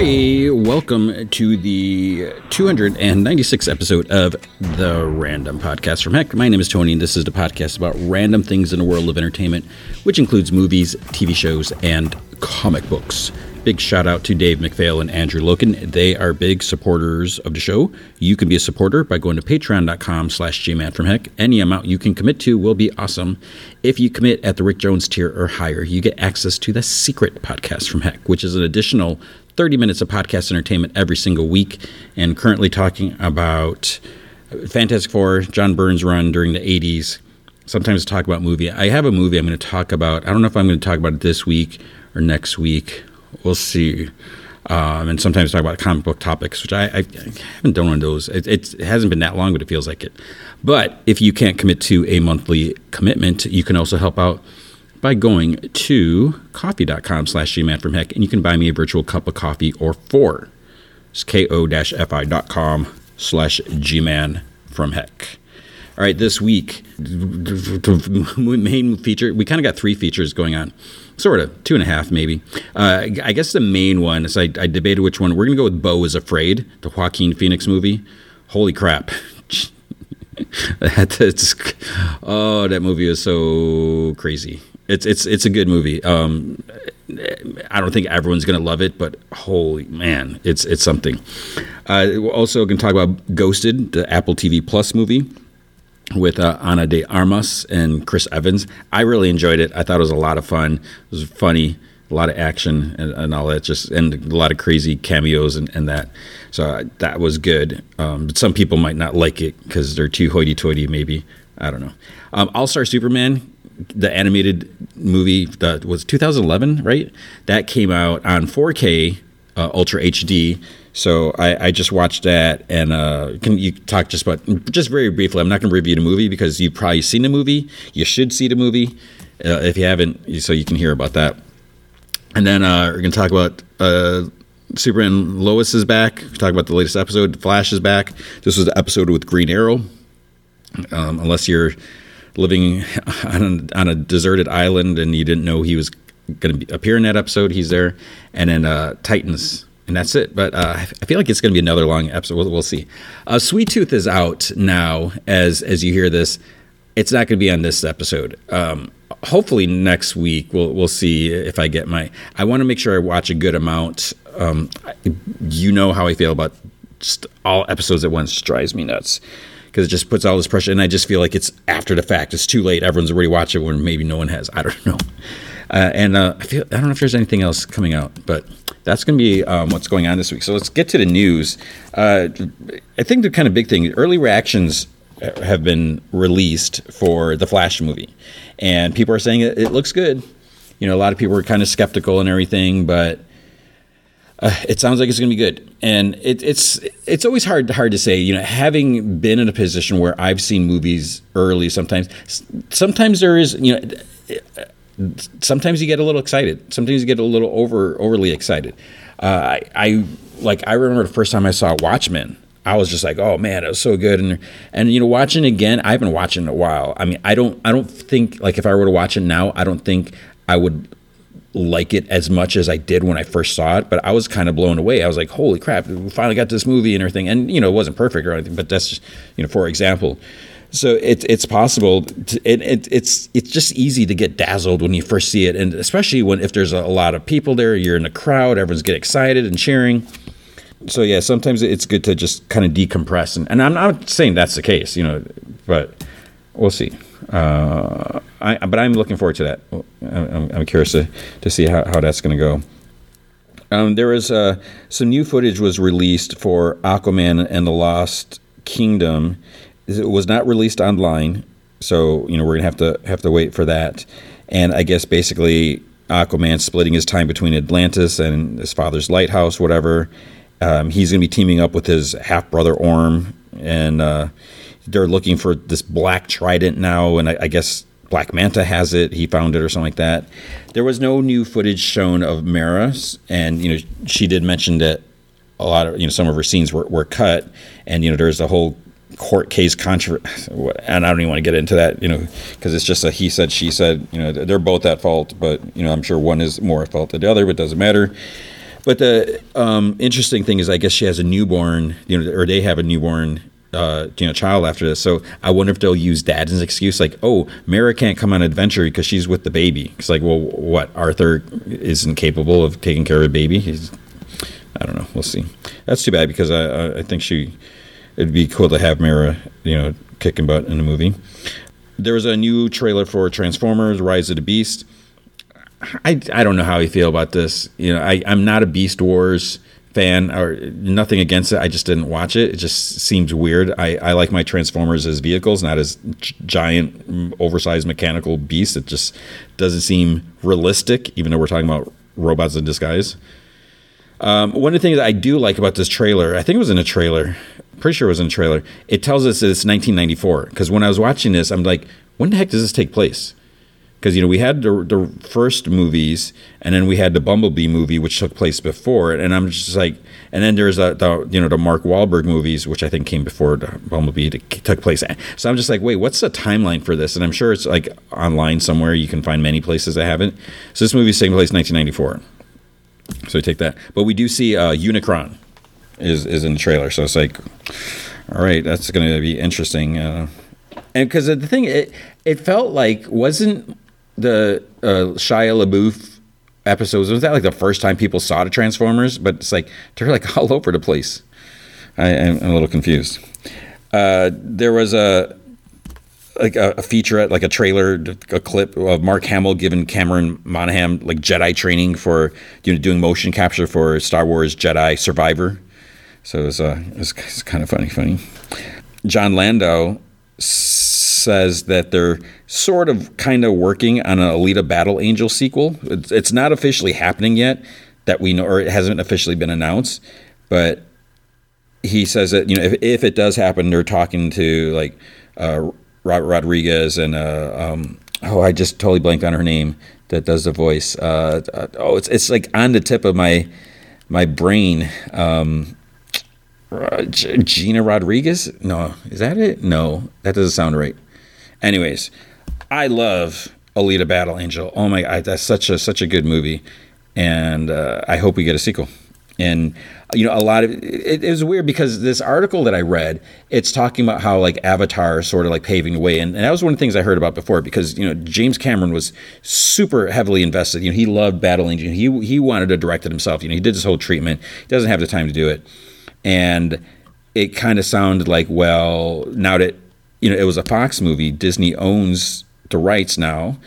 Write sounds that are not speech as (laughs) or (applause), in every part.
Hey, welcome to the 296th episode of the Random Podcast from Heck. My name is Tony, and this is the podcast about random things in the world of entertainment, which includes movies, TV shows, and comic books. Big shout out to Dave McPhail and Andrew Loken. They are big supporters of the show. You can be a supporter by going to patreon.com slash gmanfromheck. Any amount you can commit to will be awesome. If you commit at the Rick Jones tier or higher, you get access to the Secret Podcast from Heck, which is an additional 30 minutes of podcast entertainment every single week. And currently talking about Fantastic Four, John Byrne's run during the 80s. Sometimes talk about movie. I have a movie I'm going to talk about. I don't know if I'm going to talk about it this week or next week we'll see. Um, and sometimes talk about comic book topics, which I, I, I haven't done one of those. It, it, hasn't been that long, but it feels like it. But if you can't commit to a monthly commitment, you can also help out by going to ko-fi.com slash gman from heck, and you can buy me a virtual cup of coffee or four. It's ko-fi.com slash gman from heck. All right, this week, (laughs) main feature, we kind of got three features going on sort of two and a half maybe. Uh, I guess the main one is I, I debated which one. We're gonna go with Beau is Afraid, the Joaquin Phoenix movie. Holy crap! (laughs) That's, oh, that movie is so crazy. It's it's it's a good movie. Um, I don't think everyone's gonna love it, but holy man, it's it's something. Uh, we're also going to talk about Ghosted, the Apple TV Plus movie with uh, Ana de Armas and Chris Evans. I really enjoyed it. I thought it was a lot of fun. It was funny, a lot of action and, and all that, just and a lot of crazy cameos and, and that. So uh, that was good. Um, but some people might not like it because they're too hoity-toity. Maybe I don't know. Um, All Star Superman. The animated movie that was 2011, right? That came out on 4K, uh, Ultra HD, so I, I, just watched that, and uh, can you talk just about just very briefly? I'm not going to review the movie because you've probably seen the movie. You should see the movie uh, if you haven't, so you can hear about that. And then uh, we're going to talk about uh, Superman. Lois is back. Talk about the latest episode. Flash is back. This was the episode with Green Arrow. Um, unless you're living (laughs) on a, on a deserted island and you didn't know he was going to appear in that episode, he's there. And then uh, Titans and that's it. But uh, I feel like it's going to be another long episode. We'll, we'll see. Uh, Sweet Tooth is out now. As as you hear this, it's not going to be on this episode. Um, hopefully next week we'll we'll see if I get my. I want to make sure I watch a good amount. Um, you know how I feel about all episodes at once drives me nuts because it just puts all this pressure, and I just feel like it's after the fact. It's too late. Everyone's already watched it when maybe no one has. I don't (laughs) know. Uh, and uh, I feel I don't know if there's anything else coming out, but that's going to be um, what's going on this week. So let's get to the news. Uh, I think the kind of big thing early reactions have been released for the Flash movie, and people are saying it, it looks good. You know, a lot of people are kind of skeptical and everything, but uh, it sounds like it's going to be good. And it, it's it's always hard hard to say. You know, having been in a position where I've seen movies early, sometimes sometimes there is you know sometimes you get a little excited. Sometimes you get a little over overly excited. Uh, I, I like I remember the first time I saw Watchmen. I was just like, oh man, it was so good. And and you know, watching again, I haven't watched it in a while. I mean, I don't I don't think like if I were to watch it now, I don't think I would like it as much as I did when I first saw it, but I was kind of blown away. I was like, "Holy crap! We finally got this movie and everything." And you know, it wasn't perfect or anything, but that's just, you know, for example. So it, it's possible. To, it, it, it's it's just easy to get dazzled when you first see it, and especially when if there's a, lot of people there, you're in a crowd, everyone's get excited and cheering. So yeah, sometimes it's good to just kind of decompress, and, and I'm not saying that's the case, you know, but we'll see. Uh, I, but I'm looking forward to that. I'm, I'm curious to, to see how, how that's going to go. Um, there was uh, some new footage was released for Aquaman and the Lost Kingdom, it was not released online, so you know we're gonna have to have to wait for that. And I guess basically Aquaman splitting his time between Atlantis and his father's lighthouse, whatever. Um, he's gonna be teaming up with his half brother Orm, and uh, they're looking for this black trident now. And I, I guess Black Manta has it. He found it or something like that. There was no new footage shown of Mera, and you know she did mention that a lot of you know some of her scenes were, were cut, and you know there's a whole court case controversy, and I don't even want to get into that, you know, because it's just a he said, she said. You know, they're both at fault, but you know, I'm sure one is more at fault than the other, but it doesn't matter. But the um, interesting thing is, I guess she has a newborn, you know, or they have a newborn, uh, you know, child after this. So I wonder if they'll use that as an excuse, like, oh, Mera can't come on an adventure because she's with the baby. It's like, well, what? Arthur isn't capable of taking care of a baby. He's, I don't know. We'll see. That's too bad because I, I think she, it'd be cool to have Mera, you know, kicking butt in the movie. There was a new trailer for Transformers: Rise of the Beast. I, I don't know how I feel about this. You know, I, I'm not a Beast Wars fan or nothing against it. I just didn't watch it. It just seems weird. I, I like my Transformers as vehicles, not as giant, oversized mechanical beasts. It just doesn't seem realistic, even though we're talking about robots in disguise. Um, one of the things I do like about this trailer, I think it was in a trailer, pretty sure it was in a trailer. It tells us that it's 1994. Because when I was watching this, I'm like, when the heck does this take place? Because you know we had the, the first movies and then we had the Bumblebee movie which took place before it and I'm just like and then there's the, the you know the Mark Wahlberg movies which I think came before the Bumblebee took place. So I'm just like wait what's the timeline for this? And I'm sure it's like online somewhere. You can find many places that have it so this movie is taking place in 1994 so we take that. But we do see uh, Unicron is is in the trailer. So it's like all right that's going to be interesting uh, and because the thing it it felt like wasn't the uh, Shia LaBeouf episodes was that like the first time people saw the Transformers? But it's like they're like (laughs) all over the place. I, am a little confused. Uh, there was a like a, a, featurette, like a trailer, a clip of Mark Hamill giving Cameron Monaghan like Jedi training for you know doing motion capture for Star Wars Jedi Survivor. So it was, uh, it was, it was kind of funny, funny. Jon Landau says that they're sort of kind of working on an Alita Battle Angel sequel. It's, it's, not officially happening yet that we know, or it hasn't officially been announced, but he says that, you know, if, if it does happen, they're talking to like uh, Robert Rodriguez and, uh, um, oh, I just totally blanked on her name that does the voice. Uh, uh oh, it's, it's like on the tip of my, my brain. Um, Gina Rodriguez? No, is that it? No, that doesn't sound right. Anyways, I love Alita Battle Angel. Oh my god, that's such a such a good movie, and uh, I hope we get a sequel. And you know, a lot of it, it, was weird because this article that I read, it's talking about how like Avatar sort of like paving the way, and, and that was one of the things I heard about before because you know James Cameron was super heavily invested. You know, he loved Battle Angel. He he wanted to direct it himself. You know, he did this whole treatment. He doesn't have the time to do it, and it kind of sounded like well now that you know, it was a Fox movie. Disney owns the rights now,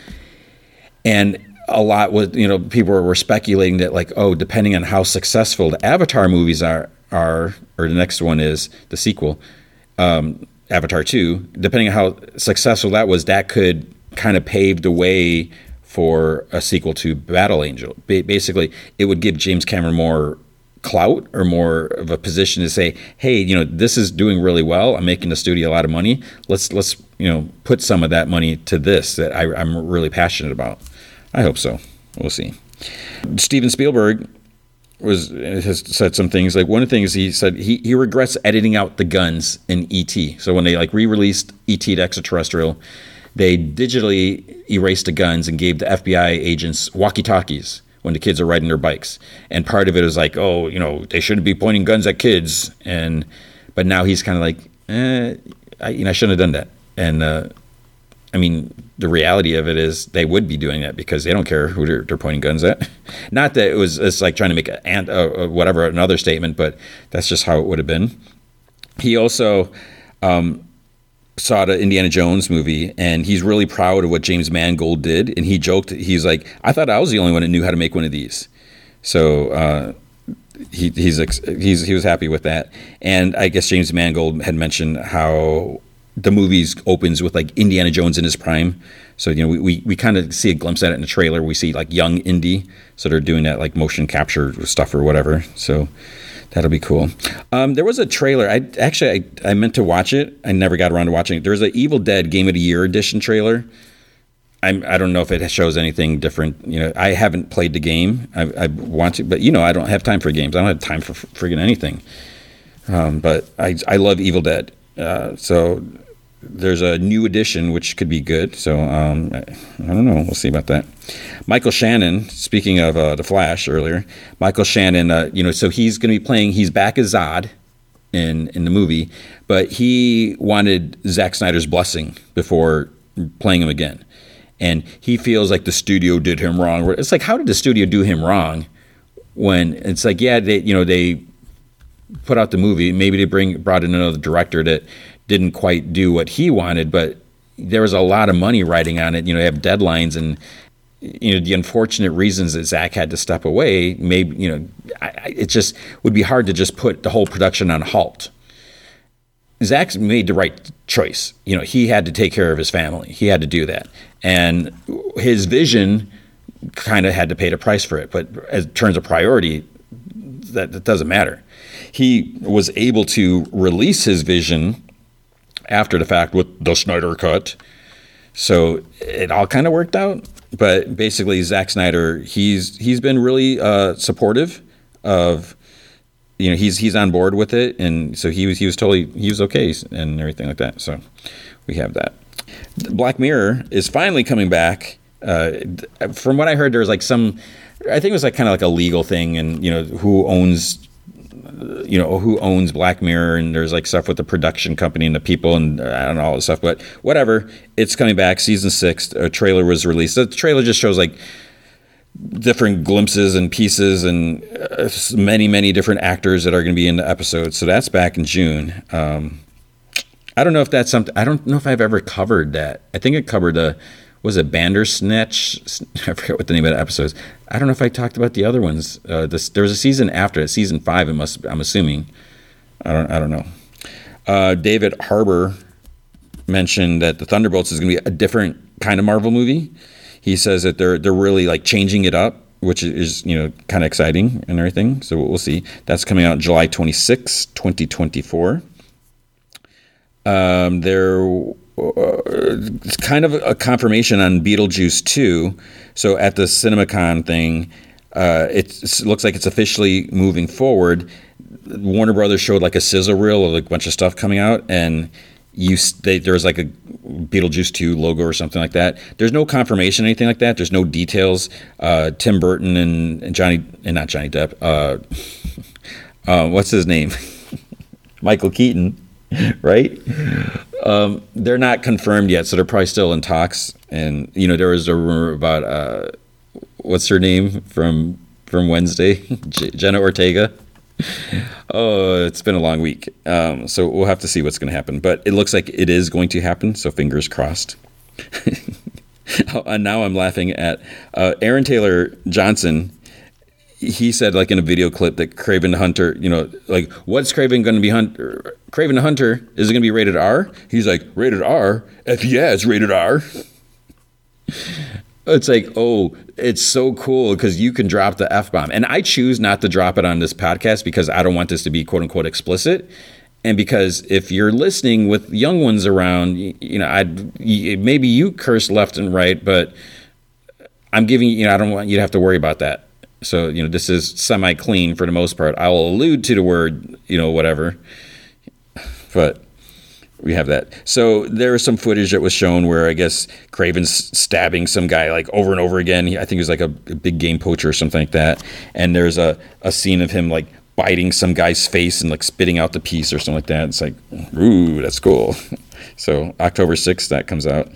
and a lot was you know people were speculating that like oh depending on how successful the Avatar movies are are or the next one is the sequel, um, Avatar two. Depending on how successful that was, that could kind of pave the way for a sequel to Battle Angel. basically, it would give James Cameron more clout or more of a position to say, hey, you know, this is doing really well. I'm making the studio a lot of money. Let's let's you know put some of that money to this that I, I'm really passionate about. I hope so. We'll see. Steven Spielberg was has said some things like one of the things he said he, he regrets editing out the guns in ET. So when they like re-released ET to extraterrestrial, they digitally erased the guns and gave the FBI agents walkie-talkies when the kids are riding their bikes. And part of it is like, oh, you know, they shouldn't be pointing guns at kids. And but now he's kind of like, eh, I, you know, I shouldn't have done that. And uh, I mean, the reality of it is they would be doing that because they don't care who they're, they're pointing guns at. (laughs) Not that it was it's like trying to make a, and uh, whatever another statement, but that's just how it would have been. He also um, saw the Indiana Jones movie, and he's really proud of what James Mangold did. And he joked, he's like, "I thought I was the only one that knew how to make one of these." So uh, he, he's he's he was happy with that. And I guess James Mangold had mentioned how the movies opens with like Indiana Jones in his prime. So you know we, we, we kind of see a glimpse at it in the trailer. We see like young Indy, so they're doing that like motion capture stuff or whatever. So That'll be cool. Um, there was a trailer. I actually I, I meant to watch it. I never got around to watching it. There's an Evil Dead Game of the Year edition trailer. I'm, I don't know if it shows anything different. You know, I haven't played the game. I, I want to, but you know, I don't have time for games. I don't have time for friggin' anything. Um, but I, I love Evil Dead. Uh, so there's a new edition which could be good. So um, I, I, don't know. We'll see about that. Michael Shannon. Speaking of uh, the Flash earlier, Michael Shannon. Uh, you know, so he's going to be playing. He's back as Zod in in the movie, but he wanted Zack Snyder's blessing before playing him again, and he feels like the studio did him wrong. It's like, how did the studio do him wrong? When it's like, yeah, they you know they put out the movie. Maybe they bring brought in another director that didn't quite do what he wanted, but there was a lot of money riding on it. You know, they have deadlines and you know the unfortunate reasons that Zack had to step away. Maybe you know, I, it just would be hard to just put the whole production on halt. Zack made the right choice. You know, he had to take care of his family. He had to do that, and his vision kind of had to pay the price for it. But as terms of priority, that, that doesn't matter. He was able to release his vision after the fact with the Snyder Cut. So it all kind of worked out. But basically, Zack Snyder, he's he's been really uh, supportive of, you know, he's he's on board with it, and so he was he was totally he was okay and everything like that. So we have that. Black Mirror is finally coming back. Uh, from what I heard, there was like some, I think it was like kind of like a legal thing, and you know who owns you know who owns Black Mirror, and there's like stuff with the production company and the people, and uh, I don't know all this stuff. But whatever, it's coming back. Season six, a trailer was released. The trailer just shows like different glimpses and pieces, and uh, many many different actors that are going to be in the episode. So that's back in June. Um, I don't know if that's something. I don't know if I've ever covered that. I think it covered a was it Bandersnatch? (laughs) I forget what the name of the episode is. I don't know if I talked about the other ones. Uh, this, there was a season after it, season five. It must. I'm assuming. I don't. I don't know. Uh, David Harbour mentioned that the Thunderbolts is going to be a different kind of Marvel movie. He says that they're they're really like changing it up, which is you know kind of exciting and everything. So we'll see. That's coming out July 26, 2024. Um, there it's kind of a confirmation on Beetlejuice 2. So at the CinemaCon thing, uh, it looks like it's officially moving forward. Warner Brothers showed like a sizzle reel of like a bunch of stuff coming out, and you they, there's like a Beetlejuice 2 logo or something like that. There's no confirmation, anything like that. There's no details. Uh, Tim Burton and, and, Johnny, and not Johnny Depp. Uh, (laughs) uh what's his name? (laughs) Michael Keaton, (laughs) right? Um, they're not confirmed yet, so they're probably still in talks. And you know, there was a rumor about uh, what's her name from from Wednesday, (laughs) Jenna Ortega. oh, it's been a long week, um, so we'll have to see what's going to happen. But it looks like it is going to happen, so fingers crossed. (laughs) and now I'm laughing at uh, Aaron Taylor Johnson he said like in a video clip that Kraven the Hunter, you know, like what's Kraven going to be hunt? Kraven the Hunter is it going to be rated R? He's like rated R. If yeah, it's rated R. (laughs) It's like, oh, it's so cool because you can drop the f bomb, and I choose not to drop it on this podcast because I don't want this to be quote unquote explicit, and because if you're listening with young ones around, you know, I maybe you curse left and right, but I'm giving you know I don't want you to have to worry about that. So, you know, this is semi clean for the most part. I will allude to the word, you know, whatever. But we have that. So there was some footage that was shown where I guess Kraven's stabbing some guy like over and over again. I think he was like a, a big game poacher or something like that. And there's a, a scene of him like biting some guy's face and like spitting out the piece or something like that. It's like, ooh, that's cool. (laughs) so October 6th, that comes out.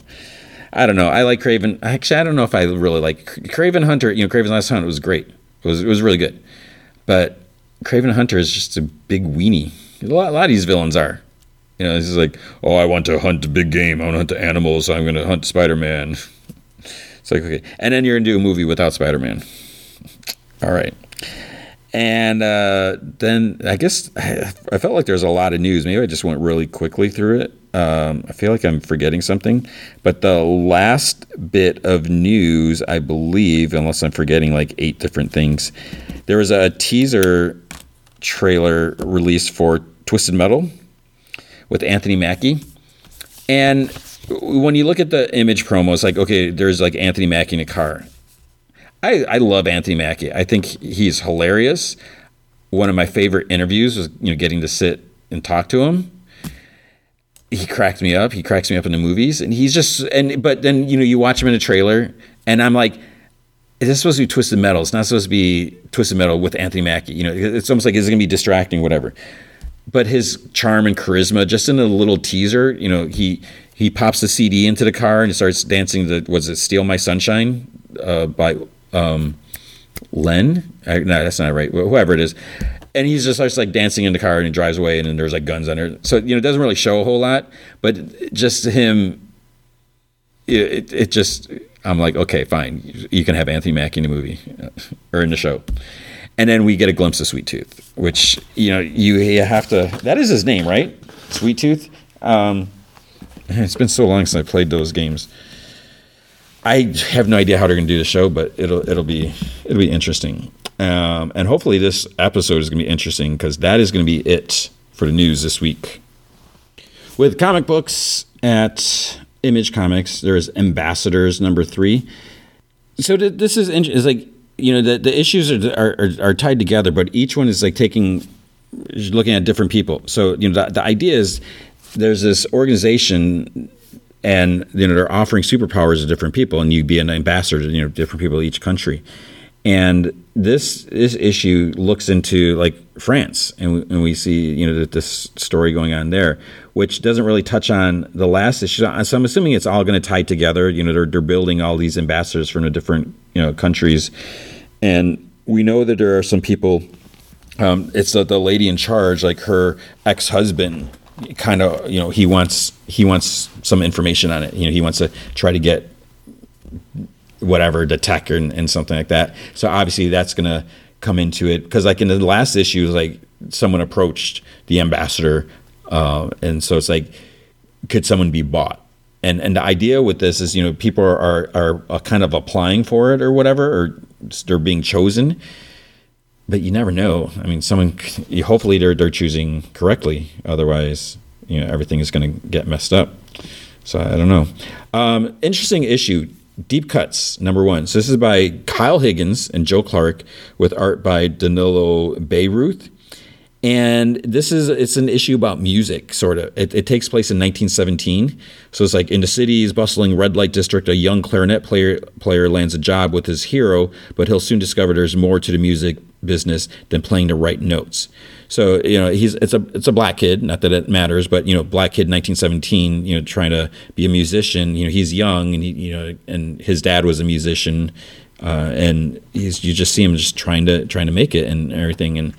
I don't know. I like Kraven. Actually, I don't know if I really like Kraven Hunter. You know, Kraven's Last Hunt was great. It was it was really good, but Kraven Hunter is just a big weenie. A lot, a lot of these villains are. You know, this is like, oh, I want to hunt big game. I want to hunt the animals. So I'm going to hunt Spider Man. (laughs) It's like okay, and then you're gonna do a movie without Spider Man. All right. And uh, then I guess I, (sighs) I, felt like there's a lot of news. Maybe I just went really quickly through it. Um, I feel like I'm forgetting something. But the last bit of news, I believe, unless I'm forgetting like eight different things, there was a teaser trailer released for Twisted Metal with Anthony Mackie. And when you look at the image promo, it's like, okay, there's like Anthony Mackie in a car. I, I love Anthony Mackie. I think he's hilarious. One of my favorite interviews was you know getting to sit and talk to him. He cracked me up. He cracks me up in the movies, and he's just and but then you know you watch him in a trailer, and I'm like, this is supposed to be Twisted Metal. It's not supposed to be Twisted Metal with Anthony Mackie. You know, it's almost like it's going to be distracting, whatever. But his charm and charisma, just in a little teaser, you know, he he pops the CD into the car and starts dancing. The was it "Steal My Sunshine" uh, by um, Len? I, no, that's not right. Whoever it is, and he's just starts like dancing in the car and he drives away and then there's like guns under. So you know, it doesn't really show a whole lot, but just him, it, it just I'm like, okay, fine, you can have Anthony Mackie in the movie uh, or in the show, and then we get a glimpse of Sweet Tooth, which you know you, you have to. That is his name, right? Sweet Tooth. Um, (sighs) it's been so long since I played those games. I have no idea how they're going to do the show, but it'll it'll be it'll be interesting. Um, and hopefully, this episode is going to be interesting because that is going to be it for the news this week. With comic books at Image Comics, there is Ambassadors number three. So th- this is is like you know the the issues are, are are tied together, but each one is like taking looking at different people. So you know the, the idea is there's this organization and you know they're offering superpowers to different people and you'd be an ambassador to you know different people in each country and this this issue looks into like France, and we, and we see you know this story going on there, which doesn't really touch on the last issue. So I'm assuming it's all going to tie together. You know, they're they're building all these ambassadors from the different you know countries, and we know that there are some people. Um, it's the, the lady in charge, like her ex husband, kind of you know he wants he wants some information on it. You know, he wants to try to get whatever the tech and, and something like that. So obviously that's to come into it because like in the last issue, like someone approached the ambassador, uh, and so it's like, could someone be bought? And and the idea with this is you know people are are, are kind of applying for it or whatever or they're being chosen. But you never know. I mean, someone. Hopefully, they're they're choosing correctly. Otherwise, you know, everything is going to get messed up. So I don't know. Um, interesting issue. Deep Cuts, number one. So this is by Kyle Higgins and Joe Clark with art by Danilo Beyruth. And this is it's an issue about music, sort of. It, it, takes place in 1917. So it's like in the city's bustling red light district, a young clarinet player player lands a job with his hero, but he'll soon discover there's more to the music business than playing the right notes. So you know he's it's a it's a black kid. Not that it matters, but you know black kid, 1917. You know trying to be a musician. You know he's young and he you know and his dad was a musician, uh, and he's you just see him just trying to trying to make it and everything and.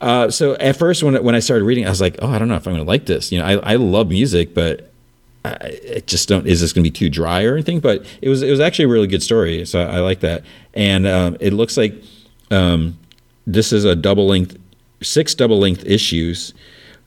Uh, so at first, when when I started reading, I was like, "Oh, I don't know if I'm going to like this." You know, I, I love music, but I, just don't. Is this going to be too dry or anything? But it was it was actually a really good story, so I, I like that. And um, it looks like um, this is a double length six double length issues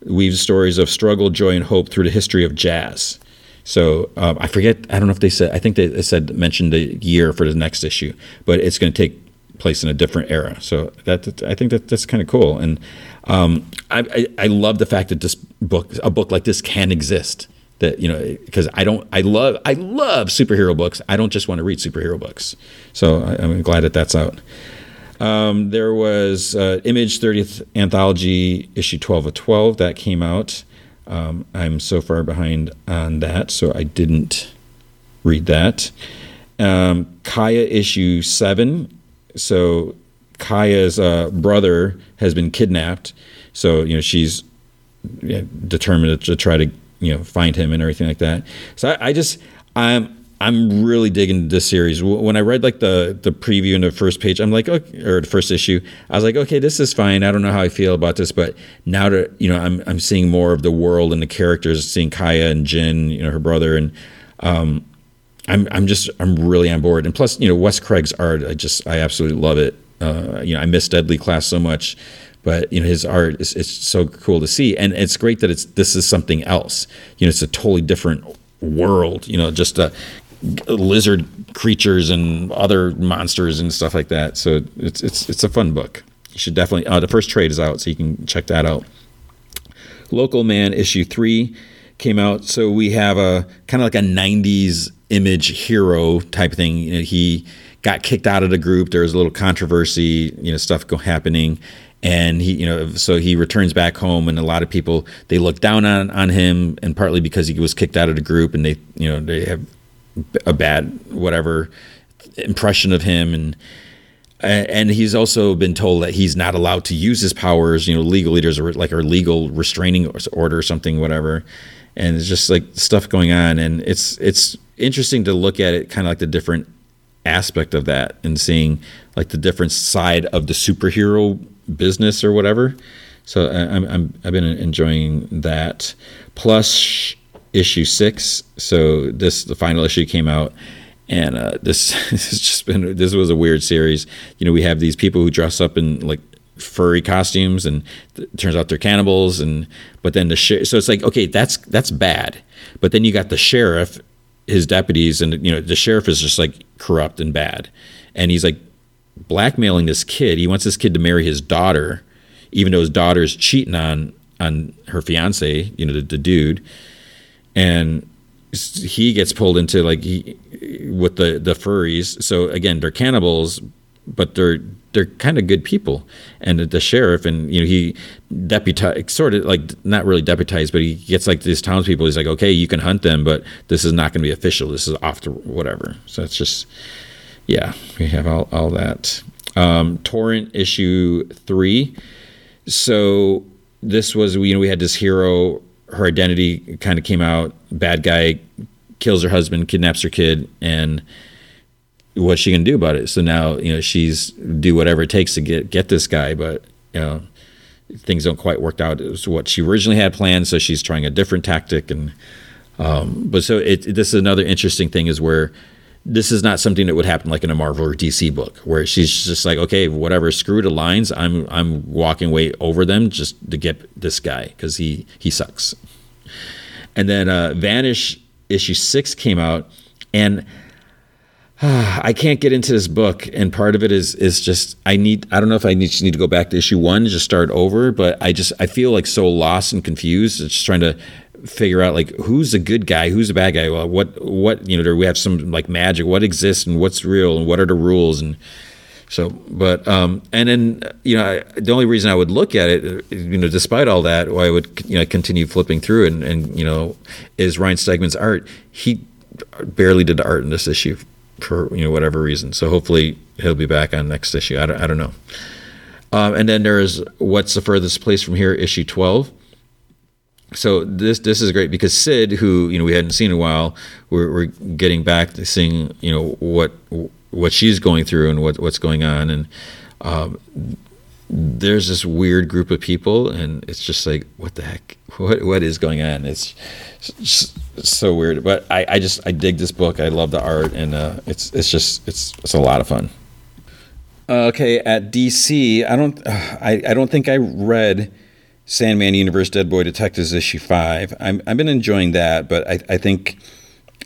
weaves stories of struggle, joy, and hope through the history of jazz. So um, I forget. I don't know if they said. I think they said mentioned the year for the next issue, but it's going to take place in a different era. So that I think that that's kind of cool, and um, I, I, I love the fact that this book, a book like this, can exist. That you know, because I don't, I love, I love superhero books. I don't just want to read superhero books. So I, I'm glad that that's out. Um, there was uh, Image 30th Anthology, issue 12 of 12, that came out. Um, I'm so far behind on that, so I didn't read that. Um, Kaya, issue 7. So Kaya's uh, brother has been kidnapped. So, you know, she's determined to try to, you know, find him and everything like that. So I, I just, I'm, I'm really digging this series. When I read like the the preview in the first page, I'm like, okay, or the first issue, I was like, okay, this is fine. I don't know how I feel about this, but now that you know, I'm I'm seeing more of the world and the characters, seeing Kaya and Jin, you know, her brother, and um, I'm I'm just I'm really on board. And plus, you know, Wes Craig's art, I just I absolutely love it. Uh, you know, I miss Deadly Class so much, but you know, his art is it's so cool to see, and it's great that it's this is something else. You know, it's a totally different world. You know, just a lizard creatures and other monsters and stuff like that. So it's it's it's a fun book. You should definitely. Uh, the first trade is out, so you can check that out. Local Man issue three came out, so we have a kind of like a '90s image hero type thing. You know, he got kicked out of the group. There was a little controversy, you know, stuff go happening, and he you know so he returns back home and a lot of people they look down on on him and partly because he was kicked out of the group and they you know they have a bad whatever impression of him and and he's also been told that he's not allowed to use his powers you know legal leaders or like a legal restraining order or something whatever and it's just like stuff going on and it's it's interesting to look at it kind of like the different aspect of that and seeing like the different side of the superhero business or whatever. So I'm, I'm I've been enjoying that. Plus issue six. So this the final issue came out, and uh, (laughs) this, this has just been this was a weird series. You know, we have these people who dress up in like furry costumes, and it turns out they're cannibals. And but then the sh- so it's like okay, that's that's bad. But then you got the sheriff, his deputies, and you know the sheriff is just like corrupt and bad, and he's like blackmailing this kid. He wants this kid to marry his daughter, even though his daughter's cheating on on her fiance, you know, the, the dude, and he gets pulled into like he, with the the furries. So again, they're cannibals, but they're they're kind of good people. And the, sheriff and you know he deputized sort of like not really deputized, but he gets like these townspeople. He's like, okay, you can hunt them, but this is not going to be official. This is off to whatever. So it's just yeah, we have all, all that. Um, torrent issue three. So this was you know we had this hero. Her identity kind of came out. Bad guy kills her husband, kidnaps her kid, and what's she gonna do about it? So now you know she's do whatever it takes to get get this guy, but you know things don't quite work out as what she originally had planned. So she's trying a different tactic, and um, but so it, this is another interesting thing is where this is not something that would happen like in a Marvel or DC book where she's just like, okay, whatever, screw the lines. I'm I'm walking way over them just to get this guy because he he sucks. And then uh, Vanish issue six came out, and uh, (sighs) I can't get into this book. And part of it is is just I need I don't know if I need, need to go back to issue one just start over, but I just I feel like so lost and confused. It's just trying to figure out like who's a good guy, who's a bad guy. Well, what what you know, do we have some like magic? What exists and what's real and what are the rules and so, but um, and then you know, I, the only reason I would look at it, you know, despite all that, why I would you know continue flipping through and and you know, is Ryan Stegman's art. He barely did the art in this issue for you know whatever reason. So hopefully he'll be back on next issue. I don't, I don't know. Um, and then there's what's the furthest place from here, issue twelve so this this is great because Sid, who you know we hadn't seen in a while, we're, we're getting back to seeing you know what what she's going through and what what's going on, and um, there's this weird group of people, and it's just like what the heck, (laughs) what what is going on? It's, so weird, but I, I just I dig this book. I love the art, and uh, it's it's just it's it's a lot of fun. Okay, at DC, I don't (sighs) I, I don't think I read Sandman Universe Dead Boy Detectives issue five. I'm, I've been enjoying that, but I, I think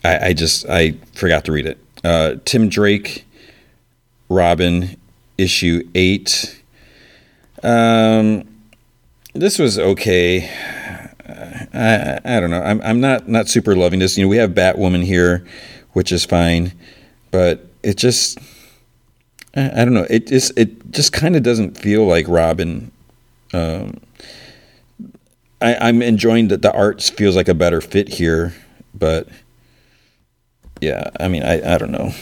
I, I just I forgot to read it. Uh, Tim Drake, Robin, issue eight. Um, this was okay. I, I don't know. I'm I'm not not super loving this. You know, we have Batwoman here, which is fine, but it just I, I don't know. It just it just kind of doesn't feel like Robin. Um, I, am enjoying that the arts feels like a better fit here, but yeah, I mean, I, I don't know.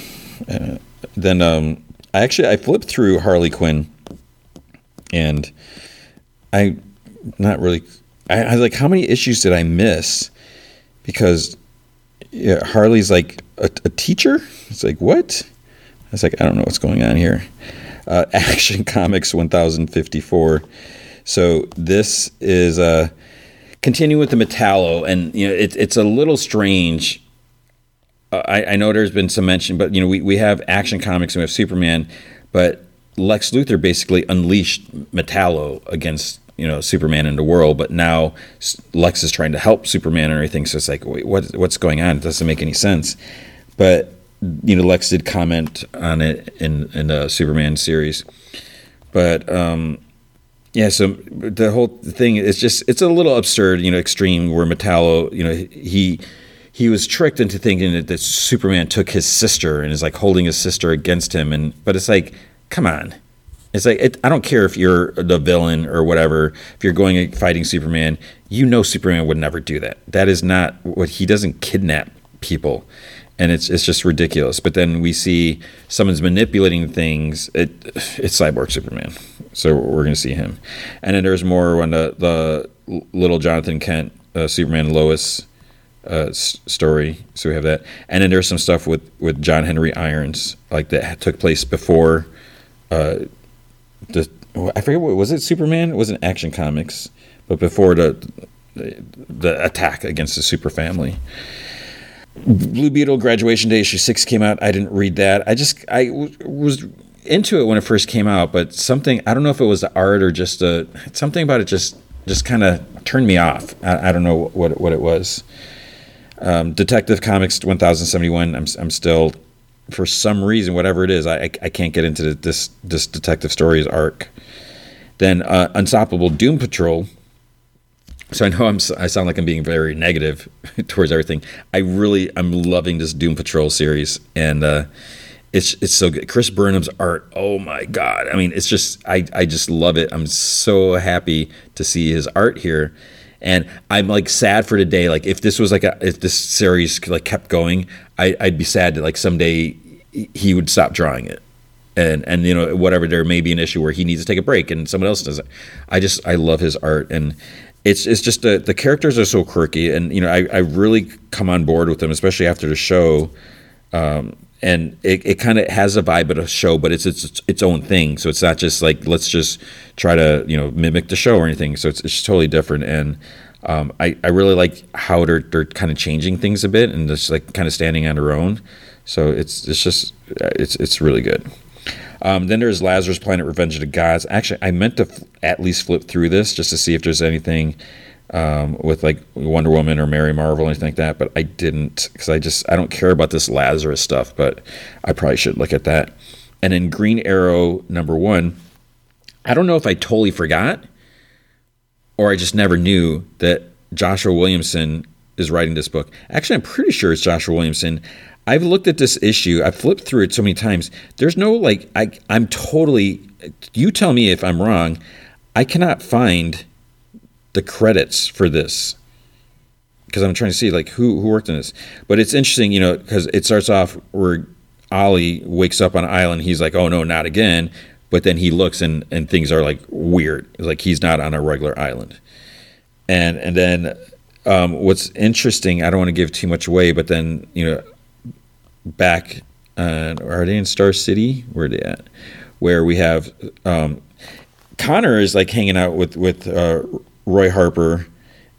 Uh, then um, I actually I flipped through Harley Quinn, and I not really. I, I was like, how many issues did I miss? Because yeah, Harley's like a, a teacher. It's like what? I was like, I don't know what's going on here. Uh, (laughs) Action Comics 1054. So this is a. Uh, continue with the Metallo, and you know it, it's a little strange. Uh, I, I, know there's been some mention, but you know we, we have Action Comics and we have Superman, but Lex Luthor basically unleashed Metallo against you know Superman in the world, but now Lex is trying to help Superman and everything. So it's like, wait, what what's going on? It doesn't make any sense. But you know, Lex did comment on it in in the Superman series, but um, yeah, so the whole thing is just it's a little absurd, you know, extreme where Metallo, you know, he he was tricked into thinking that, that Superman took his sister and is like holding his sister against him and but it's like, come on. It's like it, I don't care if you're the villain or whatever. If you're going and fighting Superman, you know Superman would never do that. That is not what he doesn't kidnap people, and it's it's just ridiculous. But then we see someone's manipulating things. It it's Cyborg Superman, so we're gonna see him. And then there's more when the the little Jonathan Kent uh, Superman Lois uh, s- story. So we have that, and then there's some stuff with with John Henry Irons like that took place before. Uh, the I forget what was it. Superman it wasn't Action Comics, but before the the attack against the super family. Blue Beetle graduation day issue six came out. I didn't read that. I just I w- was into it when it first came out, but something I don't know if it was the art or just a something about it just just kind of turned me off. I, I, don't know what what it was. Um, Detective Comics 1071. I'm I'm still for some reason, whatever it is, I, I, I can't get into this this detective stories arc. Then uh, Unstoppable Doom Patrol. So I know I'm I sound like I'm being very negative (laughs) towards everything. I really I'm loving this Doom Patrol series, and uh, it's it's so good. Chris Burnham's art, oh my god! I mean, it's just I I just love it. I'm so happy to see his art here and I'm like sad for today. Like if this was like a if this series like kept going, I, I'd be sad that like someday he would stop drawing it, and and you know whatever there may be an issue where he needs to take a break and someone else does it. I just I love his art and. It's, it's just the, the characters are so quirky and you know I, I really come on board with them especially after the show um, and it, it kind of has a vibe of a show, but it's, it's its own thing. So it's not just like let's just try to you know mimic the show or anything. So it's, it's totally different, and um, I I really like how they're they're kind of changing things a bit and just like kind of standing on their own. So it's it's just it's it's really good. Um, then there's Lazarus Planet: Revenge of the Gods. Actually, I meant to f- at least flip through this just to see if there's anything um, with like Wonder Woman or Mary Marvel or anything like that, but I didn't because I just I don't care about this Lazarus stuff, but I probably should look at that. And then Green Arrow number one, I don't know if I totally forgot or I just never knew that Joshua Williamson is writing this book. Actually, I'm pretty sure it's Joshua Williamson. I've looked at this issue. I've flipped through it so many times. There's no like I I'm totally you tell me if I'm wrong. I cannot find the credits for this because I'm trying to see like who who worked on this. But it's interesting, you know, because it starts off where Ollie wakes up on an island. He's like, "Oh no, not again!" But then he looks and and things are like weird. Like he's not on a regular island. And and then um, what's interesting, I don't want to give too much away, but then you know, back uh, are they in Star City? Where are they at? Where we have um, Connor is like hanging out with with uh, Roy Harper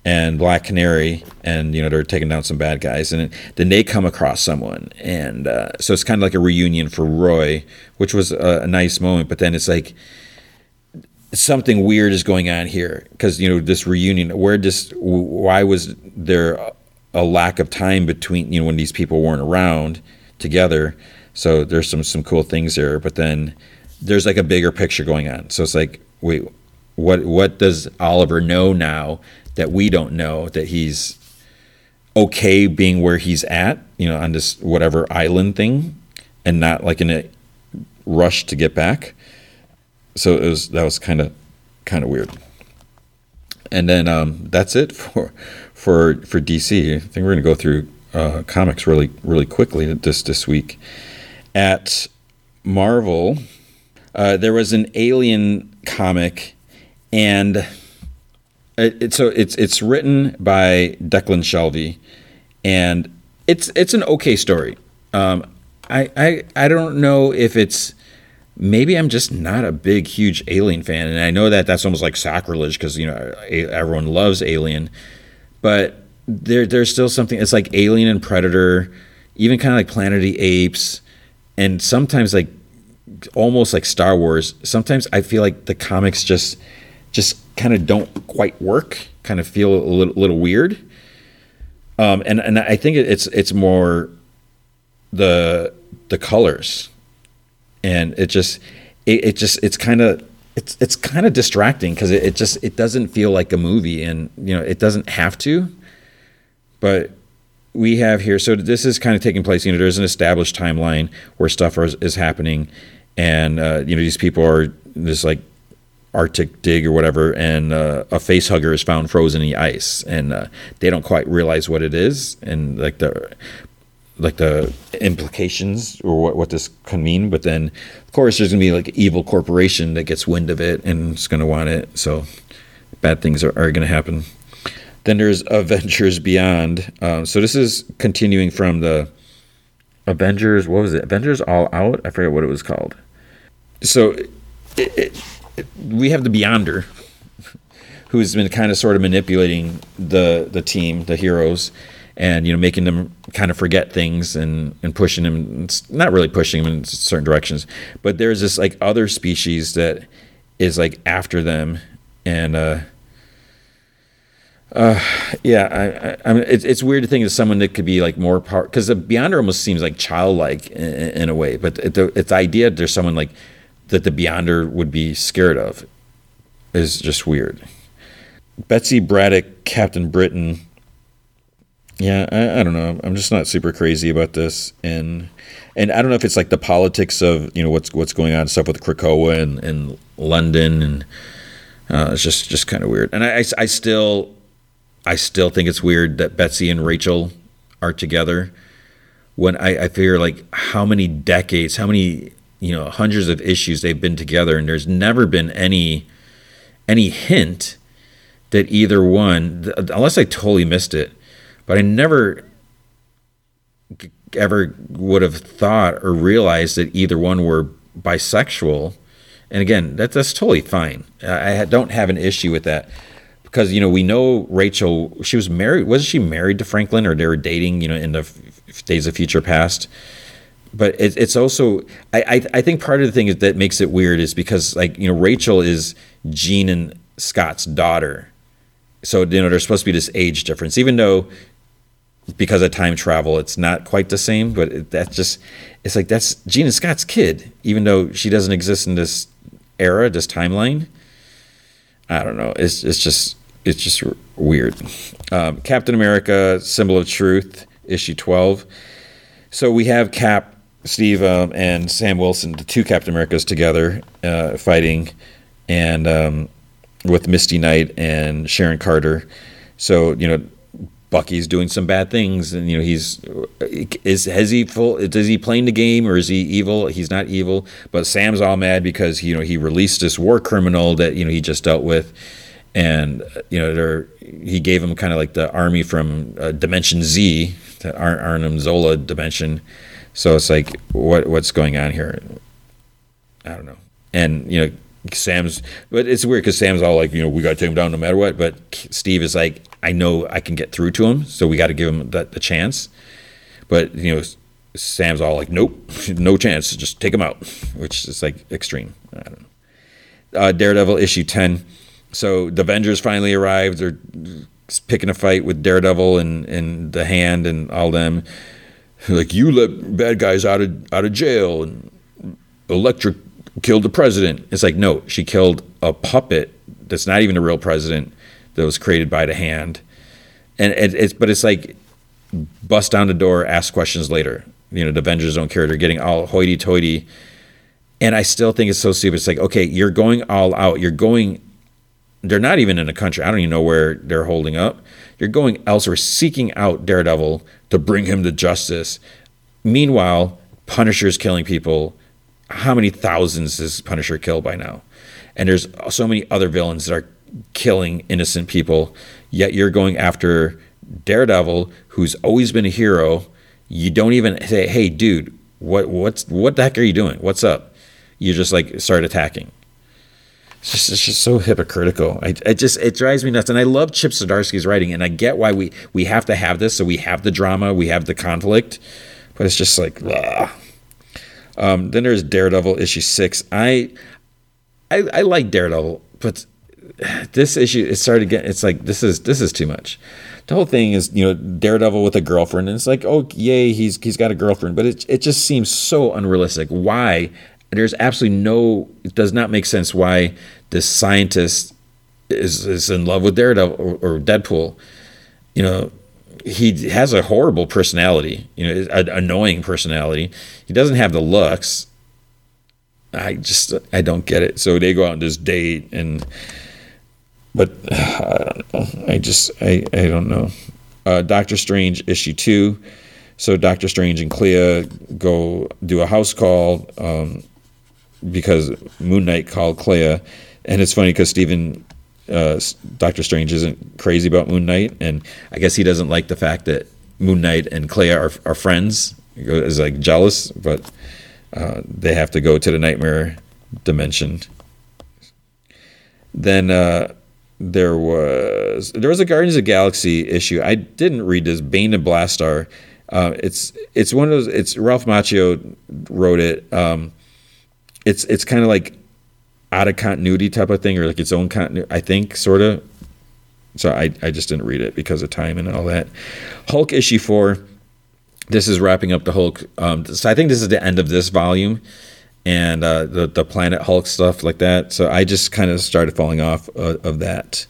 and Black Canary, and you know they're taking down some bad guys, and then they come across someone, and uh, so it's kind of like a reunion for Roy, which was a, a nice moment. But then it's like something weird is going on here because you know this reunion. Where just why was there a lack of time between you know when these people weren't around together? So there's some some cool things there, but then there's like a bigger picture going on. So it's like wait what what does Oliver know now that we don't know that he's okay being where he's at, you know, on this whatever island thing, and not like in a rush to get back. So it was that was kind of kind of weird. And then um, that's it (laughs) for for for DC. I think we're gonna go through uh, comics really really quickly this this week. At Marvel, uh, there was an Alien comic and it, so it's it's written by Declan Shalvey, and it's it's an okay story. Um, I, I I don't know if it's maybe I'm just not a big huge Alien fan, and I know that that's almost like sacrilege because you know everyone loves Alien, but there there's still something. It's like Alien and Predator, even kind of like Planet of the Apes, and sometimes like almost like Star Wars. Sometimes I feel like the comics just just kind of don't quite work, kind of feel a little, little weird. Um, and and I think it's it's more the the colors, and it just it, it just it's kind of it's it's kind of distracting because it, it just it doesn't feel like a movie, and you know it doesn't have to, but we have here so this is kind of taking place you know there's an established timeline where stuff is, is happening and uh, you know these people are this like Arctic dig or whatever, and uh, a face hugger is found frozen in the ice, and uh, they don't quite realize what it is, and like the like the implications or what, what this can mean. But then, of course, there's gonna be like evil corporation that gets wind of it and it's gonna want it. So bad things are, are gonna happen. Then there's (laughs) Avengers Beyond. Um, so this is continuing from the Avengers. What was it? Avengers All Out. I forget what it was called. So it, it, it, we have the Beyonder, (laughs) who's been kind of sort of manipulating the the team, the heroes, and you know making them kind of forget things and and pushing them. Not really pushing them in certain directions, but there's this like other species that is like after them and. uh uh, yeah, I, I, mean, it's, it's weird to think of someone that could be like more part because the Beyonder almost seems like childlike in, in a way, but the, it's the idea that there's someone like that the Beyonder would be scared of is just weird. Betsy Braddock, Captain Britain. Yeah, I, I don't know. I'm just not super crazy about this, and and I don't know if it's like the politics of you know what's what's going on stuff with Krakoa and, and London, and uh, it's just just kind of weird. And I, I, I still I still think it's weird that Betsy and Rachel are together. When I, I figure like how many decades, how many you know hundreds of issues they've been together, and there's never been any any hint that either one, unless I totally missed it, but I never ever would have thought or realized that either one were bisexual. And again, that's that's totally fine. I don't have an issue with that because you know we know Rachel. She was married. Was she married to Franklin, or they were dating? You know, in the days of future past. But it, it's also I, I I think part of the thing that makes it weird is because like you know Rachel is Jean and Scott's daughter, so you know there's supposed to be this age difference, even though because of time travel it's not quite the same. But it, that's just it's like that's Gina Scott's kid, even though she doesn't exist in this era, this timeline. I don't know. It's it's just it's just weird. Um, Captain America: Symbol of Truth, issue twelve. So we have Cap, Steve, um, and Sam Wilson, the two Captain Americas together, uh, fighting, and um, with Misty Knight and Sharon Carter. So you know, Bucky's doing some bad things, and you know he's is has he full is he playing the game or is he evil? He's not evil, but Sam's all mad because you know he released this war criminal that you know he just dealt with and you know he gave him kind of like the army from uh, Dimension Z, the Ar- Arnim Zola dimension. So it's like, what what's going on here? I don't know. And you know, Sam's, but it's weird because Sam's all like, you know, we got to take him down no matter what. But Steve is like, I know I can get through to him, so we got to give him the, the chance. But you know, Sam's all like, nope, (laughs) no chance, just take him out, (laughs) which is like extreme. I don't know. Uh, Daredevil issue ten so the Avengers finally arrived. They're picking a fight with Daredevil and, and the Hand and all them. Like you let bad guys out of out of jail and Elektra killed the president. It's like no, she killed a puppet that's not even a real president that was created by the Hand. And it, it's but it's like bust down the door, ask questions later. You know, the Avengers don't care. They're getting all hoity-toity. And I still think it's so stupid. It's like, okay, you're going all out. You're going they're not even in a country. I don't even know where they're holding up. You're going elsewhere, seeking out Daredevil to bring him to justice. Meanwhile, Punisher's killing people. How many thousands has Punisher killed by now? And there's so many other villains that are killing innocent people. Yet you're going after Daredevil, who's always been a hero. You don't even say, "Hey, dude, what what's what the heck are you doing? What's up?" You just like start attacking. It's just, it's just so hypocritical. I, it just it drives me nuts. And I love Chip Zdarsky's writing, and I get why we we have to have this. So we have the drama, we have the conflict, but it's just like, um, then there's Daredevil issue six. I, I I like Daredevil, but this issue it started getting. It's like this is this is too much. The whole thing is you know Daredevil with a girlfriend, and it's like oh yay he's he's got a girlfriend, but it it just seems so unrealistic. Why there's absolutely no it does not make sense why this scientist is is in love with Daredevil or, or Deadpool. You know, he has a horrible personality. You know, an annoying personality. He doesn't have the looks. I just I don't get it. So they go out on this date and but I don't know. I just I I don't know. Uh, Doctor Strange issue two. So Doctor Strange and Clea go do a house call um, because Moon Knight called Clea, and it's funny because Stephen uh, Doctor Strange isn't crazy about Moon Knight, and I guess he doesn't like the fact that Moon Knight and Clea are, are friends. Is like jealous, but uh, they have to go to the nightmare dimension. Then uh, there was there was a Guardians of Galaxy issue. I didn't read this. Bane and Blastaar. Uh, it's it's one of those. It's Ralph Macchio wrote it. Um, it's it's kind of like out of continuity type of thing, or like its own continuity. I think sort of. So I I just didn't read it because of time and all that. Hulk issue four. This is wrapping up the Hulk. Um, so I think this is the end of this volume and uh, the the Planet Hulk stuff like that. So I just kind of started falling off uh, of that.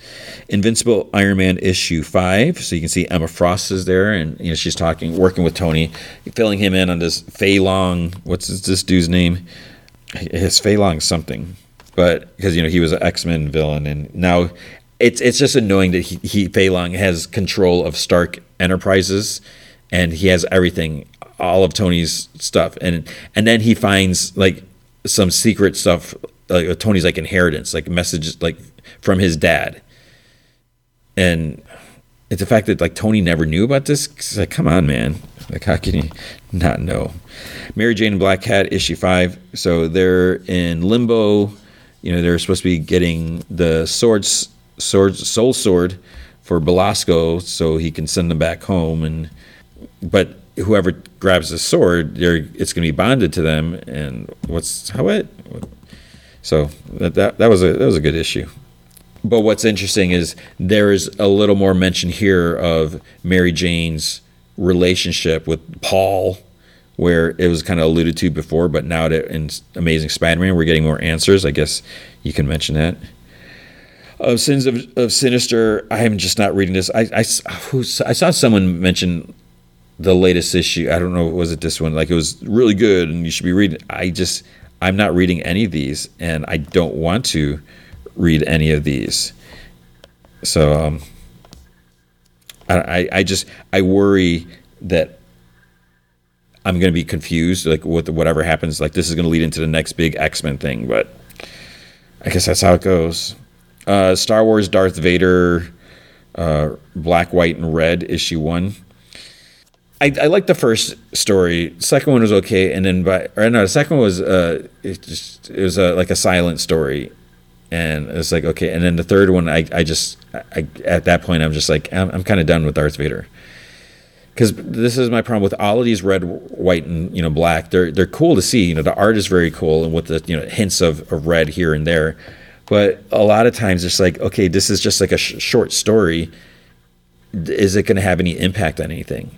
Invincible Iron Man issue five. So you can see Emma Frost is there, and you know she's talking, working with Tony, filling him in on this Feilong. What's this, this dude's name? His Feilong something, but because you know he was an X Men villain, and now it's it's just annoying that he, he Feilong has control of Stark Enterprises, and he has everything all of Tony's stuff, and and then he finds like some secret stuff, like uh, Tony's like inheritance, like messages like from his dad, and it's the fact that like Tony never knew about this. Like, come on, man, like how can you not know? Mary Jane and Black Cat issue five. So they're in limbo. You know, they're supposed to be getting the swords, swords, soul sword for Belasco, so he can send them back home, and but whoever grabs the sword, it's going to be bonded to them. And what's how it? So that, that that was a that was a good issue. But what's interesting is there's a little more mention here of Mary Jane's relationship with Paul, where it was kind of alluded to before, but now that in Amazing Spider-Man we're getting more answers. I guess you can mention that. Of Sins of, of Sinister, I am just not reading this. I, I, I saw someone mention the latest issue. I don't know, was it this one? Like it was really good, and you should be reading. I just I'm not reading any of these, and I don't want to read any of these. So um, I I just I worry that I'm going to be confused, like with whatever happens. Like this is going to lead into the next big X Men thing, but I guess that's how it goes. Uh, Star Wars Darth Vader, uh, Black, White, and Red, issue one. I, I liked the first story. Second one was okay, and then by or no, the second one was uh, it just it was a, like a silent story, and it's like okay, and then the third one, I I just I at that point I'm just like I'm, I'm kind of done with Darth Vader, because this is my problem with all of these red, white, and you know black. They're they're cool to see. You know the art is very cool, and with the you know hints of, of red here and there, but a lot of times it's like okay, this is just like a sh- short story. Is it going to have any impact on anything?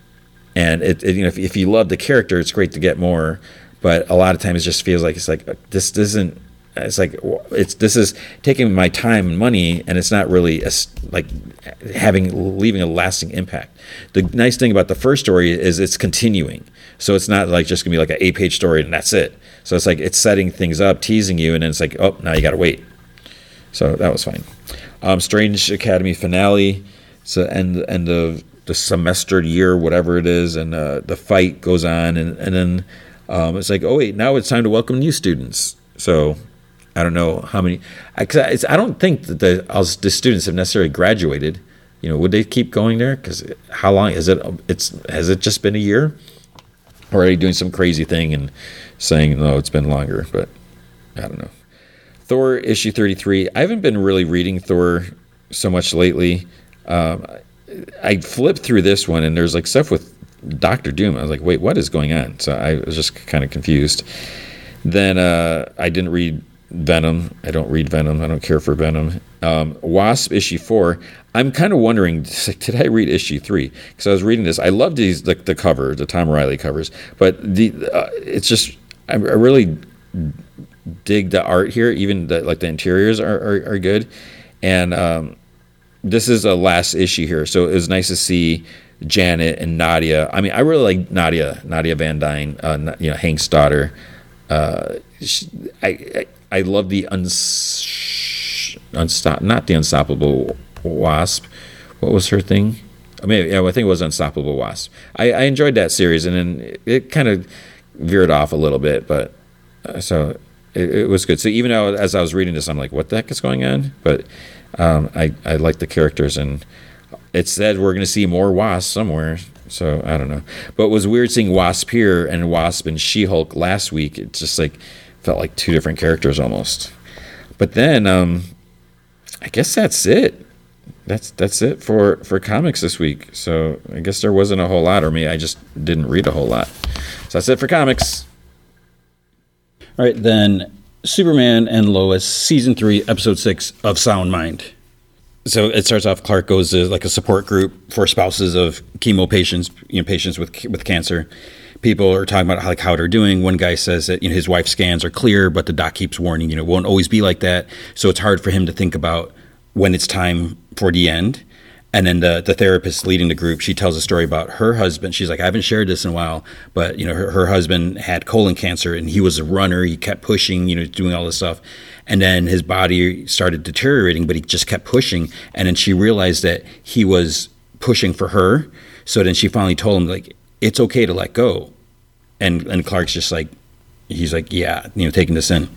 and it, it, you know if, if you love the character it's great to get more but a lot of times it just feels like it's like uh, this isn't it's like it's this is taking my time and money and it's not really a, like having leaving a lasting impact. The nice thing about the first story is it's continuing. So it's not like just gonna be like an eight page story and that's it. So it's like it's setting things up teasing you and then it's like oh now you gotta wait. So that was fine. Um, strange academy finale. So end end of the semester year, whatever it is, and uh, the fight goes on, and and then um, it's like, oh wait, now it's time to welcome new students. So I don't know how many. I, I don't think that the the students have necessarily graduated. You know, would they keep going there? Because how long is it? It's has it just been a year? Or are they doing some crazy thing and saying no, it's been longer? But I don't know. Thor issue thirty three. I haven't been really reading Thor so much lately. Um, I flipped through this one and there's like stuff with Doctor Doom. I was like, wait, what is going on? So I was just kind of confused. Then uh, I didn't read Venom. I don't read Venom. I don't care for Venom. Um, Wasp issue four. I'm kind of wondering, did I read issue three? Because I was reading this. I love these the, the cover, the Tom Reilly covers, but the uh, it's just I, I, really dig the art here. Even the, like the interiors are, are, are good, and um, this is a last issue here, so it was nice to see Janet and Nadia. I mean, I really like Nadia, Nadia Van Dyne, uh, you know, Hank's daughter. Uh, she, I, I I love the uns, unstop not the unstoppable wasp. What was her thing? I mean, yeah, I think it was Unstoppable Wasp. I, I enjoyed that series, and then it, it kind of veered off a little bit, but uh, so it, it, was good. So even though as I was reading this, I'm like, what the heck is going on? But um, I I like the characters, and it said we're going to see more Wasp somewhere. So I don't know, but it was weird seeing Wasp here and Wasp and She Hulk last week. It's just like felt like two different characters almost. But then um, I guess that's it that's that's it for for comics this week. So I guess there wasn't a whole lot, or me, I just didn't read a whole lot. So that's it for comics. All right, then Superman and Lois, season three, episode six of Sound Mind. So it starts off. Clark goes to like a support group for spouses of chemo patients, you know, patients with with cancer. People are talking about how, like how they're doing. One guy says that you know his wife's scans are clear, but the doc keeps warning, you know, it won't always be like that. So it's hard for him to think about when it's time for the end. And then the, the therapist leading the group, she tells a story about her husband. She's like, I haven't shared this in a while, but you know, her, her husband had colon cancer and he was a runner. He kept pushing, you know, doing all this stuff. And then his body started deteriorating, but he just kept pushing. And then she realized that he was pushing for her. So then she finally told him, like, it's okay to let go. And, and Clark's just like, he's like, yeah, you know, taking this in.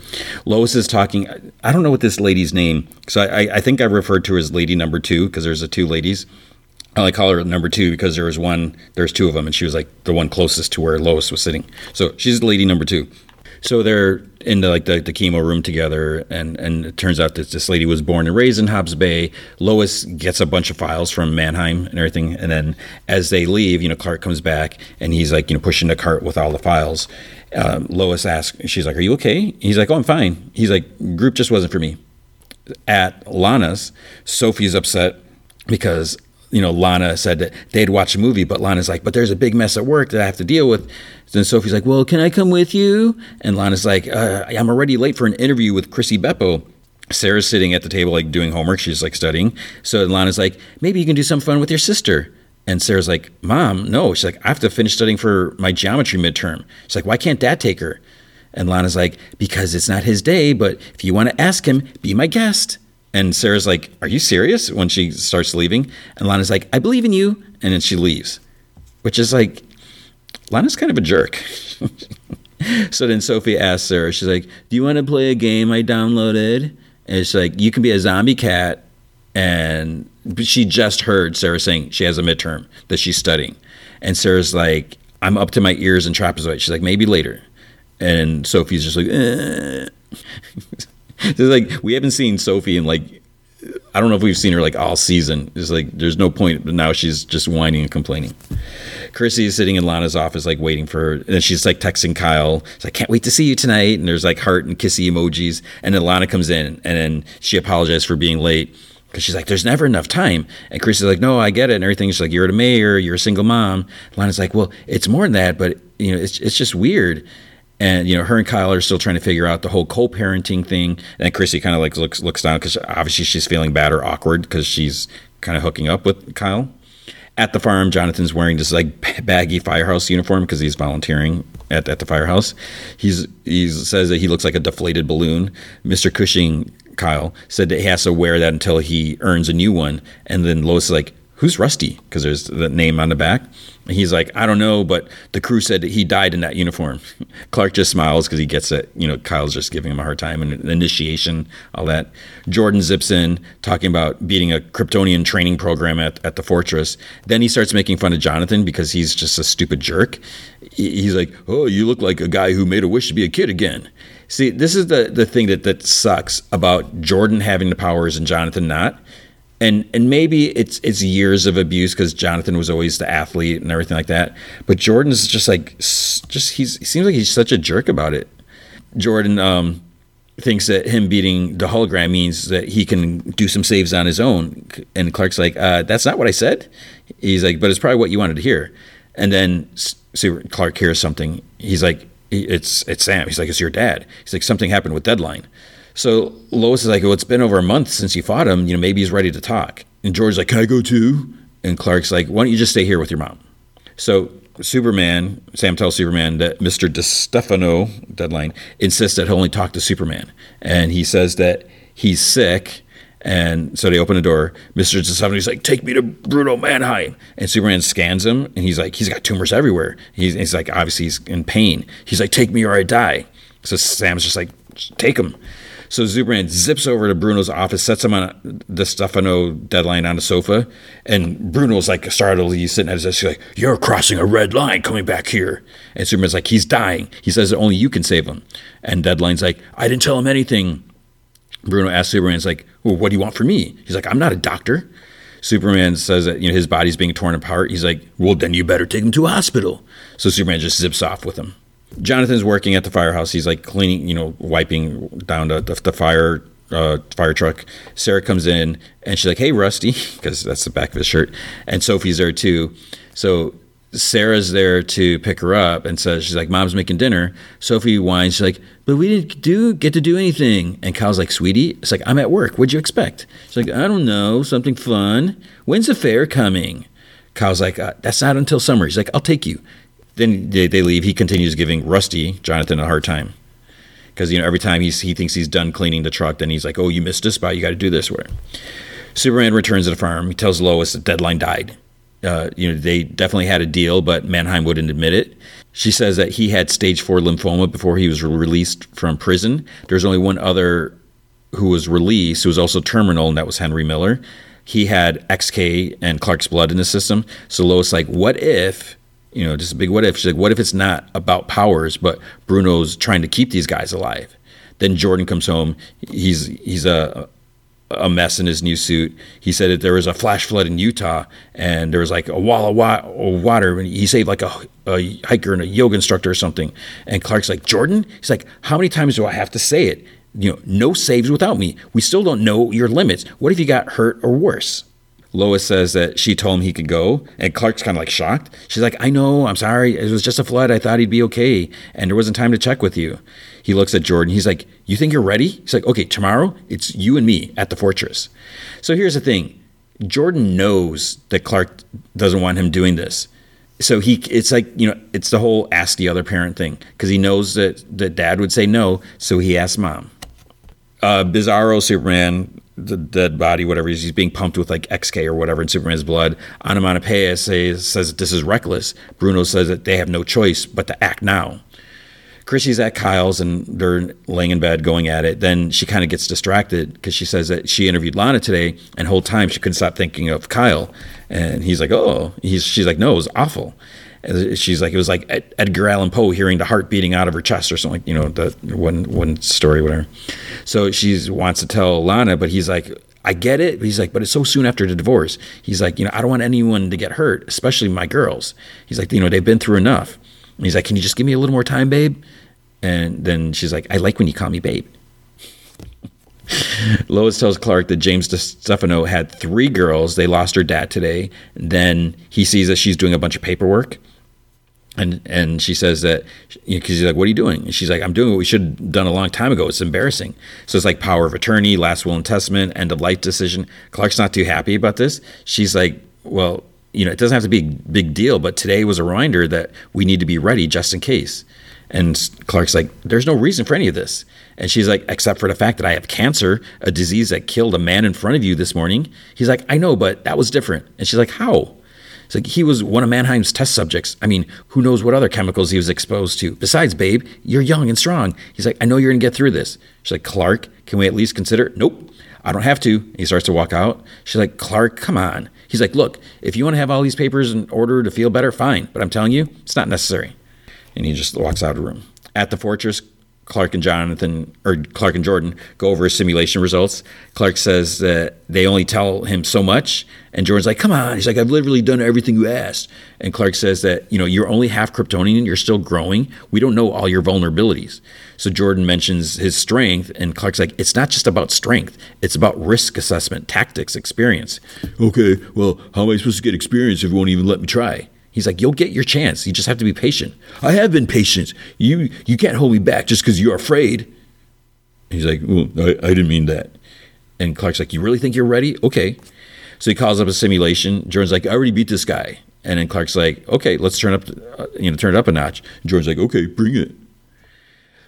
Lois is talking. I don't know what this lady's name, because I, I, think I referred to her as lady number two because there's the two ladies. I call her number two because there was one, there's two of them, and she was like the one closest to where Lois was sitting. So she's lady number two. So they're in the, like the, the chemo room together, and and it turns out that this lady was born and raised in Hobbs Bay. Lois gets a bunch of files from Mannheim and everything, and then as they leave, you know, Clark comes back and he's like, you know, pushing the cart with all the files. Um, Lois asks, she's like, "Are you okay?" He's like, "Oh, I'm fine." He's like, "Group just wasn't for me." At Lana's, Sophie's upset because you know, Lana said that they'd watch a movie, but Lana's like, but there's a big mess at work that I have to deal with. Then Sophie's like, well, can I come with you? And Lana's like, uh, I'm already late for an interview with Chrissy Beppo. Sarah's sitting at the table, like doing homework. She's like studying. So Lana's like, maybe you can do some fun with your sister. And Sarah's like, Mom, no. She's like, I have to finish studying for my geometry midterm. She's like, why can't Dad take her? And Lana's like, because it's not his day, but if you want to ask him, be my guest. And Sarah's like, Are you serious? When she starts leaving. And Lana's like, I believe in you. And then she leaves, which is like, Lana's kind of a jerk. (laughs) so then Sophie asks Sarah, She's like, Do you want to play a game I downloaded? And it's like, You can be a zombie cat. And she just heard Sarah saying she has a midterm that she's studying. And Sarah's like, I'm up to my ears in trapezoid. She's like, Maybe later. And Sophie's just like, eh. (laughs) (laughs) it's like we haven't seen Sophie in like I don't know if we've seen her like all season. It's like there's no point, but now she's just whining and complaining. Chrissy is sitting in Lana's office, like waiting for her, and then she's like texting Kyle. She's like, "Can't wait to see you tonight." And there's like heart and kissy emojis. And then Lana comes in, and then she apologizes for being late because she's like, "There's never enough time." And Chrissy's like, "No, I get it." And everything. She's like, "You're the mayor. You're a single mom." Lana's like, "Well, it's more than that, but you know, it's it's just weird." And you know her and Kyle are still trying to figure out the whole co-parenting thing. And Chrissy kind of like looks looks down because obviously she's feeling bad or awkward because she's kind of hooking up with Kyle. At the farm, Jonathan's wearing this like baggy firehouse uniform because he's volunteering at, at the firehouse. He's he says that he looks like a deflated balloon. Mr. Cushing, Kyle said that he has to wear that until he earns a new one. And then Lois is like, "Who's Rusty?" Because there's the name on the back. He's like, I don't know, but the crew said that he died in that uniform. (laughs) Clark just smiles because he gets it. You know, Kyle's just giving him a hard time and initiation, all that. Jordan zips in talking about beating a Kryptonian training program at, at the fortress. Then he starts making fun of Jonathan because he's just a stupid jerk. He's like, Oh, you look like a guy who made a wish to be a kid again. See, this is the, the thing that, that sucks about Jordan having the powers and Jonathan not and and maybe it's it's years of abuse because Jonathan was always the athlete and everything like that. But Jordan's just like just he's he seems like he's such a jerk about it. Jordan um, thinks that him beating the hologram means that he can do some saves on his own, and Clark's like, uh, "That's not what I said." He's like, "But it's probably what you wanted to hear." And then Clark hears something. He's like, "It's it's Sam." He's like, "It's your dad." He's like, "Something happened with Deadline." So Lois is like, well, it's been over a month since you fought him. You know, maybe he's ready to talk. And Jordan's like, can I go too? And Clark's like, why don't you just stay here with your mom? So Superman, Sam tells Superman that Mr. DeStefano, deadline, insists that he'll only talk to Superman. And he says that he's sick. And so they open the door. Mr. DeStefano's like, take me to Bruno Mannheim. And Superman scans him and he's like, he's got tumors everywhere. He's, he's like, obviously he's in pain. He's like, take me or I die. So Sam's just like, take him. So Superman zips over to Bruno's office, sets him on the Stefano deadline on the sofa, and Bruno's like startled. He's sitting at his desk, like, "You're crossing a red line coming back here." And Superman's like, "He's dying." He says that only you can save him. And Deadline's like, "I didn't tell him anything." Bruno asks Superman's like, "Well, what do you want from me?" He's like, "I'm not a doctor." Superman says that you know his body's being torn apart. He's like, "Well, then you better take him to a hospital." So Superman just zips off with him. Jonathan's working at the firehouse. He's like cleaning, you know, wiping down the, the, the fire uh, fire truck. Sarah comes in and she's like, "Hey, Rusty," (laughs) because that's the back of his shirt, and Sophie's there too. So Sarah's there to pick her up and says, "She's like, Mom's making dinner." Sophie whines. She's like, "But we didn't do get to do anything." And Kyle's like, "Sweetie, it's like I'm at work. What'd you expect?" She's like, "I don't know, something fun. When's the fair coming?" Kyle's like, uh, "That's not until summer." He's like, "I'll take you." Then they, they leave. He continues giving Rusty, Jonathan, a hard time. Because, you know, every time he's, he thinks he's done cleaning the truck, then he's like, oh, you missed a spot. You got to do this. Where Superman returns to the farm. He tells Lois the Deadline died. Uh, you know, they definitely had a deal, but Mannheim wouldn't admit it. She says that he had stage four lymphoma before he was released from prison. There's only one other who was released who was also terminal, and that was Henry Miller. He had XK and Clark's blood in the system. So Lois like, what if you know, just a big what if. She's like, what if it's not about powers, but Bruno's trying to keep these guys alive? Then Jordan comes home. He's he's a a mess in his new suit. He said that there was a flash flood in Utah and there was like a wall of water. And he saved like a, a hiker and a yoga instructor or something. And Clark's like, Jordan? He's like, how many times do I have to say it? You know, no saves without me. We still don't know your limits. What if you got hurt or worse? Lois says that she told him he could go, and Clark's kind of like shocked. She's like, I know, I'm sorry. It was just a flood. I thought he'd be okay, and there wasn't time to check with you. He looks at Jordan. He's like, You think you're ready? He's like, Okay, tomorrow it's you and me at the fortress. So here's the thing Jordan knows that Clark doesn't want him doing this. So he, it's like you know, it's the whole ask the other parent thing because he knows that that dad would say no, so he asks mom. Uh, Bizarro Superman the dead body, whatever he's, he's being pumped with like XK or whatever in Superman's blood. Onomatopoeia says, says this is reckless. Bruno says that they have no choice but to act now. Chrissy's at Kyle's and they're laying in bed going at it. Then she kind of gets distracted because she says that she interviewed Lana today and whole time she couldn't stop thinking of Kyle. And he's like, oh, he's, she's like, no, it was awful she's like it was like Edgar Allan Poe hearing the heart beating out of her chest or something. You know, the one one story, whatever. So she wants to tell Lana, but he's like, I get it. He's like, but it's so soon after the divorce. He's like, you know, I don't want anyone to get hurt, especially my girls. He's like, you know, they've been through enough. And he's like, can you just give me a little more time, babe? And then she's like, I like when you call me babe. (laughs) Lois tells Clark that James Stefano had three girls. They lost her dad today. Then he sees that she's doing a bunch of paperwork and and she says that because you know, he's like, "What are you doing?" And she's like, "I'm doing what we should have done a long time ago. It's embarrassing." So it's like power of attorney, last will and testament, end of life decision. Clark's not too happy about this. She's like, "Well, you know, it doesn't have to be a big deal, but today was a reminder that we need to be ready just in case." And Clark's like, "There's no reason for any of this." And she's like, "Except for the fact that I have cancer, a disease that killed a man in front of you this morning." He's like, "I know, but that was different." And she's like, "How?" It's like he was one of Mannheim's test subjects. I mean, who knows what other chemicals he was exposed to? Besides, babe, you're young and strong. He's like, I know you're gonna get through this. She's like, Clark, can we at least consider? Nope, I don't have to. He starts to walk out. She's like, Clark, come on. He's like, look, if you want to have all these papers in order to feel better, fine. But I'm telling you, it's not necessary. And he just walks out of the room. At the fortress, Clark and Jonathan, or Clark and Jordan, go over simulation results. Clark says that they only tell him so much, and Jordan's like, "Come on!" He's like, "I've literally done everything you asked." And Clark says that you know you're only half Kryptonian, you're still growing. We don't know all your vulnerabilities. So Jordan mentions his strength, and Clark's like, "It's not just about strength; it's about risk assessment, tactics, experience." Okay, well, how am I supposed to get experience if you won't even let me try? He's like, you'll get your chance. You just have to be patient. I have been patient. You you can't hold me back just because you're afraid. He's like, well, I, I didn't mean that. And Clark's like, you really think you're ready? Okay. So he calls up a simulation. Jordan's like, I already beat this guy. And then Clark's like, okay, let's turn up, uh, you know, turn it up a notch. Jordan's like, okay, bring it.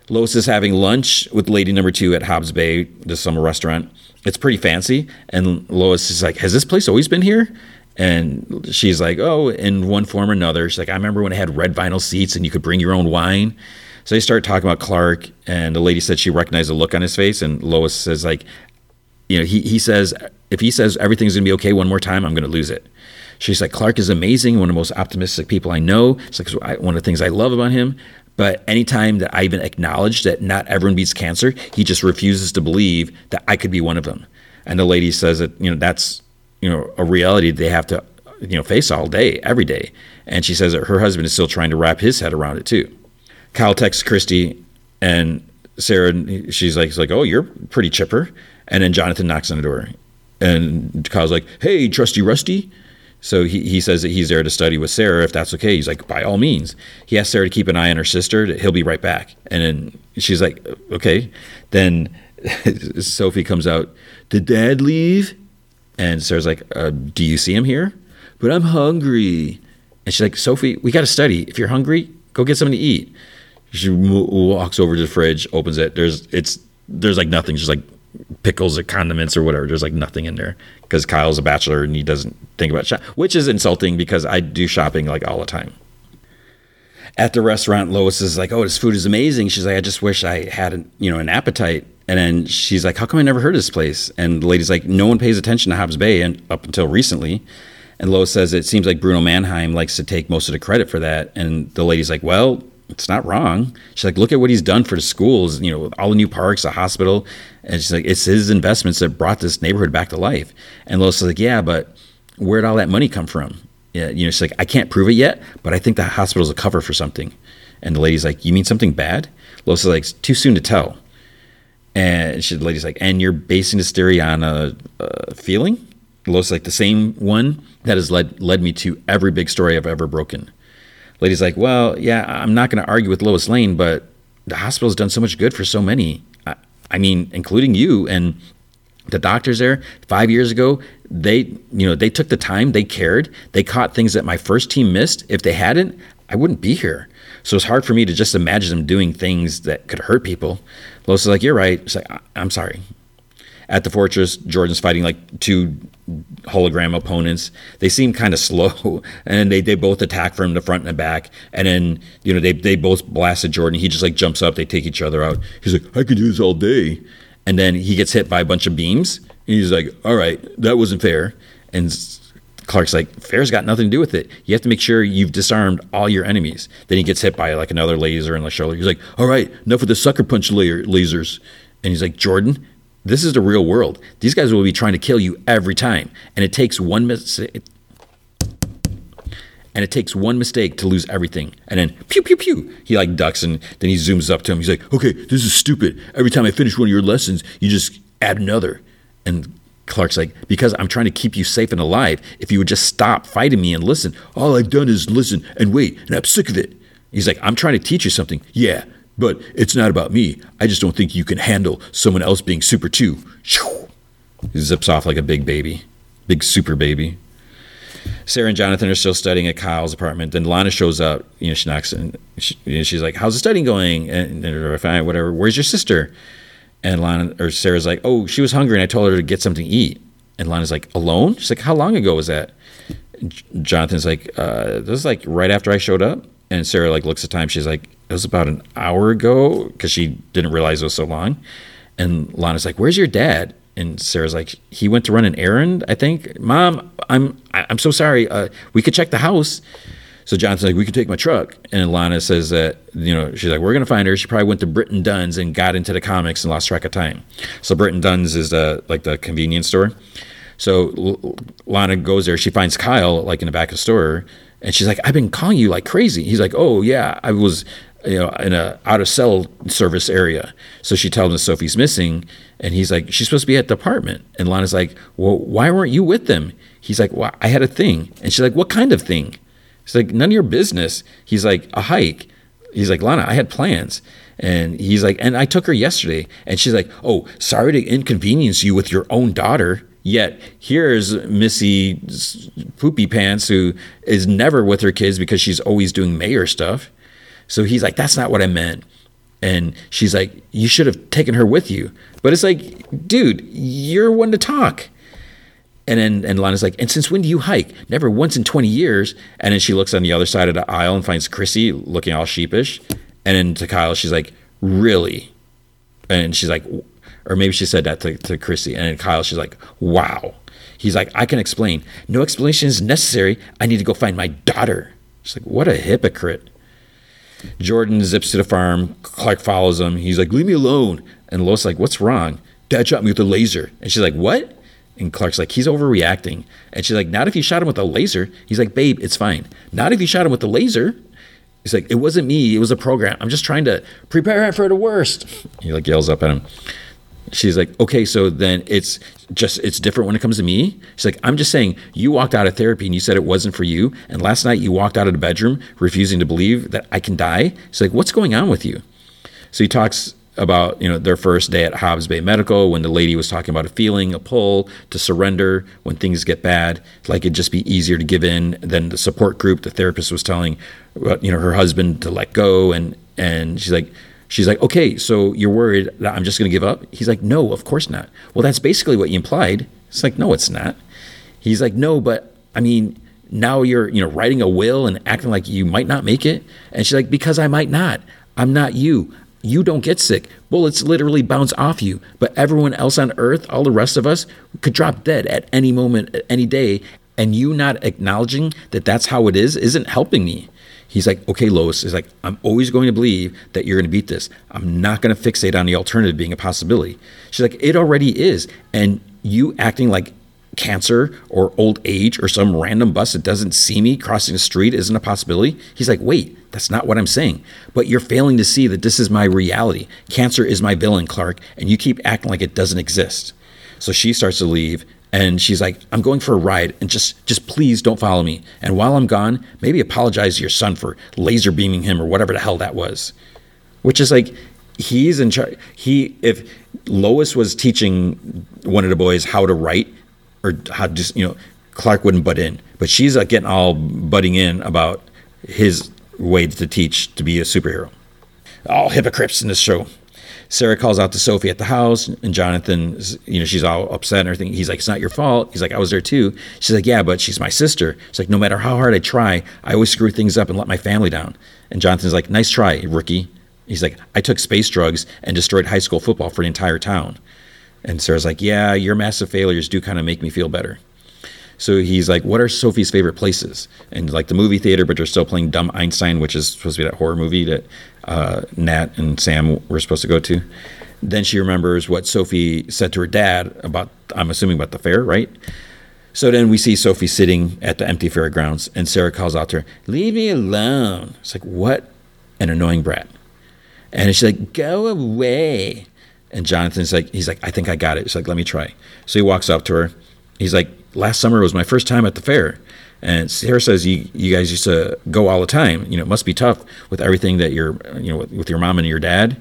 Lois is having lunch with lady number two at Hobbs Bay, the summer restaurant. It's pretty fancy. And Lois is like, has this place always been here? And she's like, oh, in one form or another. She's like, I remember when it had red vinyl seats and you could bring your own wine. So they start talking about Clark, and the lady said she recognized the look on his face. And Lois says, like, you know, he, he says, if he says everything's going to be okay one more time, I'm going to lose it. She's like, Clark is amazing, one of the most optimistic people I know. It's like one of the things I love about him. But anytime that I even acknowledge that not everyone beats cancer, he just refuses to believe that I could be one of them. And the lady says that, you know, that's, you know, a reality they have to, you know, face all day, every day. And she says that her husband is still trying to wrap his head around it too. Kyle texts Chrissy and Sarah, she's like, she's like, oh, you're pretty chipper. And then Jonathan knocks on the door. And Kyle's like, hey, trusty Rusty. So he, he says that he's there to study with Sarah if that's okay. He's like, by all means. He asks Sarah to keep an eye on her sister. He'll be right back. And then she's like, okay. Then (laughs) Sophie comes out, did dad leave? And Sarah's like, uh, do you see him here? But I'm hungry. And she's like, Sophie, we got to study. If you're hungry, go get something to eat. She walks over to the fridge, opens it. There's it's there's like nothing, She's like pickles or condiments or whatever. There's like nothing in there because Kyle's a bachelor and he doesn't think about shop, which is insulting because I do shopping like all the time. At the restaurant, Lois is like, "Oh, this food is amazing." She's like, "I just wish I had, an, you know, an appetite." And then she's like, "How come I never heard of this place?" And the lady's like, "No one pays attention to Hobbs Bay and up until recently." And Lois says it seems like Bruno Mannheim likes to take most of the credit for that. And the lady's like, "Well, it's not wrong. She's like, look at what he's done for the schools, you know, all the new parks, the hospital. And she's like, it's his investments that brought this neighborhood back to life. And Lois is like, yeah, but where'd all that money come from? Yeah, you know, she's like, I can't prove it yet, but I think the hospital's a cover for something. And the lady's like, you mean something bad? Lois is like, too soon to tell. And she, the lady's like, and you're basing this theory on a, a feeling? Lois is like, the same one that has led led me to every big story I've ever broken. Lady's like, well, yeah, I'm not going to argue with Lois Lane, but the hospital's done so much good for so many. I, I mean, including you and the doctors there five years ago they you know they took the time they cared they caught things that my first team missed if they hadn't i wouldn't be here so it's hard for me to just imagine them doing things that could hurt people lois is like you're right It's like i'm sorry at the fortress. Jordan's fighting like two hologram opponents. They seem kind of (laughs) slow, and they, they both attack from the front and the back. And then you know they they both blasted Jordan. He just like jumps up. They take each other out. He's like, I could do this all day. And then he gets hit by a bunch of beams. And he's like, All right, that wasn't fair. And Clark's like, fair's got nothing to do with it. You have to make sure you've disarmed all your enemies. Then he gets hit by like another laser in the shoulder. He's like, all right, enough of the sucker punch lasers. And he's like, Jordan, this is the real world. These guys will be trying to kill you every time, and it takes one mistake. And it takes one mistake to lose everything. And then pew pew pew. He like ducks and then he zooms up to him. He's like, "Okay, this is stupid. Every time I finish one of your lessons, you just add another." And Clark's like, because I'm trying to keep you safe and alive. If you would just stop fighting me and listen, all I've done is listen and wait, and I'm sick of it. He's like, I'm trying to teach you something. Yeah, but it's not about me. I just don't think you can handle someone else being super too. He zips off like a big baby, big super baby. Sarah and Jonathan are still studying at Kyle's apartment. Then Lana shows up. You know, she knocks and she, know, she's like, "How's the studying going?" And they're fine, whatever. Where's your sister? And Lana or Sarah's like, "Oh, she was hungry, and I told her to get something to eat." And Lana's like, "Alone?" She's like, "How long ago was that?" Jonathan's like, uh, "This is like right after I showed up." And Sarah like looks at time. She's like, it was about an hour ago because she didn't realize it was so long. And Lana's like, "Where's your dad?" And Sarah's like, "He went to run an errand, I think." Mom, I'm I'm so sorry. Uh, we could check the house. So Jonathan's like, "We could take my truck." And Lana says that you know she's like, "We're gonna find her." She probably went to Britton Dunn's and got into the comics and lost track of time. So Britton Dunn's is the like the convenience store. So L- Lana goes there. She finds Kyle like in the back of the store. And she's like, I've been calling you like crazy. He's like, Oh yeah, I was you know, in a out of cell service area. So she tells him Sophie's missing, and he's like, she's supposed to be at the apartment. And Lana's like, well, why weren't you with them? He's like, well, I had a thing. And she's like, what kind of thing? She's like, none of your business. He's like, a hike. He's like, Lana, I had plans. And he's like, and I took her yesterday. And she's like, oh, sorry to inconvenience you with your own daughter. Yet here's Missy Poopy Pants, who is never with her kids because she's always doing mayor stuff. So he's like, that's not what I meant. And she's like, you should have taken her with you. But it's like, dude, you're one to talk. And then and Lana's like, and since when do you hike? Never once in 20 years. And then she looks on the other side of the aisle and finds Chrissy looking all sheepish. And then to Kyle, she's like, really? And she's like, or maybe she said that to, to Chrissy. And then Kyle, she's like, wow. He's like, I can explain. No explanation is necessary. I need to go find my daughter. She's like, what a hypocrite. Jordan zips to the farm. Clark follows him. He's like, leave me alone. And Lois like, what's wrong? Dad shot me with a laser. And she's like, what? And Clark's like, he's overreacting. And she's like, not if you shot him with a laser. He's like, babe, it's fine. Not if you shot him with a laser. He's like, it wasn't me. It was a program. I'm just trying to prepare him for the worst. He like yells up at him. She's like, okay, so then it's just it's different when it comes to me. She's like, I'm just saying, you walked out of therapy and you said it wasn't for you, and last night you walked out of the bedroom refusing to believe that I can die. She's like, what's going on with you? So he talks about you know their first day at Hobbs Bay Medical when the lady was talking about a feeling, a pull to surrender when things get bad, like it'd just be easier to give in than the support group. The therapist was telling uh, you know her husband to let go, and and she's like. She's like, okay, so you're worried that I'm just going to give up? He's like, no, of course not. Well, that's basically what you implied. It's like, no, it's not. He's like, no, but I mean, now you're, you know, writing a will and acting like you might not make it. And she's like, because I might not. I'm not you you don't get sick. Bullets literally bounce off you, but everyone else on earth, all the rest of us, could drop dead at any moment, any day. And you not acknowledging that that's how it is isn't helping me. He's like, okay, Lois, he's like, I'm always going to believe that you're going to beat this. I'm not going to fixate on the alternative being a possibility. She's like, it already is. And you acting like cancer or old age or some random bus that doesn't see me crossing the street isn't a possibility. He's like, wait, that's not what I'm saying. But you're failing to see that this is my reality. Cancer is my villain, Clark, and you keep acting like it doesn't exist. So she starts to leave and she's like, I'm going for a ride and just just please don't follow me. And while I'm gone, maybe apologize to your son for laser beaming him or whatever the hell that was. Which is like he's in charge. He if Lois was teaching one of the boys how to write or how just you know Clark wouldn't butt in, but she's like getting all butting in about his way to teach to be a superhero. All hypocrites in this show. Sarah calls out to Sophie at the house, and Jonathan, you know, she's all upset and everything. He's like, "It's not your fault." He's like, "I was there too." She's like, "Yeah, but she's my sister." She's like, "No matter how hard I try, I always screw things up and let my family down." And Jonathan's like, "Nice try, rookie." He's like, "I took space drugs and destroyed high school football for an entire town." And Sarah's like, "Yeah, your massive failures do kind of make me feel better." So he's like, "What are Sophie's favorite places?" And like the movie theater, but they're still playing Dumb Einstein, which is supposed to be that horror movie that uh, Nat and Sam were supposed to go to. Then she remembers what Sophie said to her dad about, I'm assuming about the fair, right? So then we see Sophie sitting at the empty fairgrounds, and Sarah calls out to her, "Leave me alone." It's like, "What?" An annoying brat. And she's like, "Go away." And Jonathan's like, he's like, "I think I got it." She's like, "Let me try." So he walks up to her. He's like, last summer was my first time at the fair. And Sarah says you you guys used to go all the time. You know, it must be tough with everything that you're you know with, with your mom and your dad.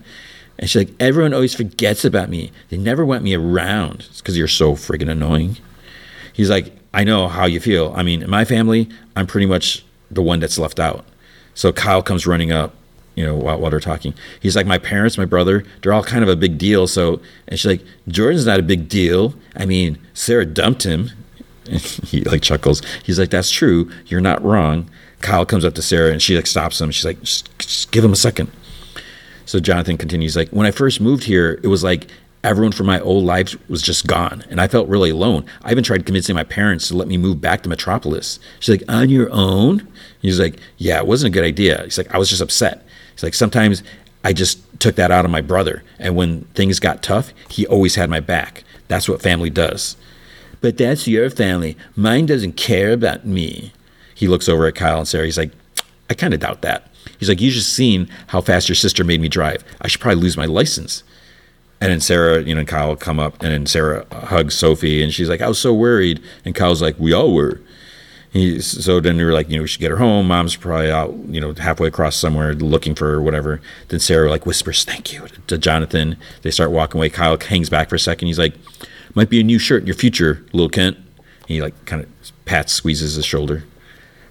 And she's like, everyone always forgets about me. They never want me around. It's because you're so friggin' annoying. He's like, I know how you feel. I mean, in my family, I'm pretty much the one that's left out. So Kyle comes running up, you know, while, while they're talking. He's like, my parents, my brother, they're all kind of a big deal. So, and she's like, Jordan's not a big deal. I mean, Sarah dumped him. (laughs) he like chuckles. He's like, "That's true. You're not wrong." Kyle comes up to Sarah and she like stops him. She's like, just, just give him a second. So Jonathan continues like, "When I first moved here, it was like everyone from my old life was just gone, and I felt really alone. I even tried convincing my parents to let me move back to Metropolis." She's like, "On your own?" He's like, "Yeah, it wasn't a good idea." He's like, "I was just upset." He's like, "Sometimes." I just took that out on my brother. And when things got tough, he always had my back. That's what family does. But that's your family. Mine doesn't care about me. He looks over at Kyle and Sarah. He's like, I kind of doubt that. He's like, You just seen how fast your sister made me drive. I should probably lose my license. And then Sarah, you know, and Kyle come up, and then Sarah hugs Sophie, and she's like, I was so worried. And Kyle's like, We all were. He, so then we were like, you know, we should get her home. Mom's probably out, you know, halfway across somewhere looking for her whatever. Then Sarah like whispers, "Thank you" to Jonathan. They start walking away. Kyle hangs back for a second. He's like, Might be a new shirt in your future, little Kent. He like kind of pats, squeezes his shoulder.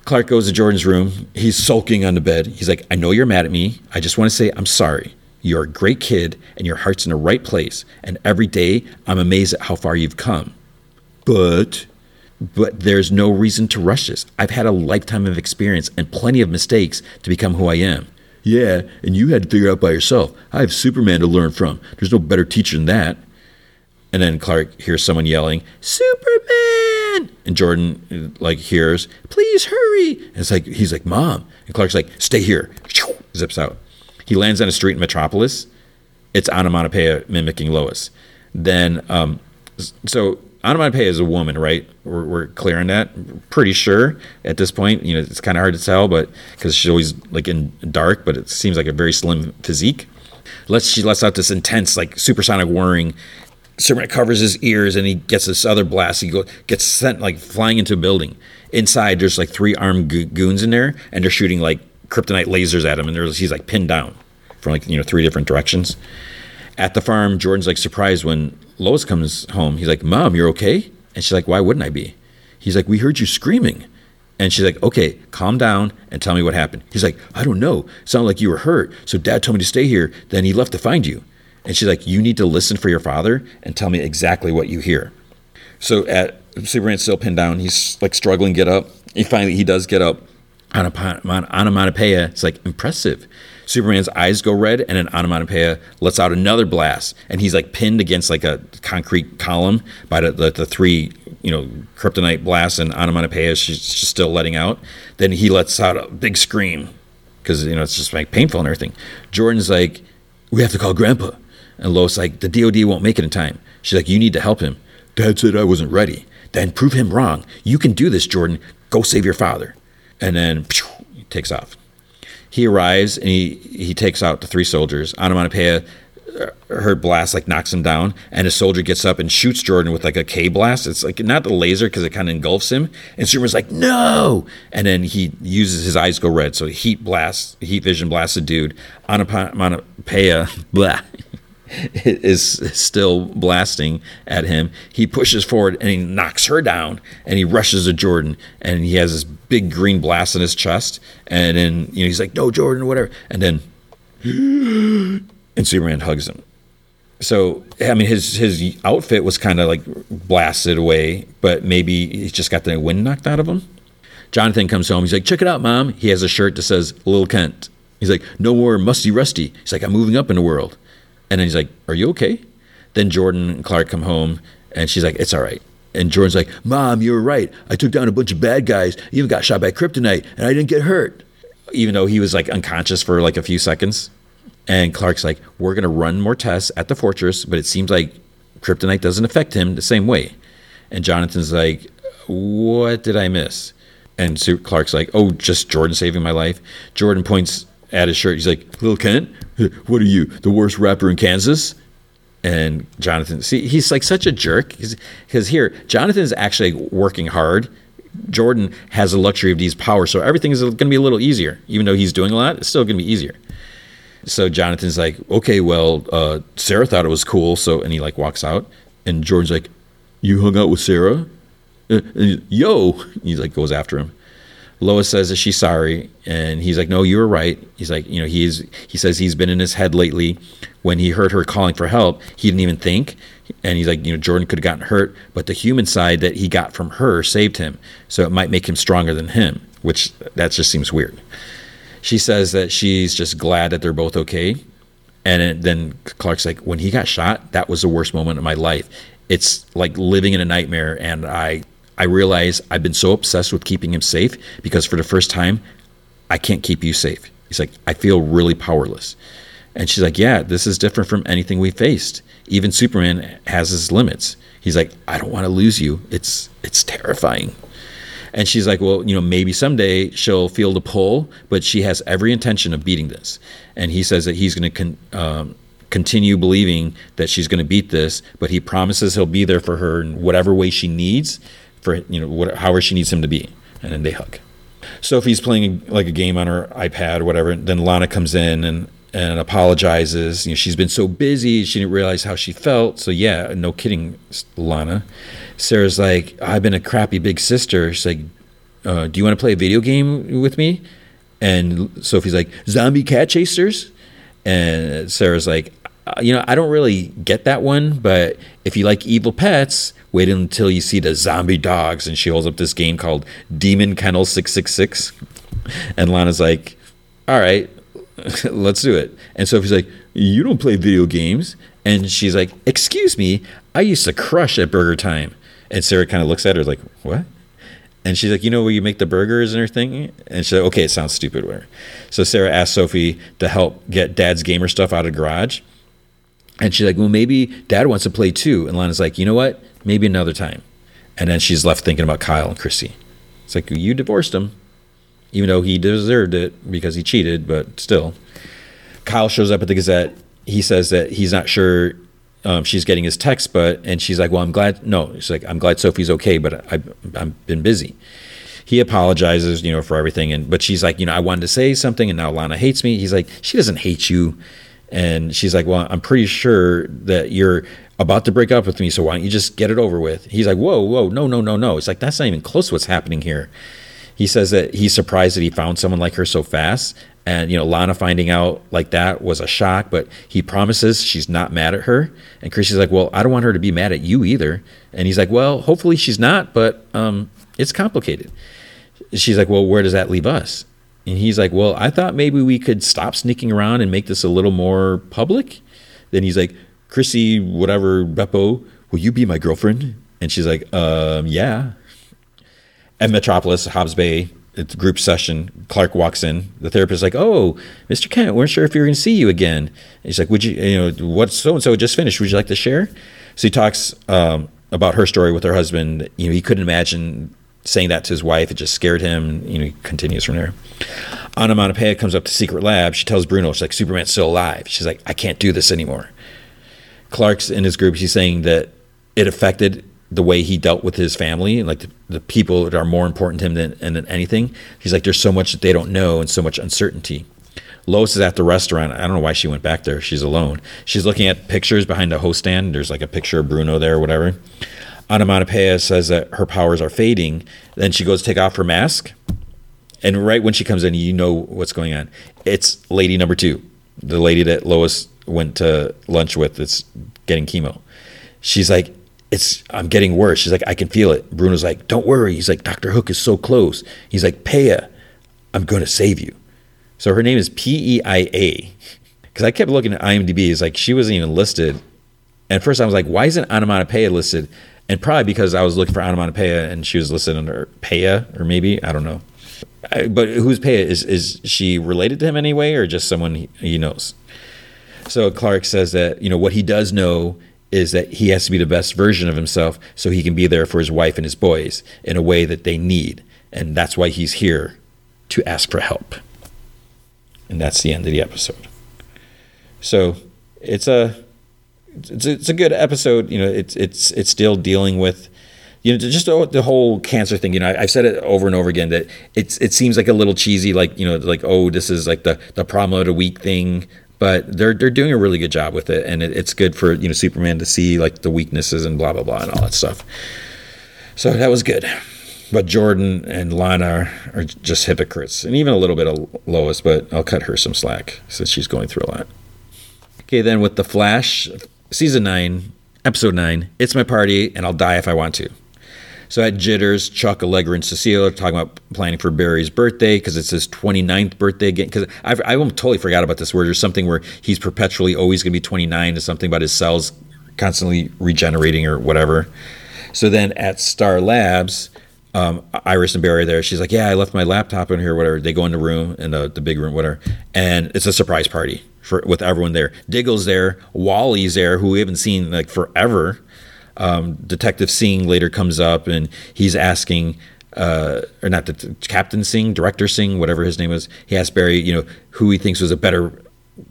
Clark goes to Jordan's room. He's sulking on the bed. He's like, I know you're mad at me. I just want to say I'm sorry. You're a great kid and your heart's in the right place. And every day I'm amazed at how far you've come. But but there's no reason to rush this. I've had a lifetime of experience and plenty of mistakes to become who I am. Yeah, and you had to figure it out by yourself. I have Superman to learn from. There's no better teacher than that. And then Clark hears someone yelling, Superman! And Jordan like hears, please hurry. And it's like he's like, Mom. And Clark's like, stay here. (laughs) Zips out. He lands on a street in Metropolis. It's Onomatopoeia mimicking Lois. Then um, so Onomatopoeia is a woman, right? We're, we're, clear on that. Pretty sure at this point. You know, it's kind of hard to tell, but because she's always like in dark, but it seems like a very slim physique. Let's she lets out this intense like supersonic whirring. Superman covers his ears and he gets this other blast. He go, gets sent like flying into a building. Inside, there's like three armed go- goons in there, and they're shooting like kryptonite lasers at him, and he's like pinned down from like you know three different directions. At the farm, Jordan's like surprised when Lois comes home. He's like, Mom, you're okay? And she's like, Why wouldn't I be? He's like, We heard you screaming. And she's like, Okay, calm down and tell me what happened. He's like, I don't know. It sounded like you were hurt. So dad told me to stay here. Then he left to find you. And she's like, You need to listen for your father and tell me exactly what you hear. So at Superman's still pinned down. He's like struggling to get up. He finally he does get up. On a, on, onomatopoeia. It's like impressive. Superman's eyes go red, and an onomatopoeia lets out another blast, and he's like pinned against like a concrete column by the, the, the three, you know, kryptonite blasts and onomatopoeia she's, she's still letting out. Then he lets out a big scream because you know it's just like painful and everything. Jordan's like, "We have to call Grandpa," and Lois like, "The DoD won't make it in time." She's like, "You need to help him." Dad said I wasn't ready. Then prove him wrong. You can do this, Jordan. Go save your father. And then phew, he takes off. He arrives and he, he takes out the three soldiers. Onomatopoeia, uh, her blast like knocks him down, and a soldier gets up and shoots Jordan with like a K blast. It's like not the laser because it kind of engulfs him. And Superman's like, no! And then he uses his eyes go red, so heat blast, heat vision blasts a dude. Onomatopoeia, (laughs) blah, (laughs) is still blasting at him. He pushes forward and he knocks her down and he rushes to Jordan and he has this big green blast in his chest. And then you know he's like, "No, Jordan, whatever." And then (gasps) and Superman hugs him. So I mean, his his outfit was kind of like blasted away, but maybe he's just got the wind knocked out of him. Jonathan comes home. He's like, "Check it out, mom." He has a shirt that says "Lil Kent." He's like, "No more musty rusty." He's like, "I'm moving up in the world." And then he's like, Are you okay? Then Jordan and Clark come home and she's like, It's all right. And Jordan's like, Mom, you were right. I took down a bunch of bad guys, even got shot by kryptonite, and I didn't get hurt. Even though he was like unconscious for like a few seconds. And Clark's like, We're going to run more tests at the fortress, but it seems like kryptonite doesn't affect him the same way. And Jonathan's like, What did I miss? And Clark's like, Oh, just Jordan saving my life. Jordan points at his shirt. He's like, Lil Kent, what are you, the worst rapper in Kansas? And Jonathan, see, he's like such a jerk because here, Jonathan's actually working hard. Jordan has the luxury of these powers, so everything is going to be a little easier. Even though he's doing a lot, it's still going to be easier. So Jonathan's like, okay, well, uh, Sarah thought it was cool, so and he like walks out, and Jordan's like, you hung out with Sarah? Uh, yo, (laughs) he like goes after him. Lois says that she's sorry, and he's like, "No, you were right." He's like, you know, he's he says he's been in his head lately. When he heard her calling for help, he didn't even think, and he's like, you know, Jordan could have gotten hurt, but the human side that he got from her saved him, so it might make him stronger than him, which that just seems weird. She says that she's just glad that they're both okay, and then Clark's like, when he got shot, that was the worst moment of my life. It's like living in a nightmare, and I I realize I've been so obsessed with keeping him safe because for the first time, I can't keep you safe. He's like, I feel really powerless. And she's like, Yeah, this is different from anything we faced. Even Superman has his limits. He's like, I don't want to lose you. It's it's terrifying. And she's like, Well, you know, maybe someday she'll feel the pull, but she has every intention of beating this. And he says that he's going to con- um, continue believing that she's going to beat this, but he promises he'll be there for her in whatever way she needs for you know what, however she needs him to be, and then they hug. Sophie's playing like a game on her iPad or whatever. Then Lana comes in and and apologizes. You know, she's been so busy, she didn't realize how she felt. So yeah, no kidding, Lana. Sarah's like, I've been a crappy big sister. She's like, uh, do you want to play a video game with me? And Sophie's like, zombie cat chasers. And Sarah's like, you know, I don't really get that one, but if you like evil pets, wait until you see the zombie dogs. And she holds up this game called Demon Kennel 666. And Lana's like, all right, (laughs) let's do it. And Sophie's like, you don't play video games. And she's like, excuse me, I used to crush at BurgerTime. And Sarah kind of looks at her like, what? And she's like, you know where you make the burgers and everything? And she's like, okay, it sounds stupid. Whatever. So Sarah asked Sophie to help get Dad's gamer stuff out of the garage. And she's like, well, maybe Dad wants to play too. And Lana's like, you know what? Maybe another time. And then she's left thinking about Kyle and Chrissy. It's like, you divorced him, even though he deserved it because he cheated, but still. Kyle shows up at the Gazette. He says that he's not sure um, she's getting his text, but and she's like, "Well, I'm glad." No, she's like, "I'm glad Sophie's okay, but I, I've been busy." He apologizes, you know, for everything, and but she's like, "You know, I wanted to say something, and now Lana hates me." He's like, "She doesn't hate you," and she's like, "Well, I'm pretty sure that you're about to break up with me, so why don't you just get it over with?" He's like, "Whoa, whoa, no, no, no, no!" It's like that's not even close to what's happening here. He says that he's surprised that he found someone like her so fast, and you know, Lana finding out like that was a shock, but he promises she's not mad at her. And Chrissy's like, "Well, I don't want her to be mad at you either." And he's like, "Well, hopefully she's not, but um, it's complicated." She's like, "Well, where does that leave us?" And he's like, "Well, I thought maybe we could stop sneaking around and make this a little more public." Then he's like, "Chrissy, whatever, Beppo, will you be my girlfriend?" And she's like, "Um, yeah." At Metropolis, Hobbs Bay, it's group session. Clark walks in. The therapist's like, "Oh, Mr. Kent, we're sure if you're going to see you again." And he's like, "Would you, you know, what so and so just finished? Would you like to share?" So he talks um, about her story with her husband. You know, he couldn't imagine saying that to his wife. It just scared him. You know, he continues from there. Anna Onomatopoeia comes up to Secret Lab. She tells Bruno, she's like, Superman's still alive. She's like, I can't do this anymore. Clark's in his group. He's saying that it affected the way he dealt with his family, like the, the people that are more important to him than, than anything. He's like, there's so much that they don't know and so much uncertainty. Lois is at the restaurant. I don't know why she went back there. She's alone. She's looking at pictures behind the host stand. There's like a picture of Bruno there or whatever. Onomatopoeia says that her powers are fading. Then she goes to take off her mask. And right when she comes in, you know what's going on. It's lady number two, the lady that Lois went to lunch with that's getting chemo. She's like, it's I'm getting worse. She's like, I can feel it. Bruno's like, don't worry. He's like, Dr. Hook is so close. He's like, Peia, I'm going to save you. So her name is P E I A. Because I kept looking at IMDb, it's like she wasn't even listed. And first I was like, why isn't Onomatopoeia listed? And probably because I was looking for Onomatopoeia and she was listed under Peia, or maybe, I don't know. I, but who's Peia? Is, is she related to him anyway, or just someone he, he knows? So Clark says that, you know, what he does know is that he has to be the best version of himself so he can be there for his wife and his boys in a way that they need. And that's why he's here to ask for help. And that's the end of the episode. So it's a it's it's a good episode. You know, it's it's it's still dealing with you know just the whole cancer thing. You know, I, have said it over and over again that it's it seems like a little cheesy, like you know, like oh, this is like the the problem of the week thing but they're they're doing a really good job with it, and it, it's good for you know Superman to see like the weaknesses and blah blah blah and all that stuff. So that was good. But Jordan and Lana are just hypocrites, and even a little bit of Lois. But I'll cut her some slack since she's going through a lot. Okay, then with the Flash, season nine, episode nine. It's my party, and I'll die if I want to. So at Jitters, Chuck, Allegra, and Cecile are talking about planning for Barry's birthday because it's his 29th birthday again. Because I totally forgot about this where there's something where he's perpetually always going to be 29 There's something about his cells constantly regenerating or whatever. So then at Star Labs, um, Iris and Barry there. She's like, "Yeah, I left my laptop in here, whatever." They go in the room, in the, the big room, whatever, and it's a surprise party for with everyone there. Diggle's there, Wally's there, who we haven't seen like forever um, Detective Singh later comes up and he's asking, uh, or not the Captain Singh, Director Singh, whatever his name was. He asked Barry, you know, who he thinks was a better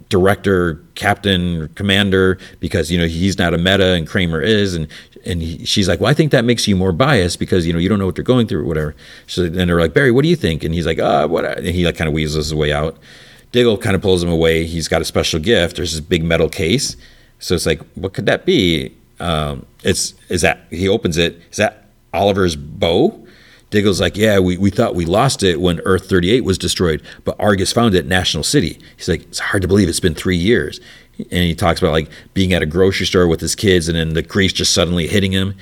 director, captain, commander, because you know he's not a meta and Kramer is, and and he, she's like, well, I think that makes you more biased because you know you don't know what they're going through or whatever. So then they're like, Barry, what do you think? And he's like, uh, what? And he like kind of weasels his way out. Diggle kind of pulls him away. He's got a special gift. There's this big metal case. So it's like, what could that be? Um, it's is that he opens it. Is that Oliver's bow? Diggle's like, yeah, we, we thought we lost it when Earth 38 was destroyed, but Argus found it at National City. He's like, it's hard to believe it's been three years. And he talks about like being at a grocery store with his kids and then the grease just suddenly hitting him.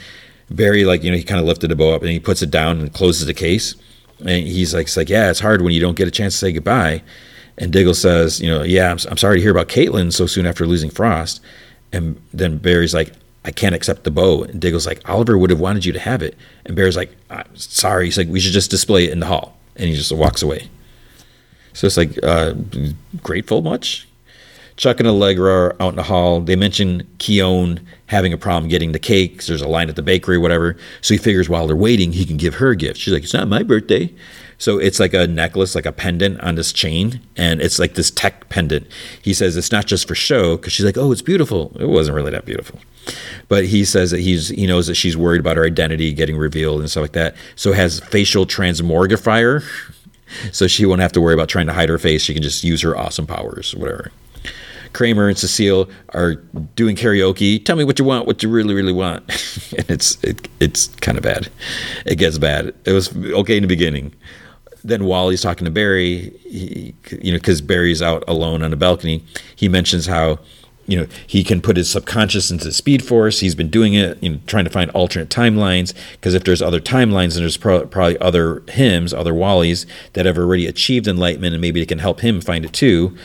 Barry, like, you know, he kind of lifted the bow up and he puts it down and closes the case. And he's like, it's like, yeah, it's hard when you don't get a chance to say goodbye. And Diggle says, you know, yeah, I'm, I'm sorry to hear about Caitlin so soon after losing Frost. And then Barry's like, I can't accept the bow. And Diggle's like, Oliver would have wanted you to have it. And Barry's like, I'm sorry. He's like, we should just display it in the hall. And he just walks away. So it's like, uh, grateful much? Chuck and Allegra are out in the hall. They mention Khione having a problem getting the cake there's a line at the bakery whatever. So he figures while they're waiting, he can give her a gift. She's like, it's not my birthday. So it's like a necklace, like a pendant on this chain, and it's like this tech pendant. He says it's not just for show because she's like, oh, it's beautiful. It wasn't really that beautiful, but he says that he's he knows that she's worried about her identity getting revealed and stuff like that. So has facial transmogrifier, so she won't have to worry about trying to hide her face. She can just use her awesome powers, whatever. Kramer and Cecile are doing karaoke. Tell me what you want, what you really, really want. (laughs) and it's it, it's kind of bad. It gets bad. It was okay in the beginning then while he's talking to Barry, he, you know, because Barry's out alone on a balcony, he mentions how, you know, he can put his subconscious into Speed Force. He's been doing it, you know, trying to find alternate timelines. Because if there's other timelines, then there's pro- probably other hymns, other Wallies that have already achieved enlightenment, and maybe they can help him find it too.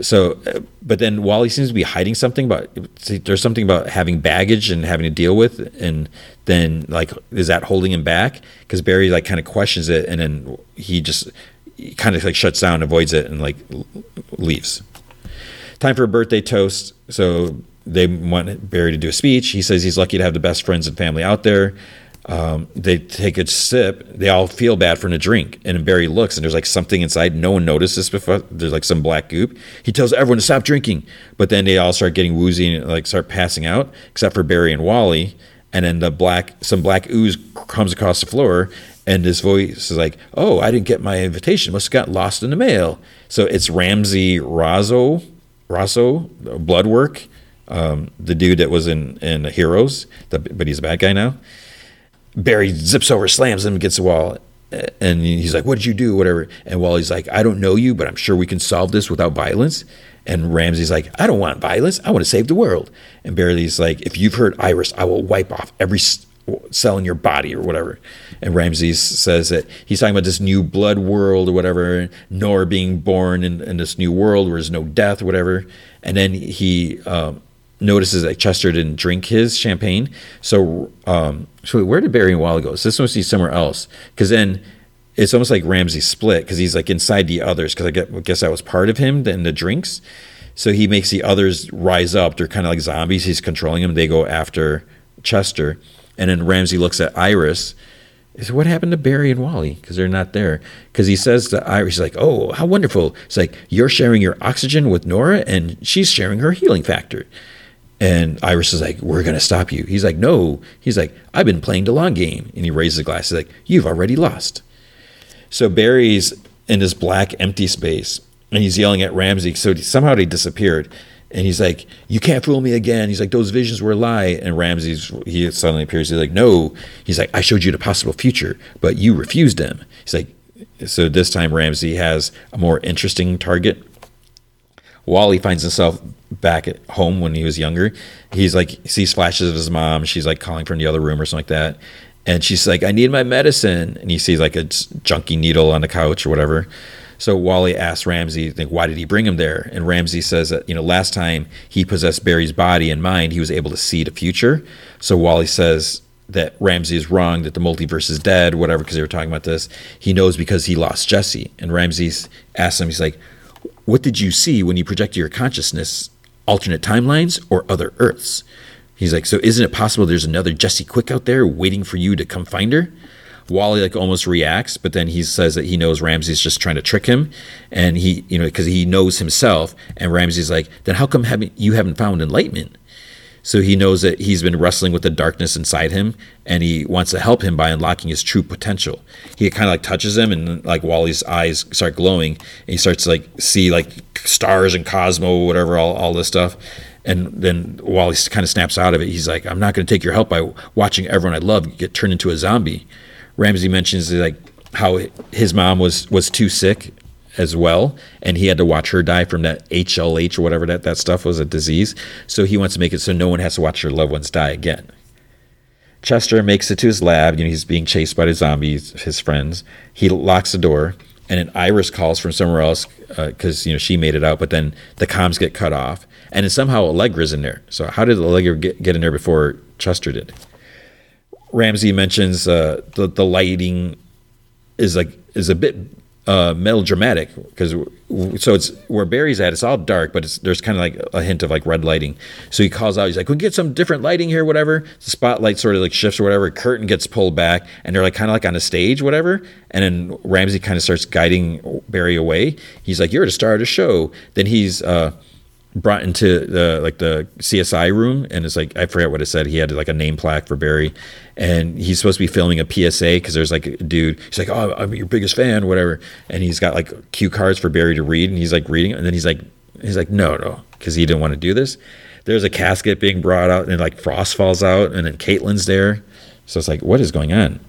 So, uh, but then Wally seems to be hiding something about. There's something about having baggage and having to deal with, and then like, is that holding him back? Because Barry like kind of questions it, and then he just kind of like shuts down, avoids it, and like leaves. Time for a birthday toast. So they want Barry to do a speech. He says he's lucky to have the best friends and family out there um, they take a sip. They all feel bad for a drink. And Barry looks, and there's like something inside. No one notices before. There's like some black goop. He tells everyone to stop drinking. But then they all start getting woozy and like start passing out, except for Barry and Wally. And then the black, some black ooze comes across the floor, and his voice is like, "Oh, I didn't get my invitation. Must have got lost in the mail." So it's Ramsey Rosso, Rosso, Bloodwork, um, the dude that was in in Heroes, but he's a bad guy now. Barry zips over, slams him against the wall. And he's like, What did you do? Whatever. And Wally's like, I don't know you, but I'm sure we can solve this without violence. And Ramsey's like, I don't want violence. I want to save the world. And Barry's like, If you've hurt Iris, I will wipe off every cell in your body or whatever. And Ramsey says that he's talking about this new blood world or whatever, Nora being born in, in this new world where there's no death, or whatever. And then he um, notices that Chester didn't drink his champagne. So, um, so where did Barry and Wally go? So this must be somewhere else. Because then it's almost like Ramsey split because he's like inside the others. Because I, guess that was part of him in the drinks. So he makes the others rise up. They're kind of like zombies. He's controlling them. They go after Chester. And then Ramsey looks at Iris. Says, what happened to Barry and Wally? Because they're not there. Because he says to Iris, like, oh, how wonderful. It's like, you're sharing your oxygen with Nora and she's sharing her healing factor. And Iris is like, We're going to stop you. He's like, No. He's like, I've been playing the long game. And he raises the glass. He's like, You've already lost. So Barry's in this black, empty space and he's yelling at Ramsey. So somehow they disappeared. And he's like, You can't fool me again. He's like, Those visions were a lie. And Ramsey's, he suddenly appears. He's like, No. He's like, I showed you the possible future, but you refused them. He's like, So this time Ramsey has a more interesting target. Wally finds himself back at home when he was younger. He's like sees flashes of his mom. She's like calling from the other room or something like that. And she's like, I need my medicine. And he sees like a junky needle on the couch or whatever. So Wally asks Ramsey, like, why did he bring him there? And Ramsey says that, you know, last time he possessed Barry's body and mind, he was able to see the future. So Wally says that Ramsey is wrong, that the multiverse is dead, whatever, because they were talking about this. He knows because he lost Jesse. And Ramsey asks him, he's like, what did you see when you projected your consciousness alternate timelines or other Earths. He's like, so isn't it possible there's another Jesse Quick out there waiting for you to come find her? Wally like almost reacts, but then he says that he knows Ramsey's just trying to trick him, and he, you know, because he knows himself. And Ramsey's like, then how come haven't you haven't found enlightenment? So he knows that he's been wrestling with the darkness inside him, and he wants to help him by unlocking his true potential. He kind of like touches him, and like Wally's eyes start glowing, and he starts to like see like stars and Cosmo, whatever, all, all this stuff. And then Wally kind of snaps out of it. He's like, "I'm not going to take your help by watching everyone I love get turned into a zombie." Ramsey mentions like how his mom was was too sick as well, and he had to watch her die from that HLH or whatever that, that stuff was a disease. So he wants to make it so no one has to watch their loved ones die again. Chester makes it to his lab. You know, he's being chased by the zombies, his friends. He locks the door, and an Iris calls from somewhere else because uh, you know she made it out. But then the comms get cut off, and then somehow Allegra's in there. So how did Allegra get, get in there before Chester did? Ramsey mentions uh, the the lighting is like is a bit uh, melodramatic because so it's where Barry's at. It's all dark, but there's kind of like a hint of like red lighting. So he calls out. He's like, "We get some different lighting here, whatever." The spotlight sort of like shifts or whatever. Curtain gets pulled back, and they're like kind of like on a stage, whatever. And then Ramsey kind of starts guiding Barry away. He's like, "You're the star of the show." Then he's uh, brought into the like the CSI room, and it's like I forget what it said. He had like a name plaque for Barry, and he's supposed to be filming a PSA because there's like a dude. He's like, "Oh, I'm your biggest fan, whatever," and he's got like cue cards for Barry to read, and he's like reading, and then he's like, he's like, "No, no," because he didn't want to do this. There's a casket being brought out, and like Frost falls out, and then Caitlin's there, so it's like, what is going on?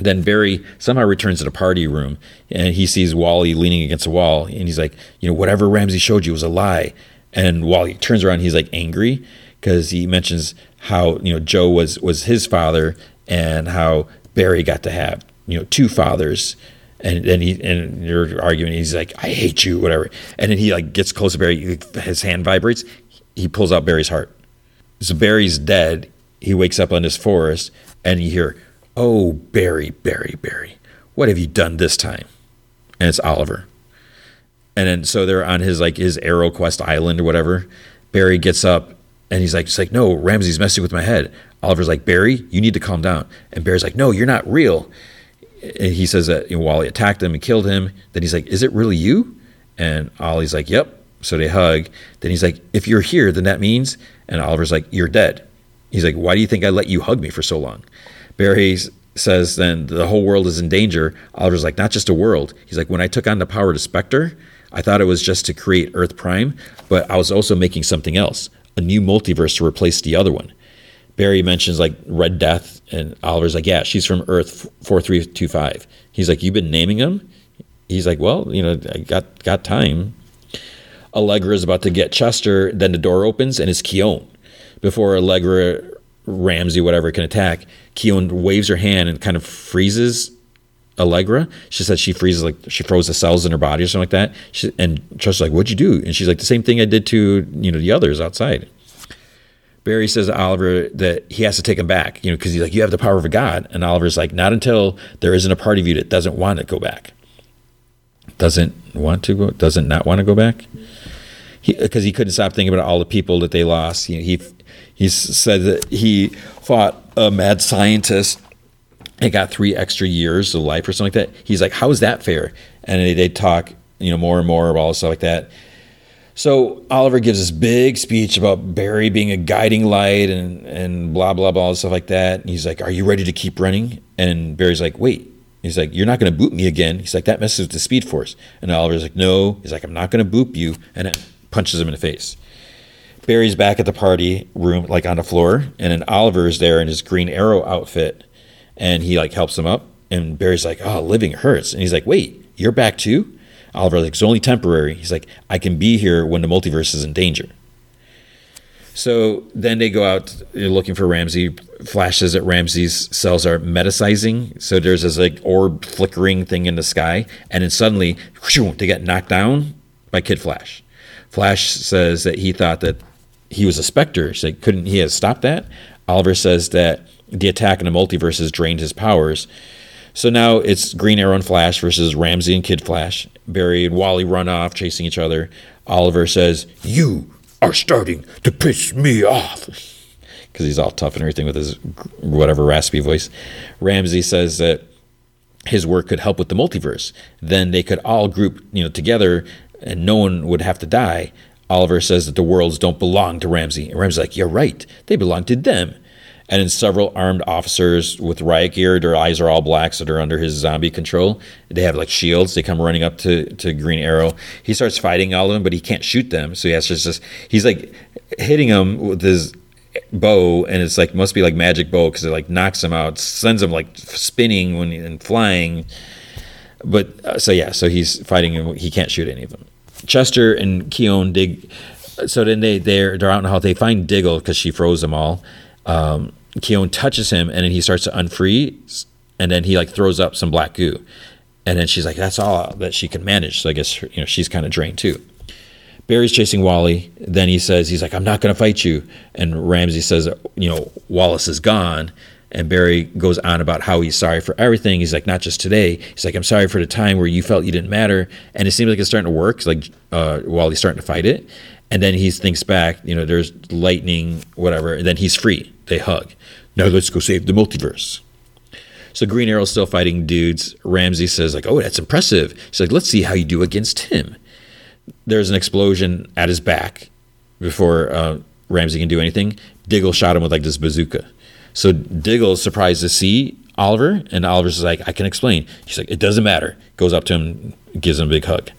Then Barry somehow returns to the party room and he sees Wally leaning against a wall and he's like, you know, whatever Ramsey showed you was a lie. And Wally turns around, he's like angry because he mentions how you know Joe was was his father and how Barry got to have you know two fathers. And then he and you're arguing. He's like, "I hate you," whatever. And then he like gets close to Barry. His hand vibrates. He pulls out Barry's heart. So Barry's dead. He wakes up on this forest, and you hear, "Oh, Barry, Barry, Barry, what have you done this time?" And it's Oliver. And then so they're on his like his Arrow Quest Island or whatever. Barry gets up and he's like, "It's like no, Ramsey's messing with my head." Oliver's like, "Barry, you need to calm down." And Barry's like, "No, you're not real." And he says that you know, Wally attacked him and killed him. Then he's like, "Is it really you?" And Ollie's like, "Yep." So they hug. Then he's like, "If you're here, then that means." And Oliver's like, "You're dead." He's like, "Why do you think I let you hug me for so long?" Barry says, "Then the whole world is in danger." Oliver's like, "Not just a world." He's like, "When I took on the power to Spectre, I thought it was just to create Earth Prime, but I was also making something else, a new multiverse to replace the other one. Barry mentions like Red Death, and Oliver's like, yeah, she's from Earth 4325. He's like, you've been naming them? He's like, well, you know, I got, got time. Allegra is about to get Chester, then the door opens and it's Khione. Before Allegra, Ramsey, whatever, can attack, Khione waves her hand and kind of freezes Allegra. She said she freezes like she froze the cells in her body or something like that. She, and Trust's like, "What'd you do?" And she's like, "The same thing I did to you know the others outside." Barry says to Oliver that he has to take him back, you know, because he's like, "You have the power of a god," and Oliver's like, "Not until there isn't a part of you that doesn't want to go back." Doesn't want to go? Doesn't not want to go back? Because he, he, couldn't stop thinking about all the people that they lost. You know, he he said that he fought a mad scientist and got three extra years of life or something like that. He's like, how is that fair? And they, talk, you know, more and more about all stuff like that. So Oliver gives this big speech about Barry being a guiding light and, and blah, blah, blah, stuff like that. And he's like, Are you ready to keep running? And Barry's like, Wait. He's like, You're not going to boot me again. He's like, That messes with the speed force. And Oliver's like, No. He's like, I'm not going to boop you. And it punches him in the face. Barry's back at the party room, like on the floor. And then Oliver is there in his Green Arrow outfit and he like helps him up. And Barry's like, "Oh, living hurts," and he's like, "Wait, you're back too?" Oliver's like, "It's only temporary." He's like, "I can be here when the multiverse is in danger." So then they go out looking for Ramsey. Flashes that Ramsey's cells are metasizing. So there's this like orb flickering thing in the sky, and then suddenly they get knocked down by Kid Flash. Flash says that he thought that he was a specter. So couldn't he have stopped that? Oliver says that the attack in the multiverse has drained his powers. So now it's Green Arrow and Flash versus Ramsey and Kid Flash. Barry and Wally run off chasing each other. Oliver says, You are starting to piss me off. (laughs) Because he's all tough and everything with his whatever raspy voice. Ramsey says that his work could help with the multiverse. Then they could all group, you know, together and no one would have to die. Oliver says that the worlds don't belong to Ramsey. And Ramsey's like, You're right. They belong to them. And then several armed officers with riot gear, their eyes are all black, so they're under his zombie control. They have like shields. They come running up to, to Green Arrow. He starts fighting all of them, but he can't shoot them. So he has to just, he's like hitting them with his bow, and it's like, must be like magic bow because it like knocks them out, sends them like spinning when and flying. But uh, so yeah, so he's fighting and he can't shoot any of them. Chester and Khione dig. So then they they're they're out in the hall. They find Diggle because she froze them all. Um, Khione touches him and then he starts to unfreeze and then he like throws up some black goo. And then she's like, that's all that she can manage. So I guess you know she's kind of drained too. Barry's chasing Wally. Then he says, he's like, I'm not going to fight you. And Ramsey says, you know, Wallace is gone. And Barry goes on about how he's sorry for everything. He's like, not just today. He's like, I'm sorry for the time where you felt you didn't matter. And it seems like it's starting to work. Like uh, he's starting to fight it. And then he thinks back, you know, there's lightning, whatever. And then he's free. They hug. Now let's go save the multiverse. So Green Arrow's still fighting dudes. Ramsey says, like, oh, that's impressive. He's like, let's see how you do against him. There's an explosion at his back before uh, Ramsey can do anything. Diggle shot him with like this bazooka. So Diggle's surprised to see Oliver, and Oliver's like, I can explain. He's like, it doesn't matter. Goes up to him, gives him a big hug.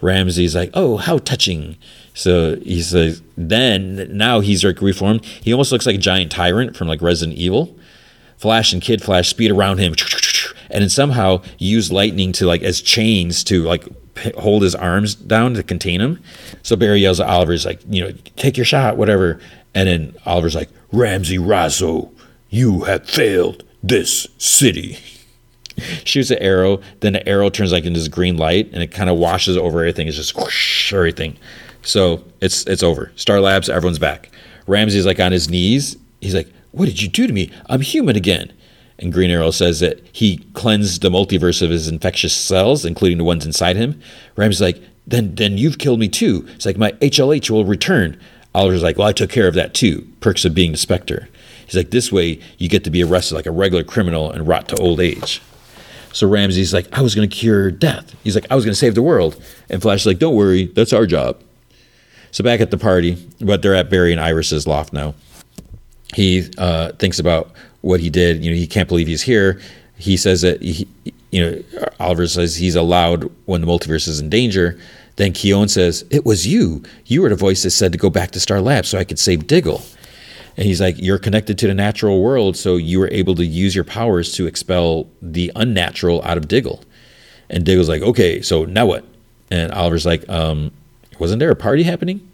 Ramsey's like, oh, how touching. So he says, then now he's like reformed. He almost looks like a giant tyrant from like Resident Evil. Flash and Kid Flash speed around him, and then somehow use lightning to like as chains to like hold his arms down to contain him. So Barry yells at Oliver, he's like, you know, take your shot, whatever. And then Oliver's like, Ramsey Rosso, you have failed this city. Shoots an arrow, then the arrow turns like into this green light, and it kind of washes over everything. It's just whoosh, everything. So it's it's over. Star Labs, everyone's back. Ramsey's like on his knees. He's like, "What did you do to me? I'm human again." And Green Arrow says that he cleansed the multiverse of his infectious cells, including the ones inside him. Ramsey's like, "Then then you've killed me too." It's like my HLH will return. Oliver's like, "Well, I took care of that too." Perks of being the Spectre. He's like, "This way, you get to be arrested like a regular criminal and rot to old age." So Ramsey's like, I was going to cure death. He's like, I was going to save the world. And Flash's like, don't worry, that's our job. So back at the party, but they're at Barry and Iris's loft now. He uh, thinks about what he did. You know, he can't believe he's here. He says that he, you know, Oliver says he's allowed when the multiverse is in danger. Then Khione says, "It was you. You were the voice that said to go back to Star Labs so I could save Diggle." And he's like, "You're connected to the natural world, so you were able to use your powers to expel the unnatural out of Diggle." And Diggle's like, "Okay, so now what?" And Oliver's like, um, wasn't there a party happening?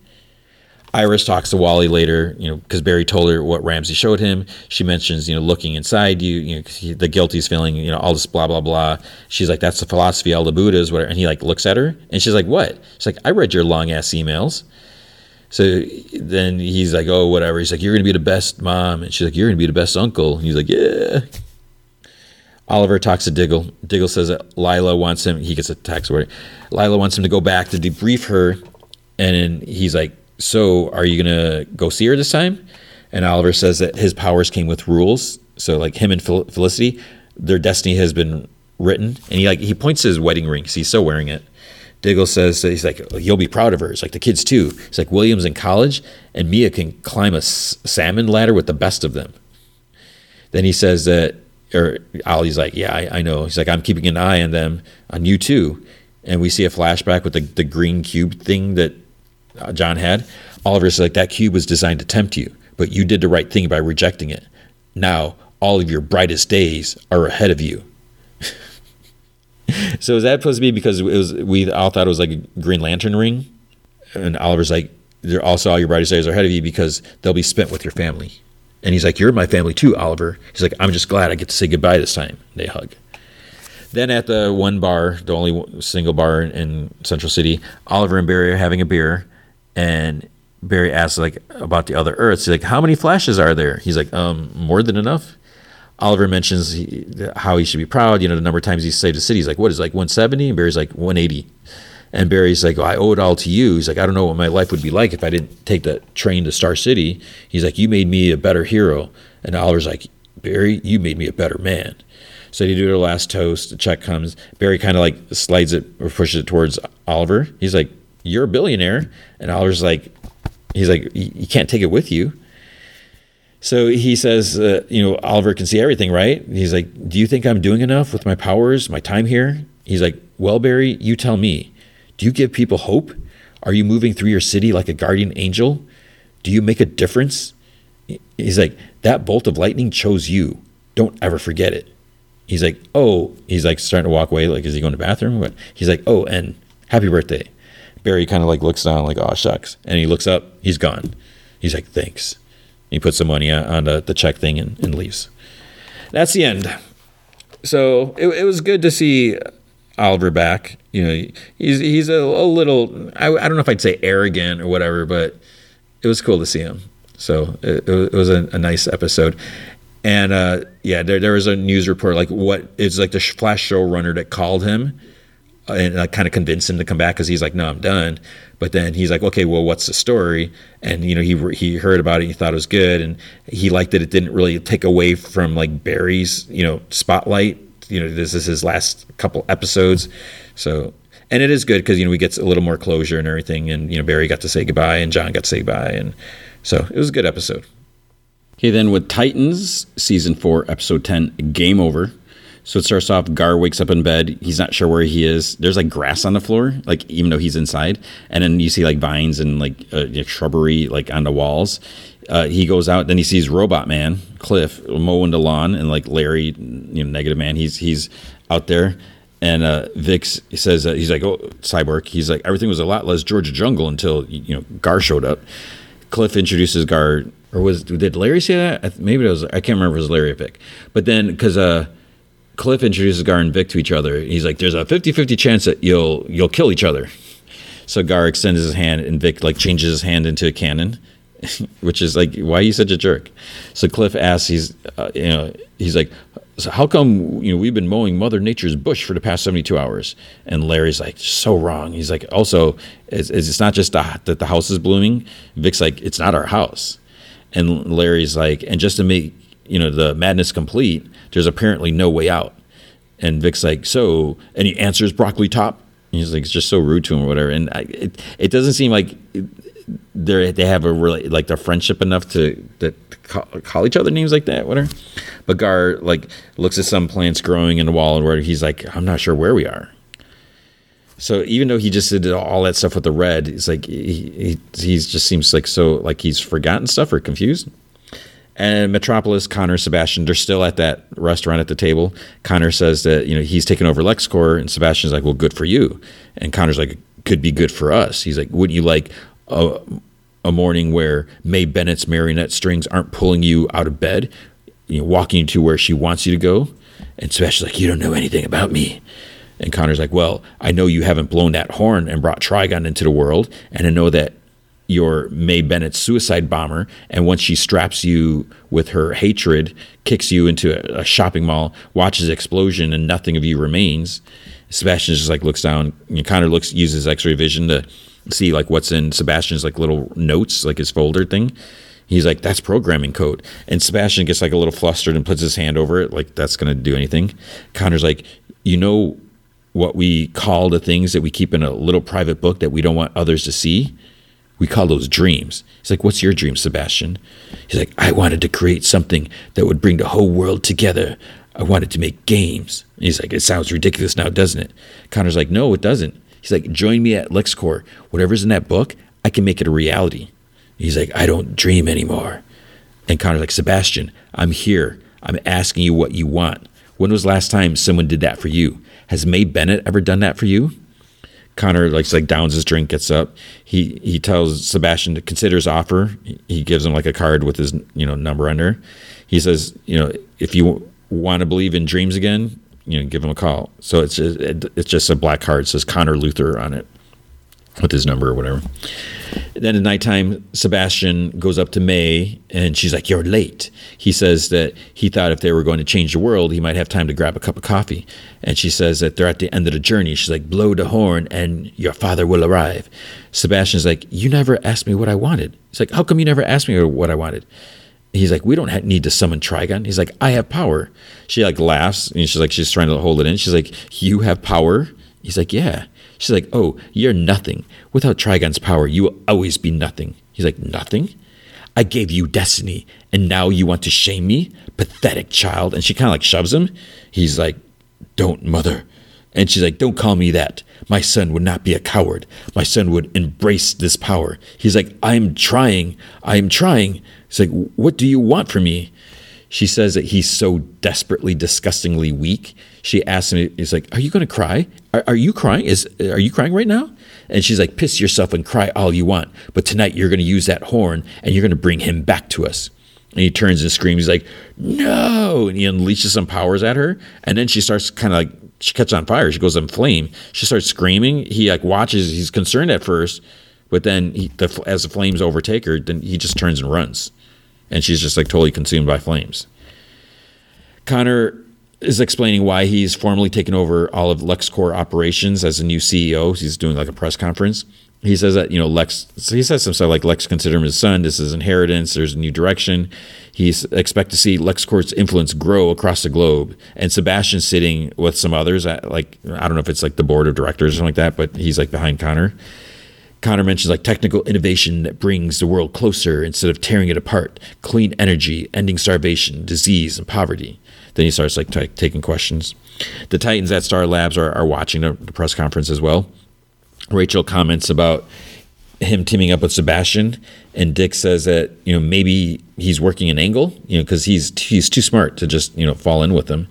Iris talks to Wally later, you know, because Barry told her what Ramsey showed him. She mentions, you know, looking inside you, you know, the guilty's feeling, you know, all this blah blah blah. She's like, that's the philosophy all the Buddhas, whatever. And he like looks at her, and she's like, what? She's like, I read your long ass emails. So then he's like, oh, whatever. He's like, you're gonna be the best mom, and she's like, you're gonna be the best uncle. And he's like, yeah. Oliver talks to Diggle. Diggle says that Lyla wants him. He gets a text where Lyla wants him to go back to debrief her, and he's like, "So, are you gonna go see her this time?" And Oliver says that his powers came with rules. So, like him and Fel- Felicity, their destiny has been written. And he like he points to his wedding ring because he's still wearing it. Diggle says he's like you'll be proud of her. It's like the kids too. It's like William's in college, and Mia can climb a s- salmon ladder with the best of them. Then he says that or Ollie's like, yeah, I, I, know. He's like, I'm keeping an eye on them, on you too. And we see a flashback with the, the green cube thing that uh, John had. Oliver's like, that cube was designed to tempt you, but you did the right thing by rejecting it. Now, all of your brightest days are ahead of you. (laughs) so is that supposed to be because it was we all thought it was like a Green Lantern ring? And Oliver's like, they're also all your brightest days are ahead of you because they'll be spent with your family. And he's like, You're my family too, Oliver. He's like, I'm just glad I get to say goodbye this time. They hug. Then at the one bar, the only single bar in Central City, Oliver and Barry are having a beer, and Barry asks like about the other Earths. He's like, "How many flashes are there?" He's like, "Um, more than enough." Oliver mentions he, how he should be proud. You know, the number of times he saved the city. He's like, "What is like 170?" And Barry's like, "180." And Barry's like, I owe it all to you. He's like, I don't know what my life would be like if I didn't take the train to Star City. He's like, you made me a better hero. And Oliver's like, Barry, you made me a better man. So they do their last toast. The check comes. Barry kind of like slides it or pushes it towards Oliver. He's like, you're a billionaire. And Oliver's like, he's like, you can't take it with you. So he says, uh, you know, Oliver can see everything, right? He's like, do you think I'm doing enough with my powers, my time here? He's like, well, Barry, you tell me. Do you give people hope? Are you moving through your city like a guardian angel? Do you make a difference? He's like, that bolt of lightning chose you. Don't ever forget it. He's like, oh, he's like starting to walk away. Like, is he going to the bathroom? But he's like, oh, and happy birthday. Barry kind of like looks down, like, oh, shucks. And he looks up, he's gone. He's like, thanks. He puts the money on the, the check thing and, and leaves. That's the end. So it, it was good to see Oliver back. You know, he's he's a, a little. I, I don't know if I'd say arrogant or whatever, but it was cool to see him. So it, it was a, a, nice episode. And uh, yeah, there, there was a news report like what it's like the Flash showrunner that called him and I kind of convinced him to come back because he's like, no, I'm done. But then he's like, okay, well, what's the story? And you know, he he heard about it, he thought it was good, and he liked that it didn't really take away from like Barry's you know spotlight. You know, this is his last couple episodes, so and it is good because you know we get a little more closure and everything, and you know Barry got to say goodbye and John got to say goodbye, and so it was a good episode. Okay, then with Titans season four, episode ten, game over. So it starts off. Gar wakes up in bed. He's not sure where he is. There's like grass on the floor, like even though he's inside. And then you see like vines and like uh, shrubbery like on the walls. Uh, he goes out. Then he sees Robot Man, Cliff, mowing the lawn, and like Larry, you know, Negative Man. He's he's out there. And uh, Vix says uh, he's like, oh, Cyborg. He's like, everything was a lot less Georgia Jungle until you know Gar showed up. Cliff introduces Gar, or was did Larry say that? Maybe it was. I can't remember if it was Larry or Vic. But then because uh, Cliff introduces Gar and Vic to each other. He's like, "There's a 50-50 chance that you'll you'll kill each other." So Gar extends his hand, and Vic like changes his hand into a cannon, (laughs) which is like, "Why are you such a jerk?" So Cliff asks, "He's uh, you know he's like." So how come you know we've been mowing Mother Nature's bush for the past 72 hours? And Larry's like so wrong. He's like also it's, it's not just the, that the house is blooming. Vic's like it's not our house, and Larry's like and just to make you know the madness complete, there's apparently no way out. And Vic's like, so, and he answers broccoli top. He's like, it's just so rude to him or whatever. And I, it, it doesn't seem like they they have a really like their friendship enough to that call, call, each other names like that, whatever. But Gar like looks at some plants growing in the wall and where he's like, I'm not sure where we are. So even though he just did all that stuff with the red, it's like he, he he's just seems like so like he's forgotten stuff or confused. And Metropolis, Connor, Sebastian, they're still at that restaurant at the table. Connor says that, you know, he's taken over LexCorp, and Sebastian's like, well, good for you. And Connor's like, could be good for us. He's like, wouldn't you like a, a morning where May Bennett's marionette strings aren't pulling you out of bed, you know, walking you to where she wants you to go? And Sebastian's like, you don't know anything about me. And Connor's like, well, I know you haven't blown that horn and brought Trigon into the world, and I know that your May Bennett suicide bomber, and once she straps you with her hatred, kicks you into a, a shopping mall, watches explosion, and nothing of you remains. Sebastian just like looks down, kind of looks uses X-ray vision to see like what's in Sebastian's like little notes, like his folder thing. He's like, that's programming code. And Sebastian gets like a little flustered and puts his hand over it, like that's gonna do anything. Connor's like, you know what we call the things that we keep in a little private book that we don't want others to see? We call those dreams. He's like, What's your dream, Sebastian? He's like, I wanted to create something that would bring the whole world together. I wanted to make games. And he's like, It sounds ridiculous now, doesn't it? Connor's like, No, it doesn't. He's like, Join me at LexCorp. Whatever's in that book, I can make it a reality. He's like, I don't dream anymore. And Connor's like, Sebastian, I'm here. I'm asking you what you want. When was last time someone did that for you? Has May Bennett ever done that for you? Connor like like downs his drink, gets up. He he tells Sebastian to consider his offer. He gives him like a card with his you know number under. He says, you know, if you want to believe in dreams again, you know, give him a call. So it's just, it's just a black card. It says Connor Luther on it with his number or whatever. Then at nighttime, Sebastian goes up to May and she's like, You're late. He says that he thought if they were going to change the world, he might have time to grab a cup of coffee. And she says that they're at the end of the journey. She's like, Blow the horn and your father will arrive. Sebastian's like, You never asked me what I wanted. He's like, How come you never asked me what I wanted? He's like, we don't need to summon Trigon. He's like, I have power. She like laughs and she's like, she's trying to hold it in. She's like, you have power. He's like, yeah. She's like, Oh, you're nothing. Without Trigon's power, you will always be nothing. He's like, Nothing? I gave you destiny, and now you want to shame me? Pathetic child. And she kind of like shoves him. He's like, Don't, mother. And she's like, Don't call me that. My son would not be a coward. My son would embrace this power. He's like, I'm trying. I'm trying. He's like, What do you want from me? She says that he's so desperately, disgustingly weak. She asks him, He's like, Are you going to cry? Are, are you crying? Is Are you crying right now? And she's like, Piss yourself and cry all you want. But tonight you're going to use that horn and you're going to bring him back to us. And he turns and screams. He's like, No. And he unleashes some powers at her. And then she starts kind of like, she catches on fire. She goes on flame. She starts screaming. He like watches. He's concerned at first, but then he, the, as the flames overtake her, then he just turns and runs, and she's just like totally consumed by flames. Connor is explaining why he's formally taken over all of LexCorp operations as a new CEO. He's doing like a press conference. He says that you know Lex. So he says some stuff like Lex consider him his son. This is inheritance. There's a new direction. He's expect to see LexCorp's influence grow across the globe. And Sebastian's sitting with some others. At, like I don't know if it's like the board of directors or something like that, but he's like behind Connor. Connor mentions like technical innovation that brings the world closer instead of tearing it apart. Clean energy, ending starvation, disease, and poverty. Then he starts like t- taking questions. The Titans at Star Labs are, are watching the, the press conference as well. Rachel comments about him teaming up with Sebastian, and Dick says that you know maybe he's working an angle, you know, because he's he's too smart to just you know fall in with him.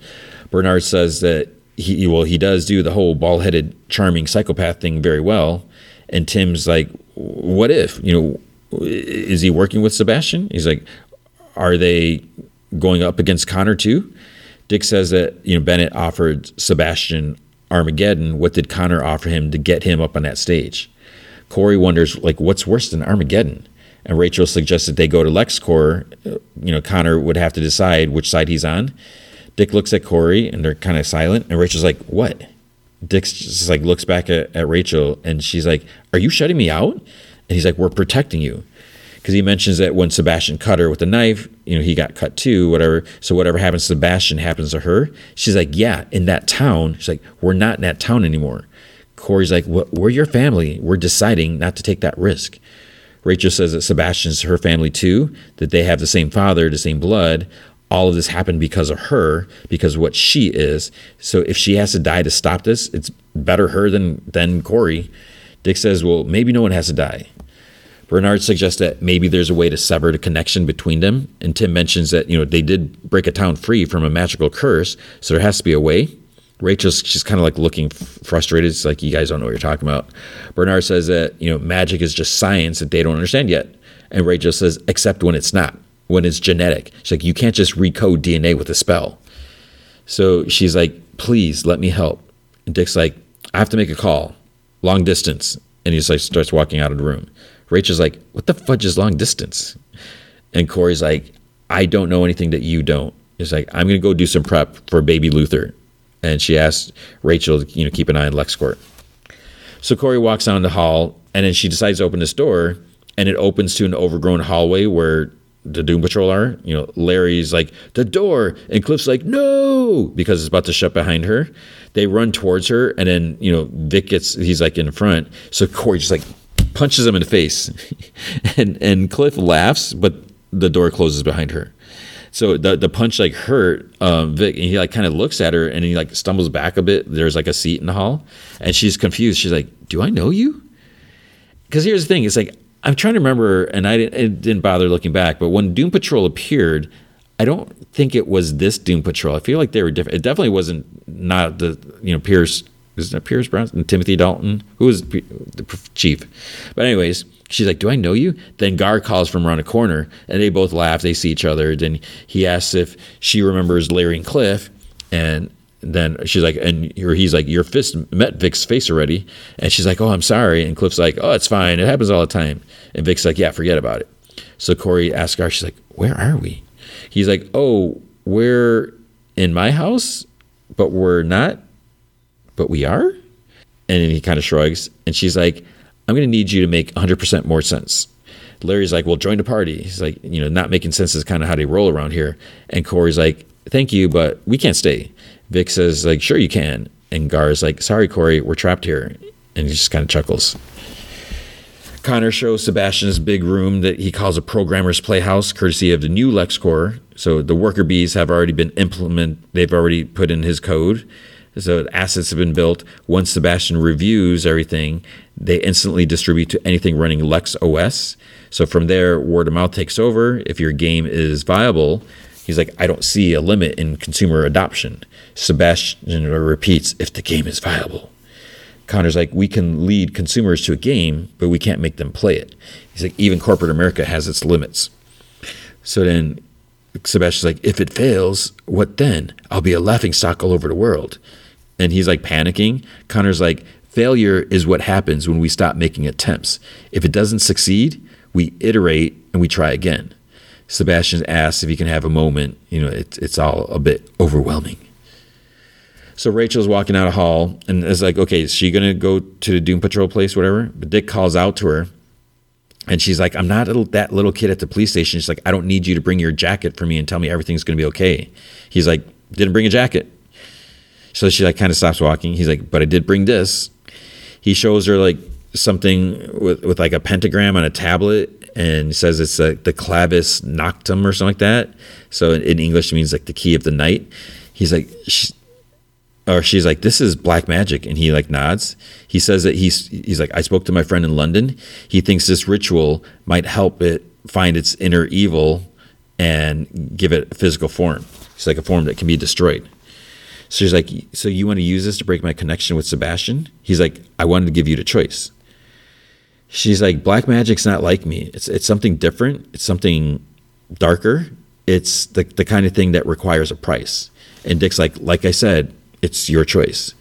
Bernard says that he well he does do the whole ball-headed, charming psychopath thing very well, and Tim's like, what if you know, is he working with Sebastian? He's like, are they going up against Connor too? Dick says that you know Bennett offered Sebastian Armageddon. What did Connor offer him to get him up on that stage? Corey wonders like what's worse than Armageddon, and Rachel suggests that they go to LexCorp. Uh, you know, Connor would have to decide which side he's on. Dick looks at Corey and they're kind of silent, and Rachel's like, "What?" Dick just like looks back at, at Rachel and she's like, "Are you shutting me out?" And he's like, "We're protecting you." because he mentions that when Sebastian cut her with a knife, you know, he got cut too, whatever. So whatever happens to Sebastian happens to her. She's like, yeah, in that town. She's like, we're not in that town anymore. Corey's like, we're your family. We're deciding not to take that risk. Rachel says that Sebastian's her family too, that they have the same father, the same blood. All of this happened because of her, because what she is. So if she has to die to stop this, it's better her than than Corey. Dick says, well, maybe no one has to die. Bernard suggests that maybe there's a way to sever the connection between them. And Tim mentions that, you know, they did break a town free from a magical curse, so there has to be a way. Rachel's she's kind of like looking frustrated. It's like you guys don't know what you're talking about. Bernard says that, you know, magic is just science that they don't understand yet. And Rachel says, except when it's not, when it's genetic. She's like, you can't just recode DNA with a spell. So she's like, please let me help. And Dick's like, I have to make a call, long distance. And he just like starts walking out of the room. Rachel's like, what the fudge is long distance? And Corey's like, I don't know anything that you don't. He's like, I'm to go do some prep for baby Luther. And she asks Rachel to, you know, keep an eye on LexCorp. So Corey walks down the hall and then she decides to open this door and it opens to an overgrown hallway where the Doom Patrol are. You know, Larry's like, the door. And Cliff's like, no, because it's about to shut behind her. They run towards her and then, you know, Vic gets, he's like in front. So Corey just like punches him in the face, (laughs) and and Cliff laughs, but the door closes behind her. So the the punch like hurt um, Vic, and he like kind of looks at her, and he like stumbles back a bit. There's like a seat in the hall, and she's confused. She's like, "Do I know you?" Because here's the thing: it's like I'm trying to remember, and I didn't, didn't bother looking back. But when Doom Patrol appeared, I don't think it was this Doom Patrol. I feel like they were different. It definitely wasn't not the you know Pierce is it Pierce Brosnan and Timothy Dalton? who was the chief? But anyways, she's like, "Do I know you?" Then Gar calls from around a corner, and they both laugh. They see each other. Then he asks if she remembers Larry and Cliff, and then she's like, and or he's like, "Your fist met Vic's face already," and she's like, "Oh, I'm sorry." And Cliff's like, "Oh, it's fine. It happens all the time." And Vic's like, "Yeah, forget about it." So Corey asks her, she's like, "Where are we?" He's like, "Oh, we're in my house, but we're not." but we are? And he kind of shrugs. And she's like, I'm going to need you to make 100% more sense. Larry's like, well, join the party. He's like, you know, not making sense is kind of how they roll around here. And Corey's like, thank you, but we can't stay. Vic says, like, sure you can. And Gar is like, sorry, Corey, we're trapped here. And he just kind of chuckles. Connor shows Sebastian's big room that he calls a programmer's playhouse, courtesy of the new LexCorp. So the worker bees have already been implemented, they've already put in his code. So assets have been built. Once Sebastian reviews everything, they instantly distribute to anything running Lex OS. So from there, word of mouth takes over. If your game is viable, he's like, I don't see a limit in consumer adoption. Sebastian repeats, if the game is viable. Connor's like, we can lead consumers to a game, but we can't make them play it. He's like, even corporate America has its limits. So then Sebastian's like, if it fails, what then? I'll be a laughing stock all over the world. And he's like panicking. Connor's like, failure is what happens when we stop making attempts. If it doesn't succeed, we iterate and we try again. Sebastian asks if he can have a moment. You know, it, it's all a bit overwhelming. So Rachel's walking out of hall and it's like, okay, is she gonna go to the Doom Patrol place, whatever? But Dick calls out to her, and she's like, I'm not that little kid at the police station. She's like, I don't need you to bring your jacket for me and tell me everything's gonna be okay. He's like, didn't bring a jacket. So she like kind of stops walking. He's like, but I did bring this. He shows her like something with, with like a pentagram on a tablet and says it's a, the clavis noctum or something like that. So in, in English, it means like the key of the night. He's like, she, or she's like, "This is black magic," and he like nods. He says that he's he's like, "I spoke to my friend in London. He thinks this ritual might help it find its inner evil and give it a physical form. It's like a form that can be destroyed." So she's like, "So you want to use this to break my connection with Sebastian?" He's like, "I wanted to give you the choice." She's like, "Black magic's not like me. It's it's something different. It's something darker. It's the the kind of thing that requires a price." And Dick's like, "Like I said." it's your choice.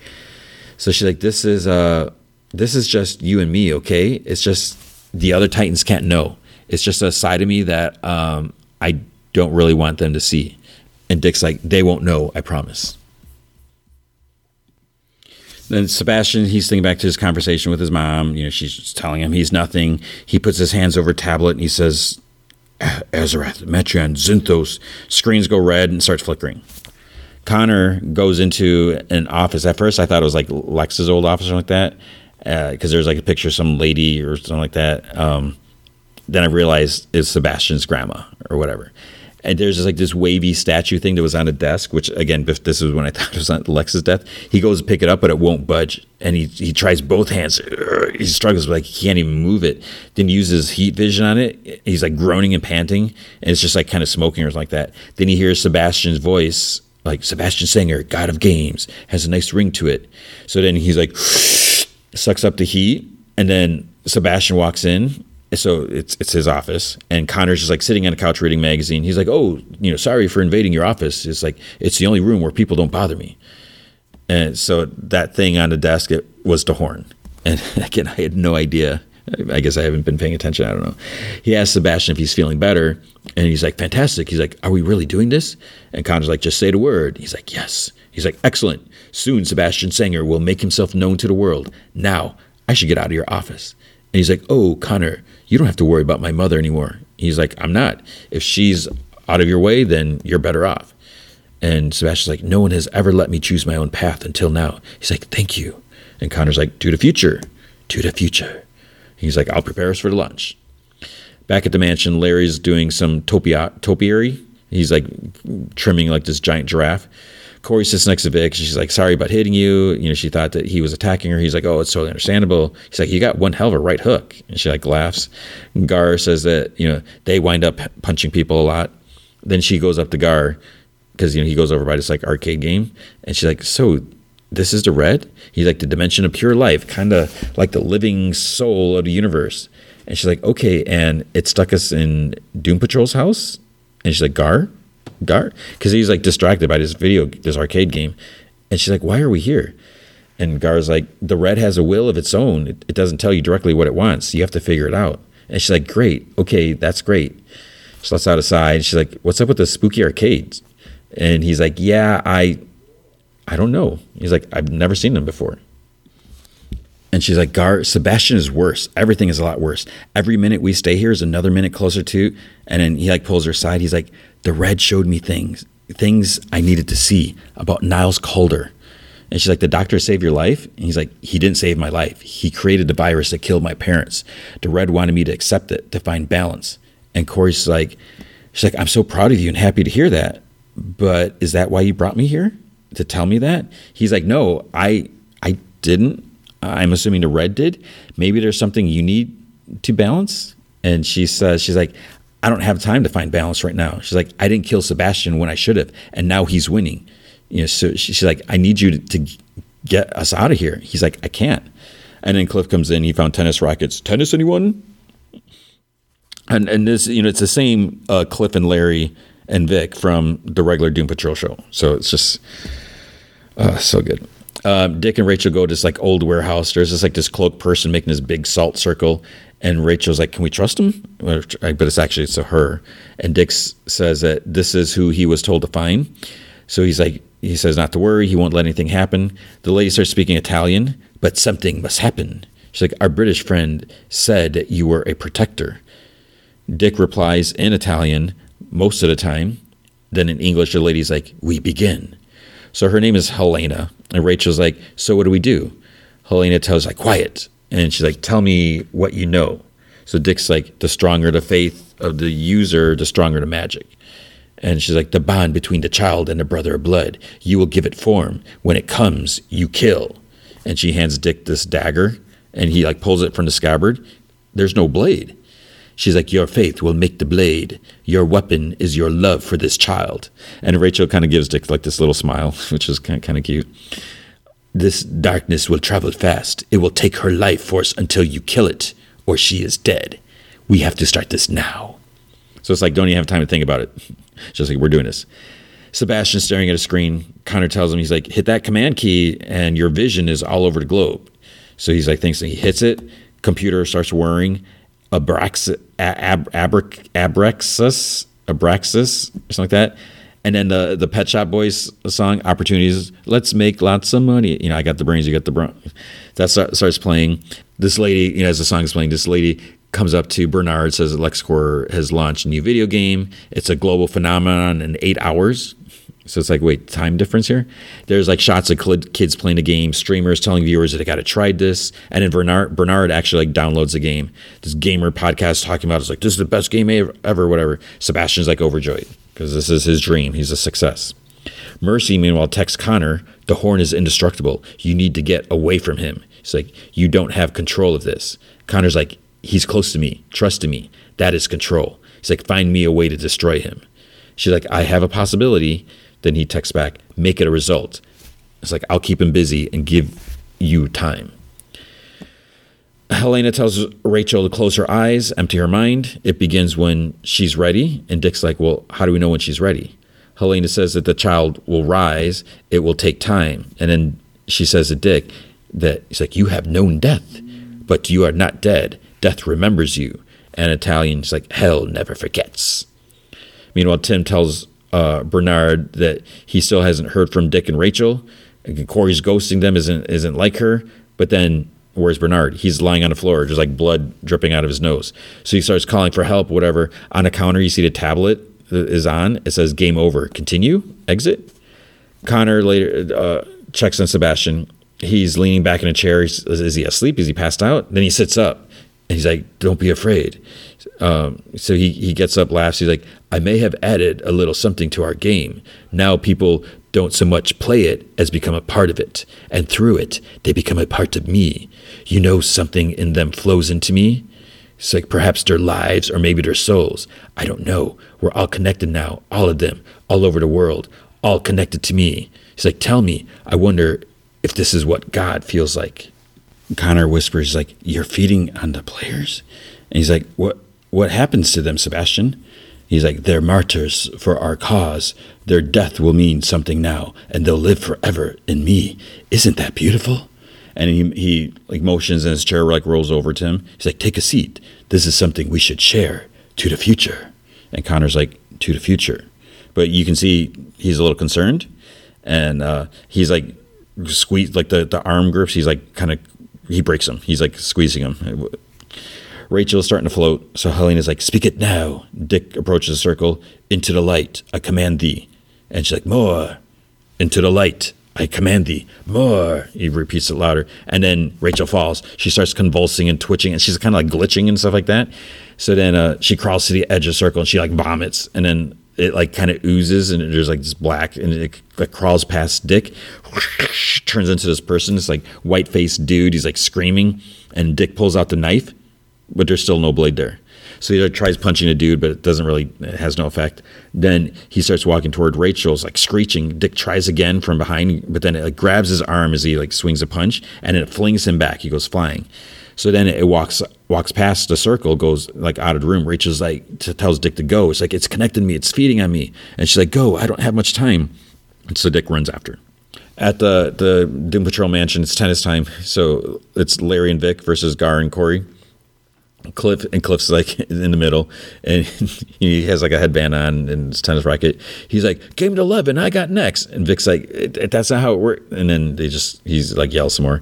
So she's like, this is uh, this is just you and me, okay? It's just the other Titans can't know. It's just a side of me that um, I don't really want them to see. And Dick's like, they won't know, I promise. Then Sebastian, he's thinking back to his conversation with his mom. You know, she's telling him he's nothing. He puts his hands over tablet and he says, Azarath, Metron, Zinthos. Screens go red and starts flickering. Connor goes into an office. At first, I thought it was like Lex's old office or like that, because uh, there's like a picture of some lady or something like that. Um, then I realized it's Sebastian's grandma or whatever. And there's just like this wavy statue thing that was on a desk, which again, this is when I (laughs) thought it was on Lex's death. He goes to pick it up, but it won't budge. And he, he tries both hands. He struggles, but like he can't even move it. Then he uses heat vision on it. He's like groaning and panting, and it's just like kind of smoking or something like that. Then he hears Sebastian's voice like Sebastian Sanger, God of Games, has a nice ring to it. So then he's like, (sighs) sucks up the heat, and then Sebastian walks in. So it's it's his office, and Connor's just like sitting on a couch reading magazine. He's like, "Oh, you know, sorry for invading your office. It's like it's the only room where people don't bother me." And so that thing on the desk it was the horn, and (laughs) again, I had no idea I guess I haven't been paying attention. I don't know. He asked Sebastian if he's feeling better, and he's like, "Fantastic." He's like, "Are we really doing this?" And Connor's like, "Just say the word." He's like, "Yes." He's like, "Excellent. Soon Sebastian Sanger will make himself known to the world. Now I should get out of your office." And he's like, "Oh, Connor, you don't have to worry about my mother anymore." He's like, "I'm not. If she's out of your way, then you're better off." And Sebastian's like, "No one has ever let me choose my own path until now." He's like, "Thank you." And Connor's like, "To the future, to the future." He's like, I'll prepare us for lunch. Back at the mansion, Larry's doing some topia- topiary. He's like trimming like this giant giraffe. Corey sits next to Vic. She's like, sorry about hitting you. You know, she thought that he was attacking her. He's like, oh, it's totally understandable. He's like, you got one hell of a right hook. And she like laughs. Gar says that, you know, they wind up punching people a lot. Then she goes up to Gar because, you know, he goes over by this like arcade game. And she's like, so this is the red. He's like the dimension of pure life, kind of like the living soul of the universe. And she's like, okay, and it stuck us in Doom Patrol's house. And she's like, Gar, Gar, because he's like distracted by this video, this arcade game. And she's like, why are we here? And Gar's like, the red has a will of its own. It, it doesn't tell you directly what it wants. You have to figure it out. And she's like, great, okay, that's great. She lets out aside. She's like, what's up with the spooky arcades? And he's like, yeah, I I don't know. He's like, I've never seen them before. And she's like, Gar, Sebastian is worse. Everything is a lot worse. Every minute we stay here is another minute closer to. And then he like pulls her aside. He's like, the red showed me things, things I needed to see about Niles Caulder. And she's like, the doctor saved your life? And he's like, he didn't save my life. He created the virus that killed my parents. The red wanted me to accept it, to find balance. And Corey's like, she's like, I'm so proud of you and happy to hear that. But is that why you brought me here? To tell me that? He's like, no, I, I didn't. I'm assuming the red did. Maybe there's something you need to balance. And she says, she's like, I don't have time to find balance right now. She's like, I didn't kill Sebastian when I should have, and now he's winning. You know, so she's like, I need you to, to get us out of here. He's like, I can't. And then Cliff comes in. He found tennis rackets. Tennis, anyone? And and this, you know, it's the same uh, Cliff and Larry and Vic from the regular Doom Patrol show. So it's just uh, so good. Um, Dick and Rachel go to this like old warehouse. There's this like this cloak person making this big salt circle, and Rachel's like, "Can we trust him?" But it's actually it's a her. And Dick says that this is who he was told to find. So he's like, he says not to worry. He won't let anything happen. The lady starts speaking Italian, but something must happen. She's like, our British friend said you were a protector. Dick replies in Italian most of the time. Then in English, the lady's like, we begin. So her name is Helena. And Rachel's like, so what do we do? Helena tells like, quiet. And she's like, tell me what you know. So Dick's like, the stronger the faith of the user, the stronger the magic. And she's like, the bond between the child and the brother of blood, you will give it form. When it comes, you kill. And she hands Dick this dagger, and he like pulls it from the scabbard. There's no blade. She's like, Your faith will make the blade. Your weapon is your love for this child. And Rachel kind of gives Dick like this little smile, (laughs) which is kind of cute. This darkness will travel fast. It will take her life force until you kill it, or she is dead. We have to start this now. So it's like, don't even have time to think about it. (laughs) Just like, we're doing this. Sebastian's staring at a screen. Connor tells him, he's like, hit that command key and your vision is all over the globe. So he's like, thinks he hits it. Computer starts whirring. Abrax, ab, abraxas, abraxas, something like that. And then the the Pet Shop Boys song, Opportunities, Let's Make Lots of Money. You know, I got the brains, you got the brains. That start, starts playing. This lady, you know, as the song is playing, this lady comes up to Bernard, says LexCorp has launched a new video game. It's a global phenomenon in eight hours. So it's like, wait, time difference here? There's like shots of kids playing the game, streamers telling viewers that they got to try this. And then Bernard, Bernard actually like downloads the game. This gamer podcast talking about it's like, this is the best game ever, ever whatever. Sebastian's like overjoyed because this is his dream. He's a success. Mercy, meanwhile, texts Connor, the horn is indestructible. You need to get away from him. He's like, you don't have control of this. Connor's like, he's close to me. Trust in me. That is control. He's like, find me a way to destroy him. She's like, I have a possibility. Then he texts back, make it a result. It's like, I'll keep him busy and give you time. Helena tells Rachel to close her eyes, empty her mind. It begins when she's ready. And Dick's like, Well, how do we know when she's ready? Helena says that the child will rise, it will take time. And then she says to Dick that he's like, You have known death, but you are not dead. Death remembers you. And Italian's like, Hell never forgets. Meanwhile, Tim tells uh, Bernard that he still hasn't heard from Dick and Rachel. And Corey's ghosting them isn't isn't like her. But then where's Bernard? He's lying on the floor, just like blood dripping out of his nose. So he starts calling for help, whatever. On a counter, you see the tablet is on. It says "Game over." Continue. Exit. Connor later uh, checks on Sebastian. He's leaning back in a chair. He's, is he asleep? Is he passed out? Then he sits up. And he's like, "Don't be afraid." Um, so he, he gets up, laughs. He's like, I may have added a little something to our game. Now people don't so much play it as become a part of it. And through it, they become a part of me. You know, something in them flows into me. It's like perhaps their lives or maybe their souls. I don't know. We're all connected now, all of them, all over the world, all connected to me. He's like, Tell me, I wonder if this is what God feels like. Connor whispers, like, You're feeding on the players? And he's like, What? What happens to them, Sebastian? He's like, They're martyrs for our cause. Their death will mean something now, and they'll live forever in me. Isn't that beautiful? And he, he like motions and his chair like rolls over to him. He's like, Take a seat. This is something we should share to the future. And Connor's like, To the future. But you can see he's a little concerned. And uh, he's like, squeeze like the, the arm grips. He's like, kind of, he breaks him. He's like squeezing him. Rachel is starting to float, so Helena's like, Speak it now. Dick approaches the circle. Into the light, I command thee. And she's like, More. Into the light, I command thee, more. He repeats it louder. And then Rachel falls. She starts convulsing and twitching, and she's kind of like glitching and stuff like that. So then uh, she crawls to the edge of the circle and she like vomits. And then it like kind of oozes and there's like this black and it like crawls past Dick, turns into this person, this like white faced dude. He's like screaming, and Dick pulls out the knife, but there's still no blade there. So he tries punching a dude, but it doesn't really, it has no effect. Then he starts walking toward Rachel's, like screeching. Dick tries again from behind, but then it like grabs his arm as he like swings a punch, and it flings him back. He goes flying. So then it walks walks past the circle, goes like out of the room. Rachel's like tells Dick to go. It's like it's connecting me, it's feeding on me, and she's like, "Go! I don't have much time." And so Dick runs after. At the the Doom Patrol mansion, it's tennis time. So it's Larry and Vic versus Gar and Corey. Cliff and Cliff's like (laughs) in the middle, and (laughs) he has like a headband on and his tennis racket. He's like, "Game to eleven, I got next." And Vic's like, "That's not how it works." And then they just he's like yells some more.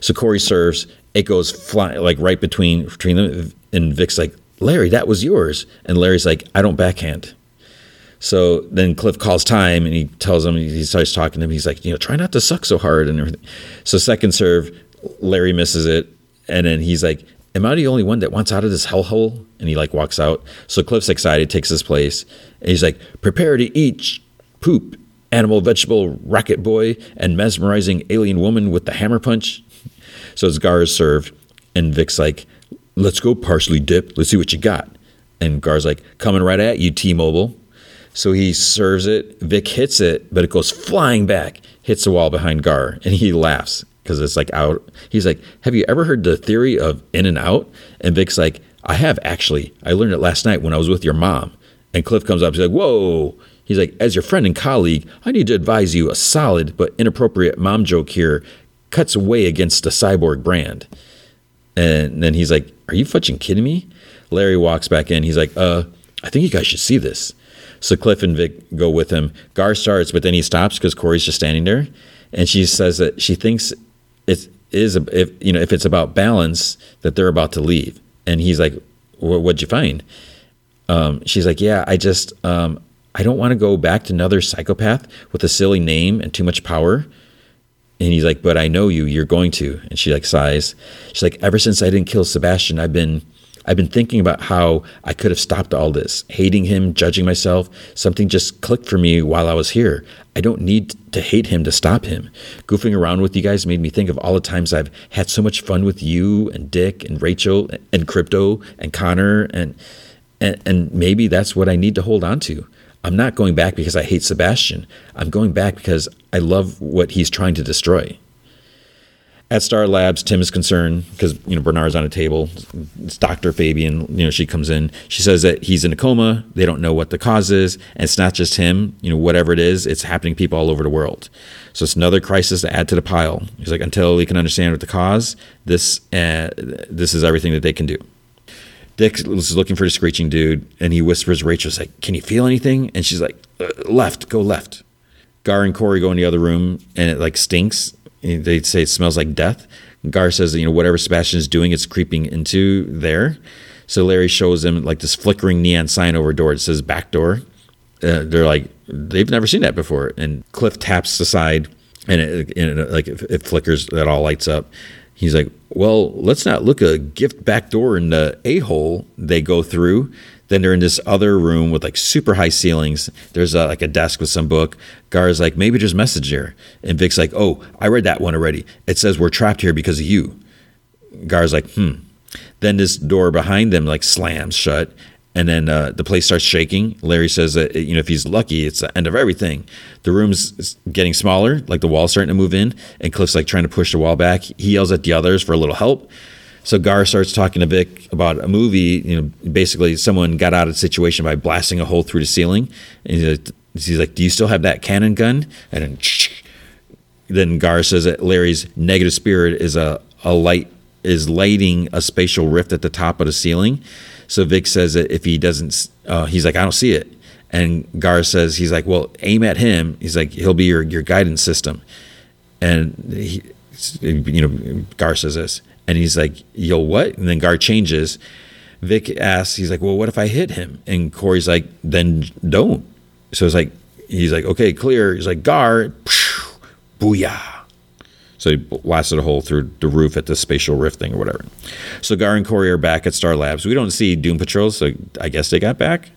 So Corey serves. It goes flying like right between between them, and Vic's like, "Larry, that was yours." And Larry's like, "I don't backhand." So then Cliff calls time and he tells him he starts talking to him. He's like, "You know, try not to suck so hard and everything." So second serve, Larry misses it, and then he's like, am I the only one that wants out of this hellhole? And he like walks out. So Cliff's excited, takes his place. And he's like, prepare to eat poop, animal, vegetable, rocket boy, and mesmerizing alien woman with the hammer punch. So it's Gar's served. And Vic's like, let's go parsley dip. Let's see what you got. And Gar's like, coming right at you, T-Mobile. So he serves it. Vic hits it, but it goes flying back, hits the wall behind Gar, and he laughs because it's like out. He's like, Have you ever heard the theory of in and out? And Vic's like, I have actually. I learned it last night when I was with your mom. And Cliff comes up. He's like, Whoa. He's like, As your friend and colleague, I need to advise you a solid but inappropriate mom joke here cuts way against the cyborg brand. And then he's like, Are you fucking kidding me? Larry walks back in. He's like, Uh, I think you guys should see this. So Cliff and Vic go with him. Gar starts, but then he stops because Corey's just standing there. And she says that she thinks it is if you know if it's about balance that they're about to leave. And he's like what'd you find? Um, she's like yeah i just um, i don't want to go back to another psychopath with a silly name and too much power. And he's like but i know you you're going to. And she like sighs. She's like ever since i didn't kill sebastian i've been I've been thinking about how I could have stopped all this, hating him, judging myself. Something just clicked for me while I was here. I don't need to hate him to stop him. Goofing around with you guys made me think of all the times I've had so much fun with you and Dick and Rachel and Krypto and Connor and and, and maybe that's what I need to hold on to. I'm not going back because I hate Sebastian. I'm going back because I love what he's trying to destroy. At Star Labs, Tim is concerned because you know Bernard's on a table. It's Doctor Fabian. You know she comes in. She says that he's in a coma. They don't know what the cause is, and it's not just him. You know whatever it is, it's happening to people all over the world. So it's another crisis to add to the pile. He's like, until we can understand what the cause, this uh, this is everything that they can do. Dick is looking for the screeching dude, and he whispers, "Rachel's like, can you feel anything?" And she's like, uh, "Left, go left." Gar and Corey go in the other room, and it like stinks they say it smells like death. Gar says you know, whatever Sebastian is doing, it's creeping into there. So Larry shows them like this flickering neon sign over door. It says back door. Uh, they're like, they've never seen that before. And Cliff taps the side and it, and it like it, it flickers, that all lights up. He's like, well, let's not look a gift back door in the a hole they go through. Then they're in this other room with like super high ceilings. There's a, like a desk with some book. Gar's like, maybe just message there. And Vic's like, oh, I read that one already. It says we're trapped here because of you. Gar's like, hmm. Then this door behind them like slams shut. And then uh, the place starts shaking. Larry says that you know if he's lucky, it's the end of everything. The room's getting smaller, like the wall's starting to move in, and Cliff's like trying to push the wall back. He yells at the others for a little help. So Gar starts talking to Vic about a movie. You know, basically someone got out of the situation by blasting a hole through the ceiling. And he's like, he's like "Do you still have that cannon gun?" And then, (tsk) then Gar says that Larry's negative spirit is a, a light is lighting a spatial rift at the top of the ceiling. So Vic says that if he doesn't, uh, he's like, "I don't see it." And Gar says he's like, "Well, aim at him." He's like, "He'll be your your guidance system." And he, you know, Gar says this. And he's like, yo, what? And then Gar changes. Vic asks, he's like, well, what if I hit him? And Corey's like, then don't. So it's like, he's like, okay, clear. He's like, Gar, Booyah. So he blasted a hole through the roof at the spatial rift thing or whatever. So Gar and Corey are back at Star Labs. We don't see Doom Patrol, so I guess they got back.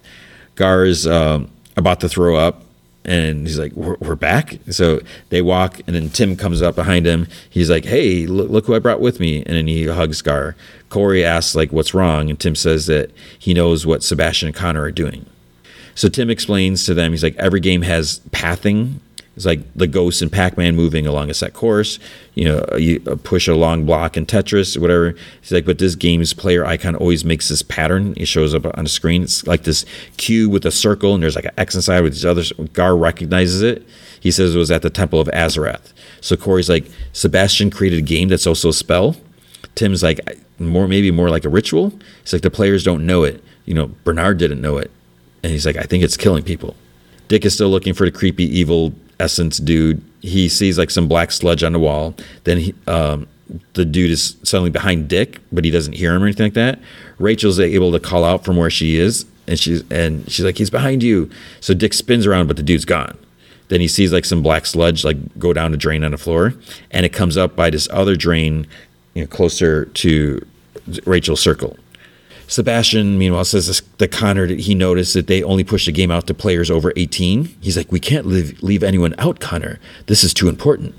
Gar is um, about to throw up, and he's like, we're, we're, back." So they walk, and then Tim comes up behind him. He's like, "Hey, look, look who I brought with me!" And then he hugs Gar. Corey asks like, "What's wrong?" And Tim says that he knows what Sebastian and Connor are doing. So Tim explains to them, he's like, every game has pathing it's like the ghosts in Pac-Man moving along a set course. You know, you push a long block in Tetris, whatever. He's like, but this game's player icon always makes this pattern. It shows up on the screen. It's like this cube with a circle, and there's like an X inside with these others. Gar recognizes it. He says it was at the Temple of Azarath. So Corey's like, Sebastian created a game that's also a spell. Tim's like, more maybe more like a ritual. It's like the players don't know it. You know, Bernard didn't know it, and he's like, I think it's killing people. Dick is still looking for the creepy, evil essence dude. He sees like some black sludge on the wall. Then he, um, the dude is suddenly behind Dick, but he doesn't hear him or anything like that. Rachel's able to call out from where she is, and she's and she's like, "He's behind you." So Dick spins around, but the dude's gone. Then he sees like some black sludge like go down a drain on the floor, and it comes up by this other drain, you know, closer to Rachel's circle. Sebastian, meanwhile, says that Connor he noticed that they only push the game out to players over 18. He's like, we can't leave, leave anyone out, Connor. This is too important.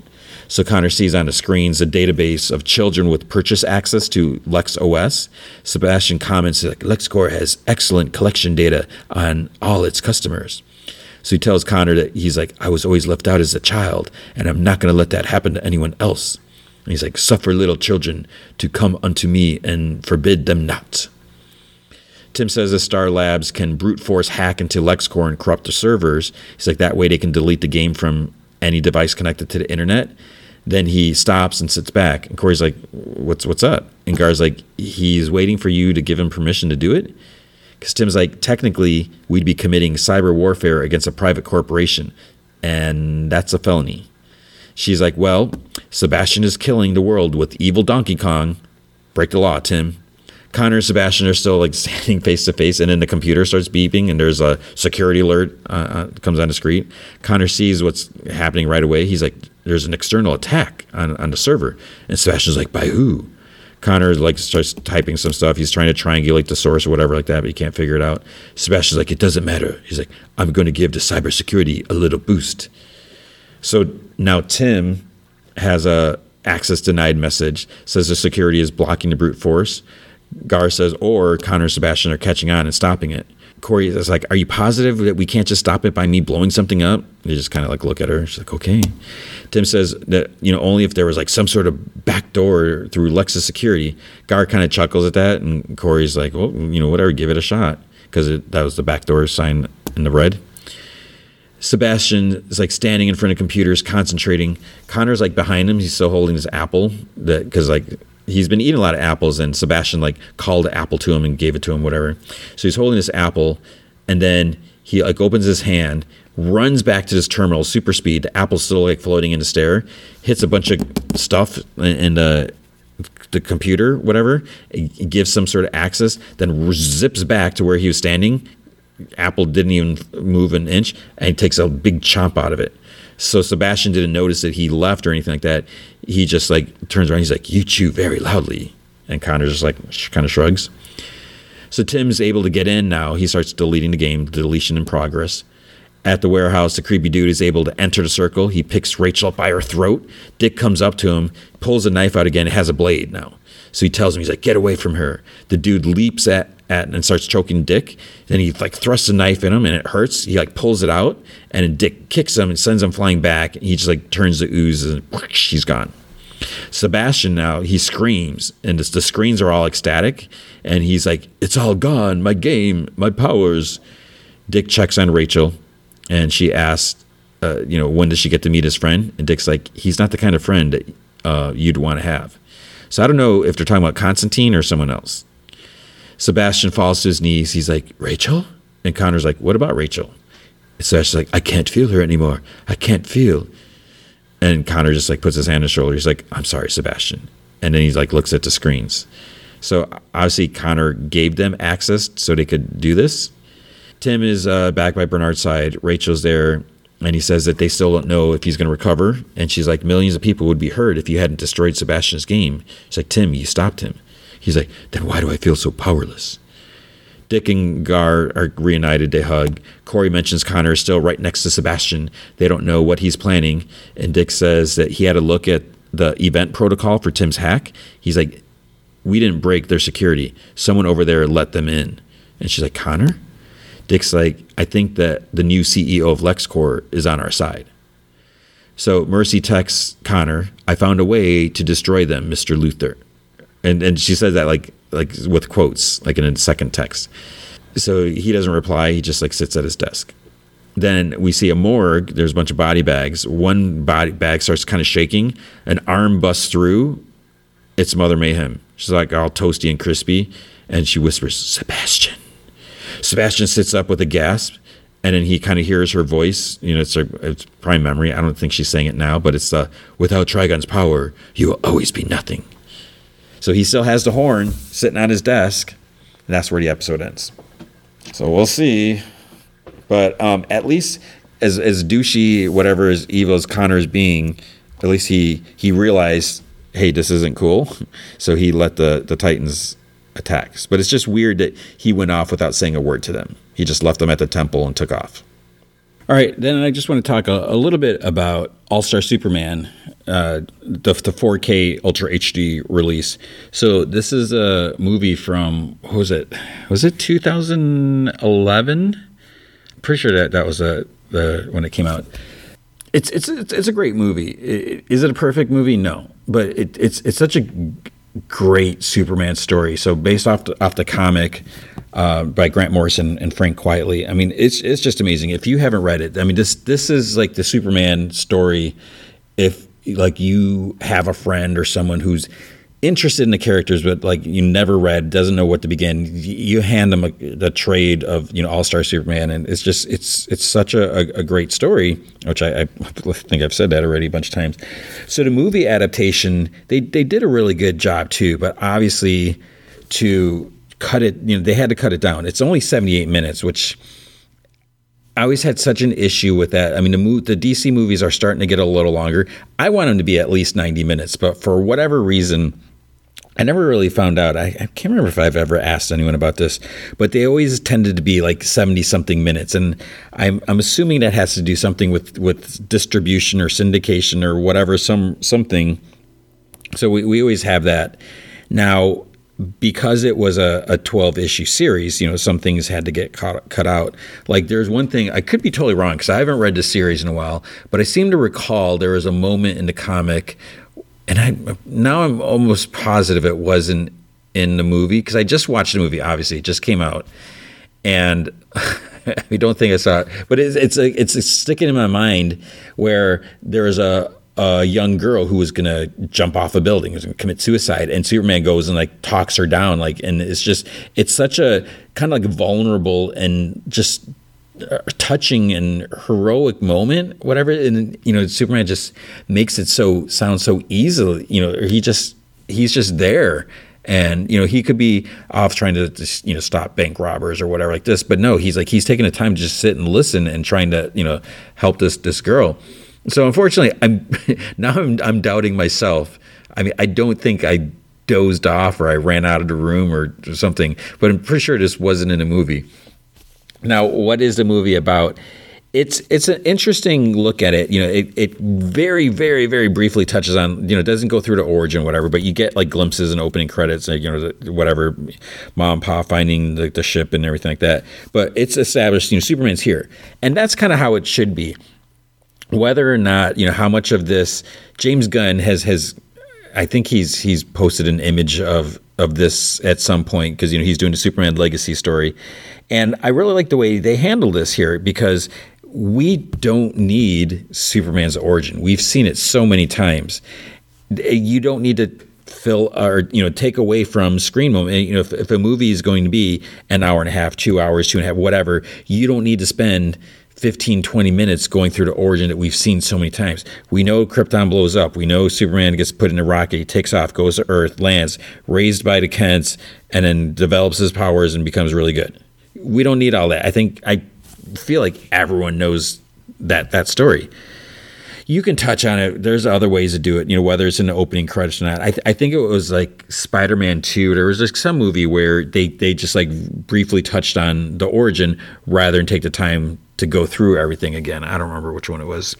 So Connor sees on the screens a database of children with purchase access to Lex OS. Sebastian comments like LexCorp has excellent collection data on all its customers. So he tells Connor that he's like, I was always left out as a child, and I'm not going to let that happen to anyone else. And he's like, Suffer little children to come unto me and forbid them not. Tim says the Star Labs can brute force hack into LexCorp and corrupt the servers. He's like, that way they can delete the game from any device connected to the internet. Then he stops and sits back. And Corey's like, what's, what's up? And Gar's like, he's waiting for you to give him permission to do it. Because Tim's like, technically, we'd be committing cyber warfare against a private corporation. And that's a felony. She's like, well, Sebastian is killing the world with evil Donkey Kong. Break the law, Tim. Connor and Sebastian are still like (laughs) standing face to face, and then the computer starts beeping, and there's a security alert uh, uh, comes on the screen. Connor sees what's happening right away. He's like, "There's an external attack on on the server," and Sebastian's like, "By who?" Connor like starts typing some stuff. He's trying to triangulate the source or whatever like that, but he can't figure it out. Sebastian's like, "It doesn't matter." He's like, "I'm going to give the cybersecurity a little boost." So now Tim has a access denied message says the security is blocking the brute force Gar says, or Connor and Sebastian are catching on and stopping it. Corey is like, Are you positive that we can't just stop it by me blowing something up? They just kind of like look at her. She's like, Okay. Tim says that, you know, only if there was like some sort of back door through Lex's security. Gar kind of chuckles at that. And Corey's like, Well, you know, whatever, give it a shot. Because that was the back door sign in the red. Sebastian is like standing in front of computers, concentrating. Connor's like behind him. He's still holding his apple that because like he's been eating a lot of apples, and Sebastian like called the apple to him and gave it to him, whatever. So he's holding this apple, and then he like opens his hand, runs back to this terminal, super speed. The apple's still like floating in the stair, hits a bunch of stuff in the the computer, whatever. It gives some sort of access, then zips back to where he was standing. Apple didn't even move an inch, and he takes a big chomp out of it. So Sebastian didn't notice that he left or anything like that. He just like turns around. He's like, "You chew very loudly," and Connor just like sh- kind of shrugs. So Tim's able to get in now. He starts deleting the game. Deletion in progress. At the warehouse, the creepy dude is able to enter the circle. He picks Rachel up by her throat. Dick comes up to him, pulls a knife out again. It has a blade now. So he tells him, he's like, get away from her. The dude leaps at, at and starts choking Dick. Then he like thrusts a knife in him and it hurts. He like pulls it out and Dick kicks him and sends him flying back. And He just like turns the ooze and whoosh, he's gone. Sebastian now he screams and the screens are all ecstatic and he's like, "It's all gone. My game, my powers." Dick checks on Rachel, and she asks, uh, "You know, when does she get to meet his friend?" And Dick's like, "He's not the kind of friend that uh, you'd want to have." So I don't know if they're talking about Constantine or someone else. Sebastian falls to his knees. He's like, Rachel? And Connor's like, What about Rachel? Sebastian's like, I can't feel her anymore. I can't feel. And Connor just like puts his hand on his shoulder. He's like, I'm sorry, Sebastian. And then he's like looks at the screens. So obviously Connor gave them access so they could do this. Tim is uh, back by Bernard's side. Rachel's there and he says that they still don't know if he's going to recover. And she's like, millions of people would be hurt if you hadn't destroyed Sebastian's game. She's like, Tim, you stopped him. He's like, then why do I feel so powerless? Dick and Gar are reunited. They hug. Corey mentions Connor is still right next to Sebastian. They don't know what he's planning. And Dick says that he had a look at the event protocol for Tim's hack. He's like, we didn't break their security. Someone over there let them in. And she's like, Connor? Dick's like, I think that the new CEO of LexCorp is on our side. So Mercy texts Connor, I found a way to destroy them, Mr. Luthor. And and she says that like like with quotes, like in a second text. So he doesn't reply, he just like sits at his desk. Then we see a morgue, there's a bunch of body bags. One body bag starts kind of shaking, an arm busts through. It's Mother Mayhem. She's like all toasty and crispy, and she whispers, Sebastian. Sebastian sits up with a gasp, and then he kind of hears her voice. You know, it's, her, it's probably memory. I don't think she's saying it now, but it's uh, without Trigon's power, you will always be nothing. So he still has the horn sitting on his desk, and that's where the episode ends. So we'll see. But um, at least as as douchey, whatever is evil as Connor's being, at least he he realized, hey, this isn't cool. (laughs) So he let the the Titans attacks. But it's just weird that he went off without saying a word to them. He just left them at the temple and took off. All right, then I just want to talk a, a little bit about All Star Superman, uh, the, the 4K Ultra HD release. So this is a movie from what was it? Was it 2011? Pretty sure that that was a the when it came out. It's it's it's, it's a great movie. Is it a perfect movie? No, but it, it's it's such a great Superman story. So based off the, off the comic uh, by Grant Morrison and Frank Quitely, I mean it's it's just amazing. If you haven't read it, I mean this this is like the Superman story. If like you have a friend or someone who's interested in the characters, but like you never read, doesn't know what to begin. You hand them a, the trade of you know All Star Superman, and it's just it's it's such a, a, a great story, which I, I, think I've said that already a bunch of times. So the movie adaptation, they they did a really good job too, but obviously to cut it, you know, they had to cut it down. It's only seventy eight minutes, which. I always had such an issue with that. I mean, the, the DC movies are starting to get a little longer. I want them to be at least 90 minutes, but for whatever reason, I never really found out. I, I, can't remember if I've ever asked anyone about this, but they always tended to be like 70 something minutes. And I'm, I'm assuming that has to do something with, with distribution or syndication or whatever, some something. So we, we always have that. Now, because it was a, a 12 issue series, you know, some things had to get cut, cut out. Like there's one thing, I could be totally wrong because I haven't read the series in a while, but I seem to recall there was a moment in the comic and I now I'm almost positive it wasn't in the movie because I just watched the movie. Obviously, it just came out, and (laughs) I don't think I saw it, but it's it's a, it's a sticking in my mind where there is a a young girl who was gonna jump off a building, was gonna commit suicide, and Superman goes and like talks her down, like, and it's just it's such a kind of like vulnerable and just uh, touching and heroic moment, whatever. And you know, Superman just makes it so sound so easily. You know, he just he's just there. And you know he could be off trying to you know stop bank robbers or whatever like this, but no, he's like he's taking the time to just sit and listen and trying to you know help this this girl. So unfortunately, I'm (laughs) now I'm, I'm doubting myself. I mean, I don't think I dozed off or I ran out of the room or, or something, but I'm pretty sure this wasn't in a movie. Now, what is the movie about? It's it's an interesting look at it. You know, it, it very very very briefly touches on you know it doesn't go through the origin whatever, but you get like glimpses and opening credits, you know, whatever, mom and pa finding the, the ship and everything like that. But it's established, you know, Superman's here, and that's kind of how it should be. Whether or not you know how much of this James Gunn has has I think he's he's posted an image of of this at some point because you know he's doing a Superman legacy story, and I really like the way they handle this here because we don't need Superman's origin. We've seen it so many times. You don't need to fill or you know take away from screen moment. Eh, you know, if, if a movie is going to be an hour and a half, two hours, two and a half, whatever, you don't need to spend 15, 20 minutes going through the origin that we've seen so many times. We know Krypton blows up. We know Superman gets put in a rocket, he takes off, goes to Earth, lands, raised by the Kents, and then develops his powers and becomes really good we don't need all that. I think I feel like everyone knows that that story you can touch on it. There's other ways to do it, you know, whether it's in the opening credits or not. I, th- I think it was like Spider Man 2. There was like some movie where they, they just like briefly touched on the origin rather than take the time to go through everything again. I don't remember which one it was.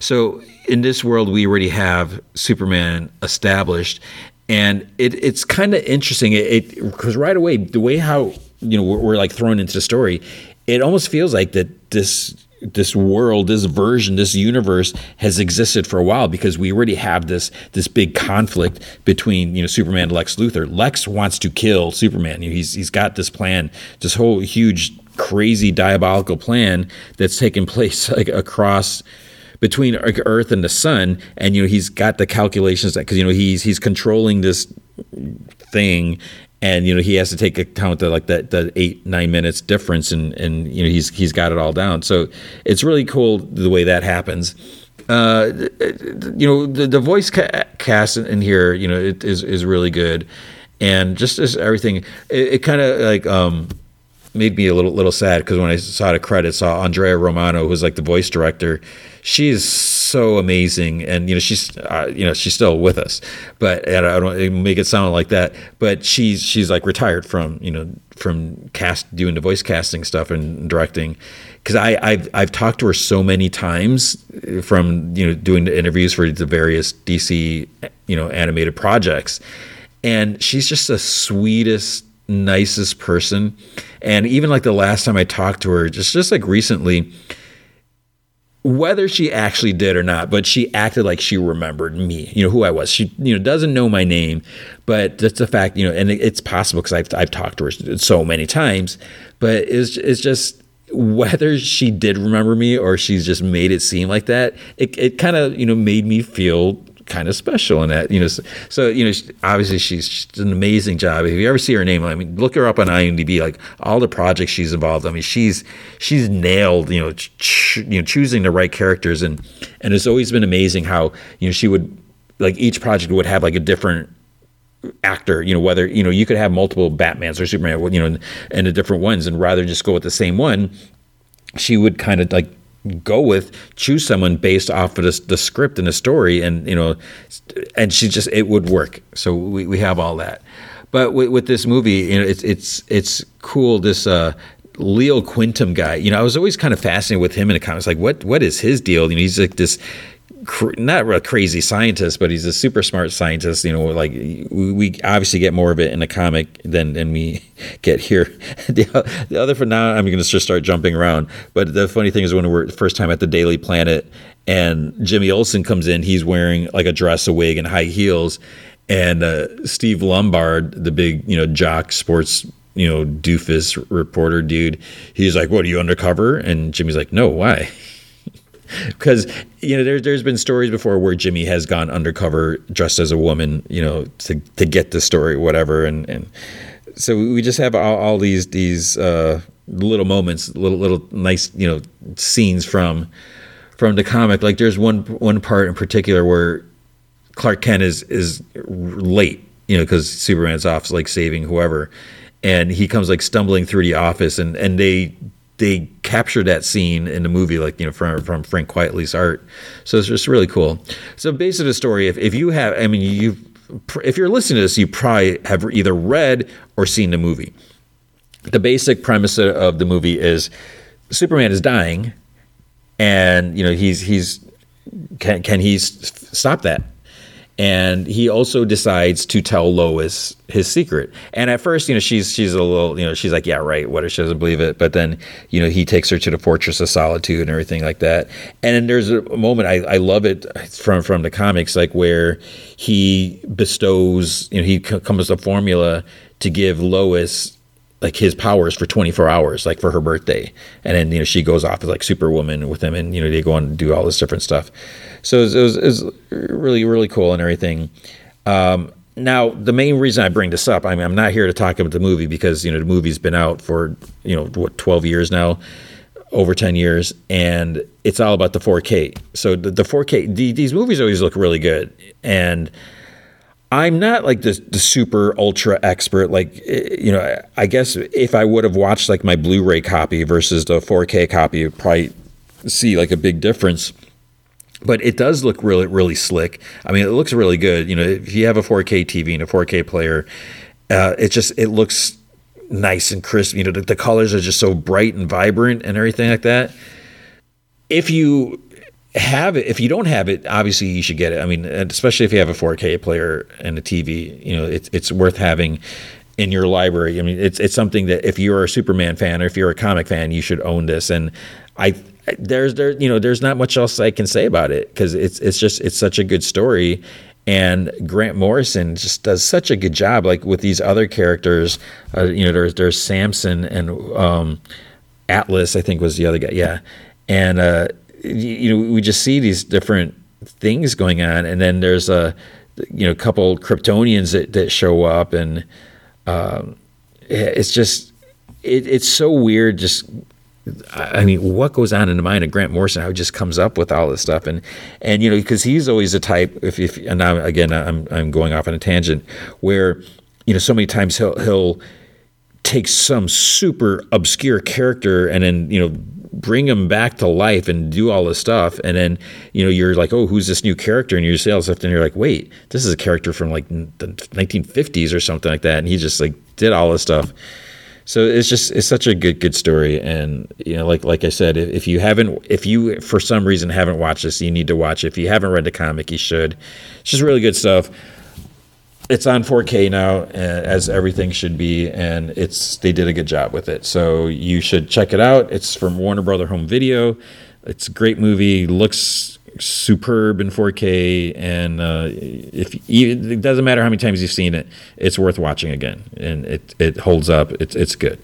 So in this world, we already have Superman established. And it, it's kind of interesting. It because right away the way how you know we're, we're like thrown into the story, it almost feels like that this this world, this version, this universe has existed for a while because we already have this this big conflict between you know Superman and Lex Luthor. Lex wants to kill Superman. You know, he's he's got this plan, this whole huge, crazy, diabolical plan that's taken (laughs) place like across between Earth and the Sun, and you know he's got the calculations that because you know he's he's controlling this thing and you know he has to take account of like that the eight nine minutes difference and and you know he's he's got it all down. So it's really cool the way that happens. Uh, you know the, the voice ca- cast in here you know it is is really good. And just as everything it, it kind of like um made me a little little sad because when I saw the credits, saw Andrea Romano, who's like the voice director. She's so amazing, and you know she's uh, you know she's still with us, but I don't make it sound like that. But she's she's like retired from you know from cast doing the voice casting stuff and directing. Because I I've I've talked to her so many times from you know doing the interviews for the various DC you know animated projects, and she's just the sweetest nicest person. And even like the last time I talked to her, just just like recently, whether she actually did or not, but she acted like she remembered me, you know, who I was. She, you know, doesn't know my name, but that's the fact, you know, and it's possible because I've, I've talked to her so many times, but it's, it's just whether she did remember me or she's just made it seem like that, it, it kind of, you know, made me feel kind of special in that, you know. So, so you know, obviously she's, she's an amazing job. If you ever see her name, I mean, look her up on IMDb. Like all the projects she's involved. I mean, she's she's nailed. You know, ch- you know, choosing the right characters, and and it's always been amazing how you know she would like each project would have like a different actor you know whether you know you could have multiple batmans or superman you know and the different ones and rather just go with the same one she would kind of like go with choose someone based off of the, the script and the story and you know and she just it would work so we, we have all that but with, with this movie you know it's it's it's cool this uh Leo Quintum guy, you know, I was always kind of fascinated with him in the comics. Like, what what is his deal? You know, he's like this cr- not a crazy scientist, but he's a super smart scientist. You know, like we, we obviously get more of it in the comic than than we (laughs) get here. (laughs) the, the other for now, I'm going to just start jumping around. But the funny thing is, when we're first time at the Daily Planet, and Jimmy Olsen comes in, he's wearing like a dress, a wig, and high heels. And uh, Steve Lombard, the big you know jock sports you know doofus reporter dude, he's like, "What are you undercover?" And Jimmy's like, "No, why?" (laughs) (laughs) because you know there, there's been stories before where Jimmy has gone undercover dressed as a woman, you know, to to get the story, whatever, and and so we just have all, all these these uh, little moments, little little nice you know scenes from from the comic. Like there's one one part in particular where Clark Kent is is late, you know, because Superman's off like saving whoever, and he comes like stumbling through the office, and and they they captured that scene in the movie, like you know, from from Frank Quitely's art. So it's just really cool. So, on the story, if if you have, I mean, you if you're listening to this, you probably have either read or seen the movie. The basic premise of the movie is Superman is dying, and you know he's he's can can he stop that? And he also decides to tell Lois his secret. And at first, you know, she's she's a little, you know, she's like, yeah, right, what if she doesn't believe it? But then, you know, he takes her to the Fortress of Solitude and everything like that. And then there's a moment I, I love it from from the comics, like where he bestows, you know, he comes with a formula to give Lois like his powers for 24 hours, like for her birthday. And then, you know, she goes off as like Superwoman with him and, you know, they go on and do all this different stuff. So it was, it was, it was really, really cool and everything. Um, now, the main reason I bring this up, I mean, I'm not here to talk about the movie because, you know, the movie's been out for, you know, what, 12 years now, over 10 years, and it's all about the 4K. So the, the 4K, the, these movies always look really good. And, I'm not like the, the super ultra expert. Like, eh, you know, I guess if I would have watched like my Blu ray copy versus the 4K copy, I'd probably see like a big difference. But it does look really, really slick. I mean, it looks really good. You know, if you have a 4K TV and a 4K player, uh, it just it looks nice and crisp. You know, the, the colors are just so bright and vibrant and everything like that. If you have it, if you don't have it, obviously you should get it. I mean, especially if you have a 4K player and a TV, you know, it's it's worth having in your library. I mean, it's it's something that if you're a Superman fan or if you're a comic fan, you should own this. And I there's there you know there's not much else I can say about it because it's it's just it's such a good story. And Grant Morrison just does such a good job, like with these other characters. Uh, you know, there's there's Samson and um, Atlas, I think was the other guy. Yeah, and uh, you, know we just see these different things going on, and then there's a you know a couple Kryptonians that, that show up, and um, it's just it, it's so weird. Just I mean, what goes on in the mind of Grant Morrison? How he just comes up with all this stuff, and and you know because he's always a type. If if and now again I'm I'm going off on a tangent where you know so many times he'll he'll take some super obscure character and then you know bring him back to life and do all this stuff and then you know you're like oh who's this new character and you say all this stuff? And you're like wait this is a character from like the 1950s or something like that and he just like did all this stuff. So it's just it's such a good good story and you know like like i said if, if you haven't if you for some reason haven't watched this you need to watch it. If you haven't read the comic you should. It's just really good stuff it's on 4K now, uh, as everything should be, and it's they did a good job with it. So you should check it out. It's from Warner Brother Home Video. It's a great movie. Looks superb in 4K, and uh, if it doesn't matter how many times you've seen it, it's worth watching again, and it it holds up. It's it's good.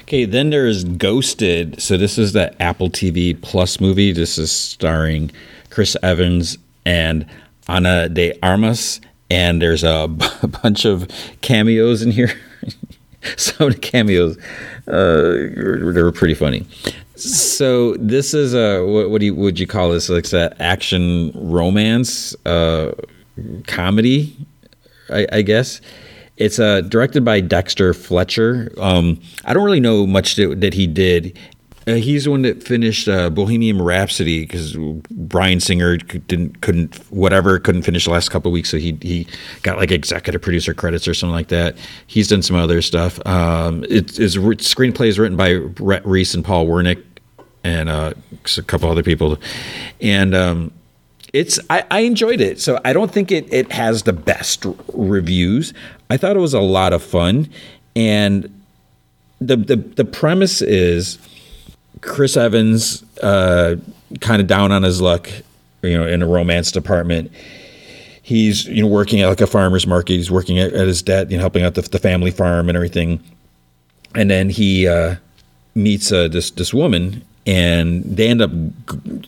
Okay, then there's Ghosted. So this is the Apple TV Plus movie. This is starring Chris Evans and Ana de Armas and there's a, b- (laughs) a bunch of cameos in here. (laughs) Some cameos, uh, they were pretty funny. So this is a what, what do you would you call this? Like an action romance uh, comedy, I, I guess. It's uh, directed by Dexter Fletcher. Um, I don't really know much that, that he did. Uh, he's the one that finished uh, Bohemian Rhapsody because Bryan Singer didn't couldn't whatever couldn't finish the last couple weeks, so he he got like executive producer credits or something like that. He's done some other stuff. Um, it, his screenplay is written by Rhett Reese and Paul Wernick and uh, a couple other people, and um, it's I, I, enjoyed it. So I don't think it it has the best reviews. I thought it was a lot of fun, and the the the premise is Chris Evans, uh, kind of down on his luck, you know, in a romance department. He's you know working at like a farmer's market. He's working at, at his dad, you know, helping out the, the family farm and everything. And then he uh, meets uh, this this woman, and they end up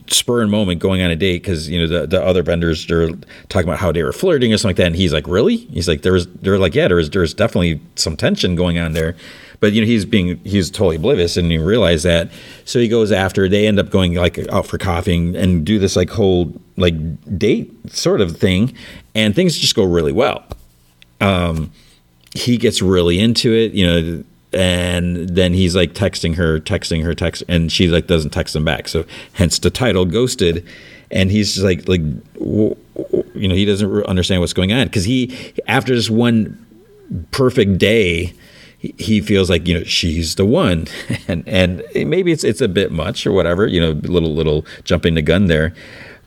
spur and moment going on a date because you know the, the other vendors they're talking about how they were flirting or something like that and he's like really he's like there was they're like yeah there was there's definitely some tension going on there but you know, he's being he's totally oblivious and he realized that. So he goes after. They end up going like out for coffee and, and do this like whole like date sort of thing, and things just go really well. Um, he gets really into it, you know, and then he's like texting her, texting her, text, and she like doesn't text him back. So hence the title, ghosted. And he's just like like you know he doesn't understand what's going on because he after this one perfect day he feels like you know she's the one, (laughs) and and maybe it's it's a bit much or whatever, you know, little little jumping the gun there.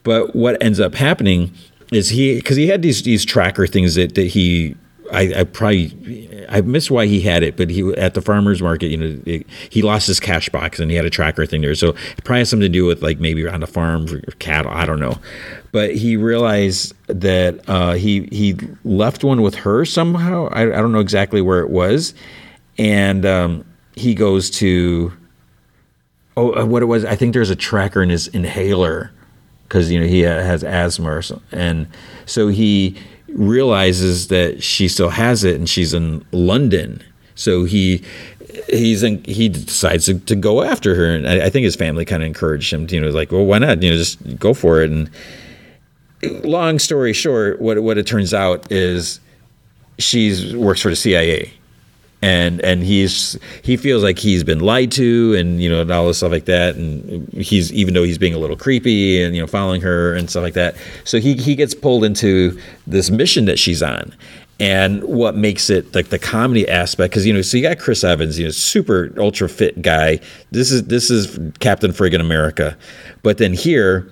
But what ends up happening is he because he had these these tracker things that, that he I, I, probably I missed why he had it, but he at the farmers market, you know, it, he lost his cash box and he had a tracker thing there. So it probably has something to do with like maybe on the farm for cattle. I don't know, but he realized that uh, he he left one with her somehow. I, I don't know exactly where it was, and um, he goes to oh uh, what it was i think there's a tracker in his inhaler because you know he has asthma something. and so he realizes that she still has it and she's in london. So he he's in, he decides to, to, go after her and I, I think his family kind of encouraged him to, you know like well why not? You know just go for it. And long story short what what it turns out is she's works for the CIA and and he's he feels like he's been lied to and you know and all this stuff like that. And he's even though he's being a little creepy and you know following her and stuff like that. So he he gets pulled into this mission that she's on. And what makes it like the comedy aspect because you know so you got chris evans you know super ultra fit guy. This is this is captain friggin america. But then here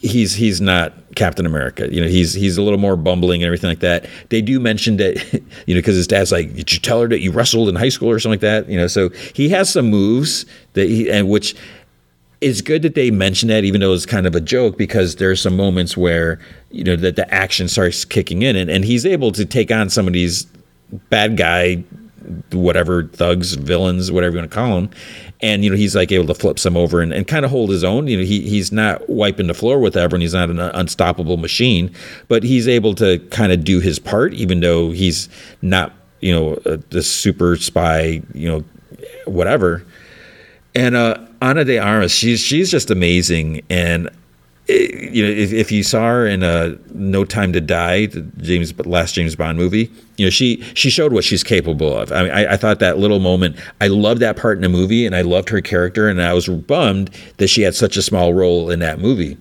he's he's not Captain America. You know, he's he's a little more bumbling and everything like that. They do mention that, (laughs) you know, because his dad's like, did you tell her that you wrestled in high school or something like that? You know, so he has some moves that he and which is good that they mention that, even though it's kind of a joke, because there's some moments where you know that the action starts kicking in, and, and he's able to take on some of these bad guy whatever thugs, villains, whatever you want to call them. And you know he's like able to flip some over and, and kind of hold his own. You know he he's not wiping the floor with everyone. He's not an unstoppable machine, but he's able to kind of do his part, even though he's not you know the super spy. You know whatever. And uh, Ana de Armas, she's she's just amazing, and you know, if, if, you saw her in a No Time to Die, the James last James Bond movie, you know, she she showed what she's capable of. I mean, I, I, thought that little moment, I loved that part in the movie, and I loved her character, and I was bummed that she had such a small role in that movie.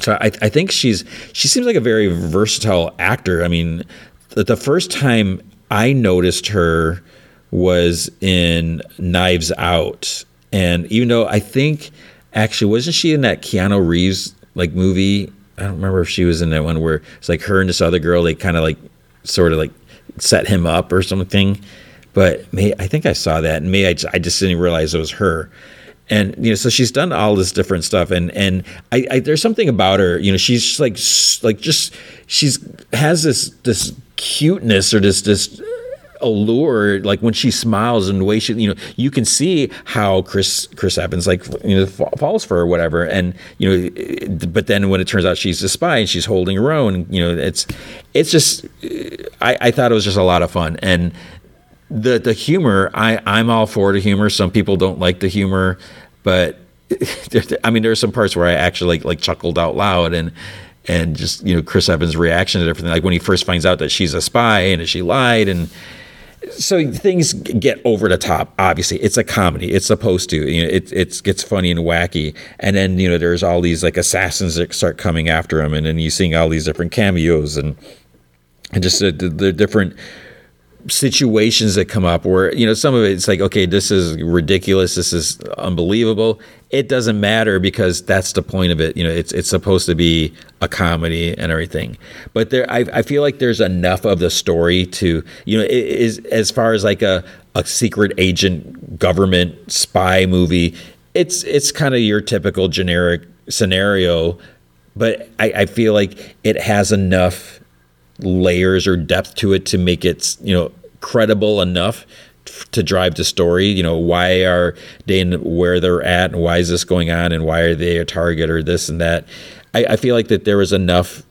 So I, I think she's she seems like a very versatile actor. I mean, the, the first time I noticed her was in Knives Out, and even though I think actually wasn't she in that Keanu Reeves like movie? I don't remember if she was in that one where it's like her and this other girl. They kind of like sort of like set him up or something. But may I think I saw that, and may I just, I just didn't realize it was her. And you know, so she's done all this different stuff, and and I, I there's something about her. You know, she's like like just she's has this this cuteness or this this allure like when she smiles and the way she you know you can see how chris chris evans like you know falls for her or whatever. And you know but then when it turns out she's a spy and she's holding her own you know it's it's just i i thought it was just a lot of fun. And the the humor i i'm all for the humor. Some people don't like the humor but (laughs) i mean there are some parts where i actually like like chuckled out loud and and just you know Chris Evans' reaction to everything, like when he first finds out that she's a spy and she lied, and so things get over the top. Obviously, it's a comedy. It's supposed to. You know, it it gets funny and wacky, and then you know there's all these like assassins that start coming after him, and then you seeing all these different cameos and and just the, the different situations that come up where you know some of it's like okay this is ridiculous this is unbelievable it doesn't matter because that's the point of it you know it's it's supposed to be a comedy and everything. But there i, I feel like there's enough of the story to you know it is as far as like a a secret agent government spy movie it's it's kind of your typical generic scenario. But I, I feel like it has enough layers or depth to it to make it you know credible enough to drive the story. You know, why are they in where they're at, and why is this going on, and why are they a target, or this and that. I, I feel like that there was enough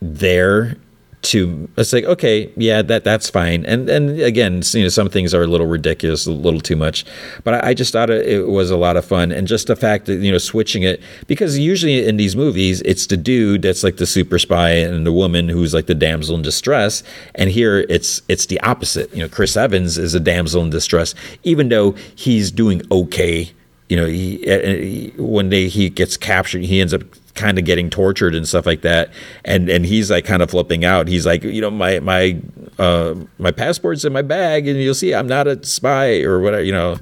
there to it's like okay yeah that that's fine. And and again you know some things are a little ridiculous a little too much but I, I, just thought it was a lot of fun. And just the fact that you know switching it because usually in these movies it's the dude that's like the super spy and the woman who's like the damsel in distress. And here it's it's the opposite. You know Chris Evans is a damsel in distress even though he's doing okay. You know he, he one day he gets captured he ends up kind of getting tortured and stuff like that and and he's like kind of flipping out. He's like you know my my uh my passport's in my bag and you'll see i'm not a spy or whatever you know?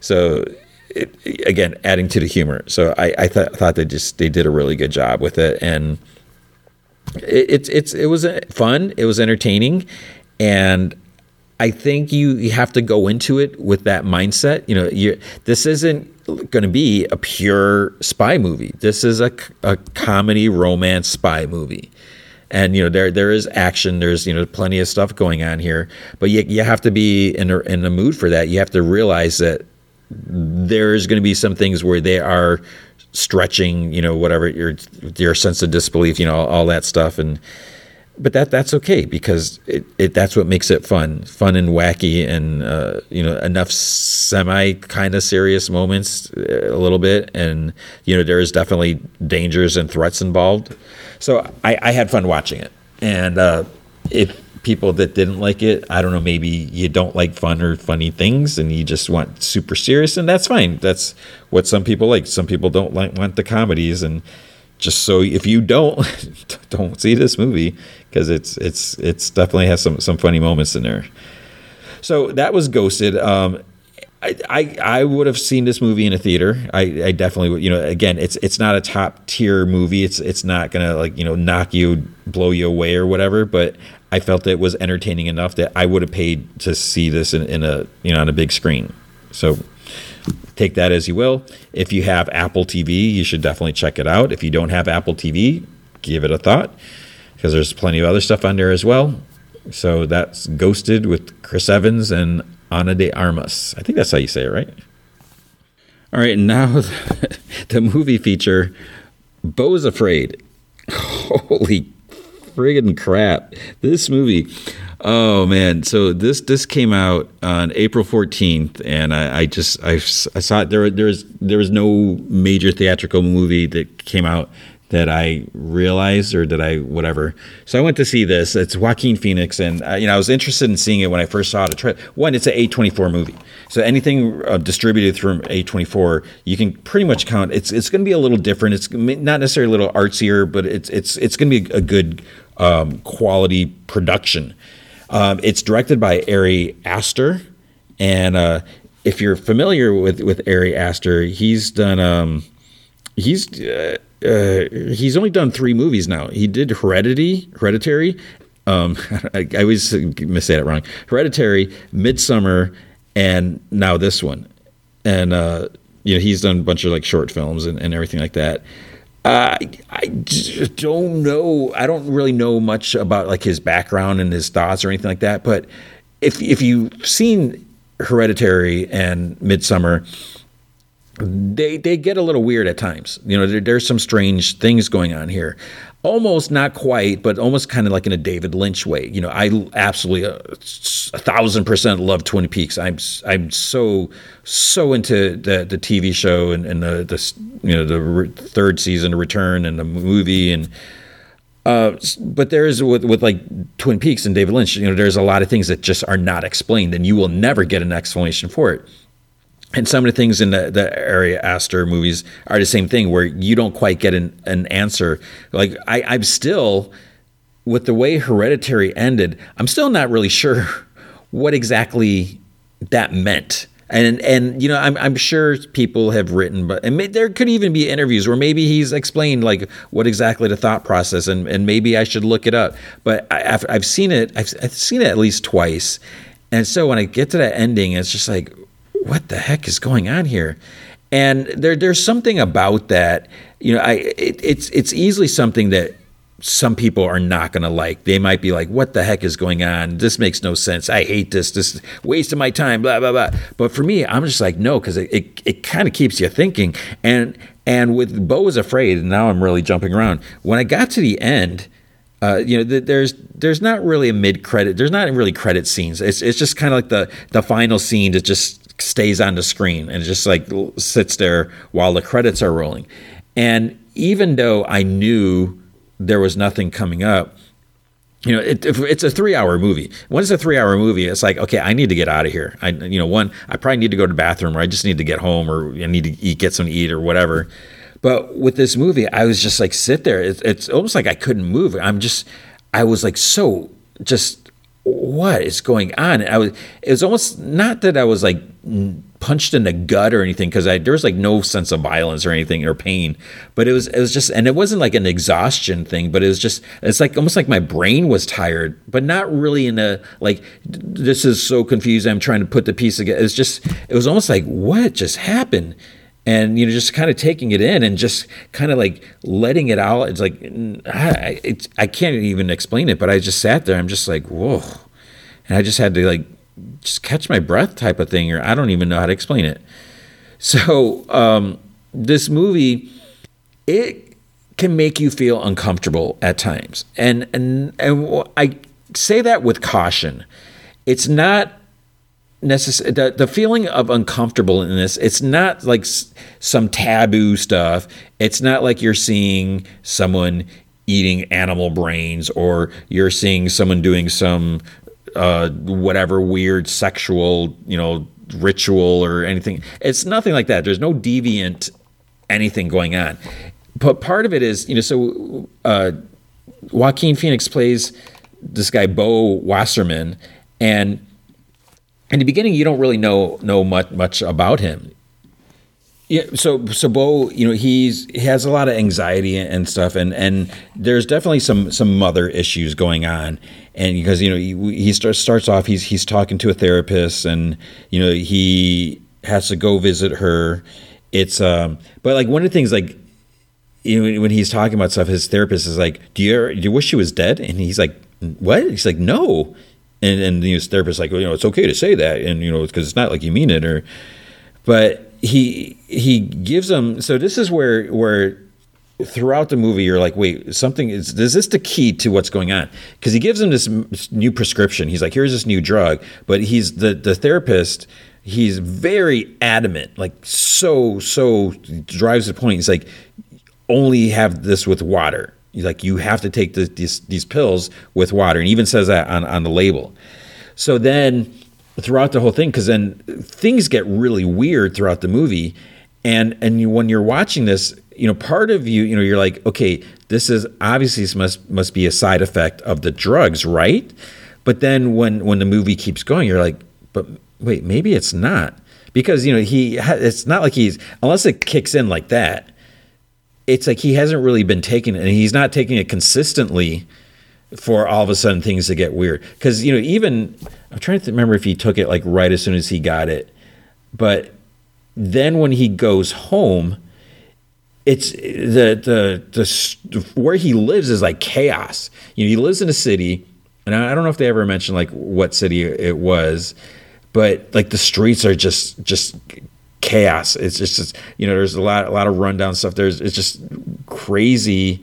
So it, again adding to the humor. So i i th- thought they just they did a really good job with it and it, it's it's it was fun it was entertaining and I think you, you have to go into it with that mindset. You know, you this isn't going to be a pure spy movie. This is a, a comedy romance spy movie. And you know there there is action. There's you know plenty of stuff going on here, but you you have to be in a, in the mood for that. You have to realize that there's going to be some things where they are stretching. You know whatever your your sense of disbelief. You know all, all that stuff and but that that's okay because it, it that's what makes it fun, fun and wacky, and uh, you know enough semi kind of serious moments uh, a little bit, and you know there is definitely dangers and threats involved. So I, I had fun watching it, and uh, if people that didn't like it. I don't know, maybe you don't like fun or funny things and you just want super serious and that's fine. That's what some people like. Some people don't like want the comedies and just so if you don't (laughs) don't see this movie because it's it's it's definitely has some some funny moments in there. So that was Ghosted. Um, I, I, I would have seen this movie in a theater. I, I definitely would. You know, again, it's it's not a top tier movie. It's it's not gonna like you know knock you, blow you away or whatever. But I felt it was entertaining enough that I would have paid to see this in, in a you know on a big screen. So take that as you will. If you have Apple TV, you should definitely check it out. If you don't have Apple TV, give it a thought because there's plenty of other stuff on there as well. So that's Ghosted with Chris Evans and Ana de Armas. I think that's how you say it, right? All right, and now (laughs) the movie feature, Beau's Afraid. (laughs) Holy friggin' crap. This movie. Oh man, so this this came out on April 14th and I, I just I, I saw it there there was there was no major theatrical movie that came out that I realized or that I whatever. So I went to see this. It's Joaquin Phoenix, and you know I was interested in seeing it when I first saw it. One, it's an A24 movie, so anything uh, distributed through A24, you can pretty much count. It's it's going to be a little different. It's not necessarily a little artsier, but it's it's it's going to be a good um, quality production. Um, it's directed by Ari Aster, and uh, if you're familiar with with Ari Aster, he's done. Um, he's uh, uh, he's only done three movies now. He did Heredity, Hereditary. Um, (laughs) I, I always miss that wrong. Hereditary, Midsommar, and now this one. And uh, you know, he's done a bunch of like short films and, and everything like that. I, I don't know. I don't really know much about like his background and his thoughts or anything like that. But if if you've seen Hereditary and Midsommar, they they get a little weird at times. You know, there, there's some strange things going on here. Almost not quite, but almost kind of like in a David Lynch way. You know, I absolutely uh, a thousand percent love Twin Peaks. I'm I'm so so into the the TV show and, and the the you know the re- third season, the return, and the movie and. Uh, but there's with, with like Twin Peaks and David Lynch, you know, there's a lot of things that just are not explained, and you will never get an explanation for it and some of the things in the, the Ari Aster movies are the same thing where you don't quite get an, an answer. Like I, I'm still with the way Hereditary ended, I'm still not really sure (laughs) what exactly that meant. And and you know I'm I'm sure people have written, but and may, there could even be interviews where maybe he's explained like what exactly the thought process, and and maybe I should look it up. But I, have I've seen it I've, I've seen it at least twice, and so when I get to that ending, it's just like what the heck is going on here? And there, there's something about that. You know, I it, it's it's easily something that some people are not going to like. They might be like, "What the heck is going on? This makes no sense. I hate this. This waste of my time." Blah blah blah. But for me, I'm just like, no, because it it, it kind of keeps you thinking. And and with Beau is afraid, now I'm really jumping around. When I got to the end. Uh, you know, there's there's not really a mid credit. There's not really credit scenes. It's it's just kind of like the the final scene that just stays on the screen and just like sits there while the credits are rolling. And even though I knew there was nothing coming up, you know, it, it's a three-hour movie. When it's a three-hour movie, it's like, okay, I need to get out of here. I, you know, one, I probably need to go to the bathroom, or I just need to get home, or I need to eat, get some to eat, or whatever. But with this movie, I was just like sit there. It's, it's almost like I couldn't move. I'm just, I was like so just what is going on? And I was, it was almost not that I was like punched in the gut or anything because there was like no sense of violence or anything or pain, but it was, it was just, and it wasn't like an exhaustion thing, but it was just, it's like almost like my brain was tired, but not really in a, like, this is so confused. I'm trying to put the piece together. It's just, it was almost like, what just happened? And you know just kind of taking it in and just kind of like letting it out. It's like I, it's, I can't even explain it but i just sat there i'm just like whoa. And i just had to like just catch my breath type of thing or i don't even know how to explain it. So um, this movie it can make you feel uncomfortable at times. And and and i say that with caution. It's not the, the feeling of uncomfortableness it's not like s- some taboo stuff it's not like you're seeing someone eating animal brains or you're seeing someone doing some uh, whatever weird sexual, you know, ritual or anything. It's nothing like that. There's no deviant anything going on. But part of it is, you know, so uh, Joaquin Phoenix plays this guy Beau Wassermann, and in the beginning you don't really know know much much about him. Yeah, so so Beau, you know, he's he has a lot of anxiety and stuff, and and there's definitely some some mother issues going on, and because you know he, he starts starts off he's he's talking to a therapist, and you know he has to go visit her. It's um, but like one of the things like you know, when he's talking about stuff, his therapist is like, "Do you do you wish she was dead?" And he's like, "What?" He's like, "No." And and his therapist is like, well, you know, it's okay to say that, and you know, because it's not like you mean it, or, but he he gives them so this is where where throughout the movie you're like wait something is is this the key to what's going on? Because he gives him this new prescription. He's like here's this new drug but he's the the therapist he's very adamant like so so drives the point. He's like only have this with water like you have to take these these pills with water. And even says that on on the label. So then throughout the whole thing because then things get really weird throughout the movie. And and you, when you're watching this you know part of you you know you're like okay this is obviously this must must be a side effect of the drugs right? But then when when the movie keeps going you're like but wait maybe it's not. Because you know he it's not like he's unless it kicks in like that it's like he hasn't really been taking it and he's not taking it consistently for all of a sudden things to get weird. Because you know, even I'm trying to remember if he took it like right as soon as he got it, but then when he goes home, it's the the the where he lives is like chaos. You know, he lives in a city, and I don't know if they ever mentioned like what city it was, but like the streets are just just chaos. It's just, just you know, there's a lot a lot of rundown stuff. There's it's just crazy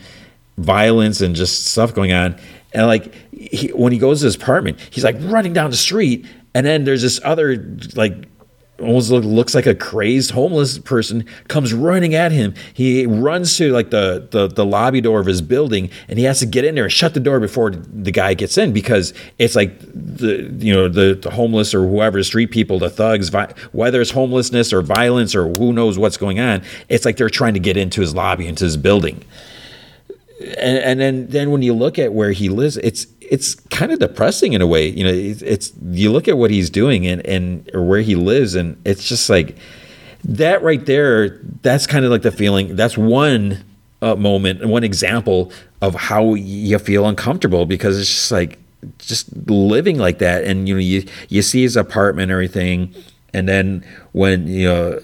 violence and just stuff going on. And like he, when he goes to his apartment, he's like running down the street, and then there's this other like almost look, looks like a crazed homeless person comes running at him. He runs to like the, the the lobby door of his building, and he has to get in there and shut the door before the guy gets in because it's like the you know the, the homeless or whoever street people, the thugs, whether it's homelessness or violence or who knows what's going on, it's like they're trying to get into his lobby, into his building and, and then then when you look at where he lives, it's it's kind of depressing in a way. You know, it's, it's you look at what he's doing and and or where he lives, and it's just like that right there. That's kind of like the feeling. That's one uh, moment, one example of how you feel uncomfortable because it's just like just living like that, and you know you you see his apartment everything, and then when you know.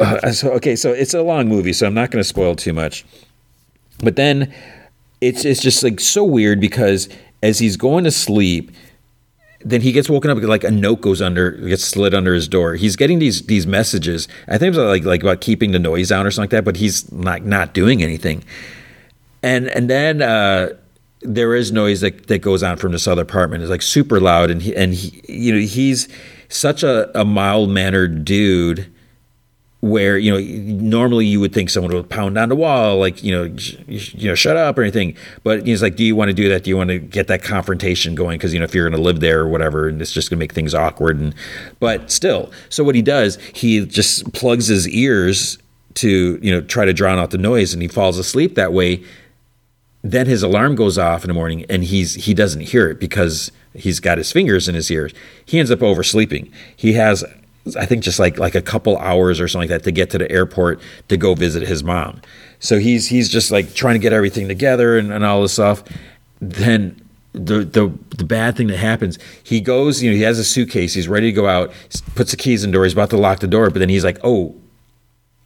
Uh, so okay, so it's a long movie, so I'm not going to spoil too much. But then it's it's just like so weird because as he's going to sleep, then he gets woken up like a note goes under gets slid under his door. He's getting these these messages. I think it's like like about keeping the noise down or something like that, but he's not not doing anything. And and then uh, there is noise that, that goes on from this other apartment. It's like super loud, and he and he you know he's such a, a mild mannered dude where you know normally you would think someone would pound on the wall like you know you know shut up or anything. But he's like do you want to do that? Do you want to get that confrontation going? Because you know if you're going to live there or whatever and it's just going to make things awkward and but still. So what he does he just plugs his ears to you know try to drown out the noise and he falls asleep that way. Then his alarm goes off in the morning and he's he doesn't hear it because he's got his fingers in his ears. He ends up oversleeping. He has I think just like like a couple hours or something like that to get to the airport to go visit his mom. So he's he's just like trying to get everything together and, and all this stuff. Then the the the bad thing that happens, he goes, you know, he has a suitcase, he's ready to go out, puts the keys in the door, he's about to lock the door, but then he's like, oh.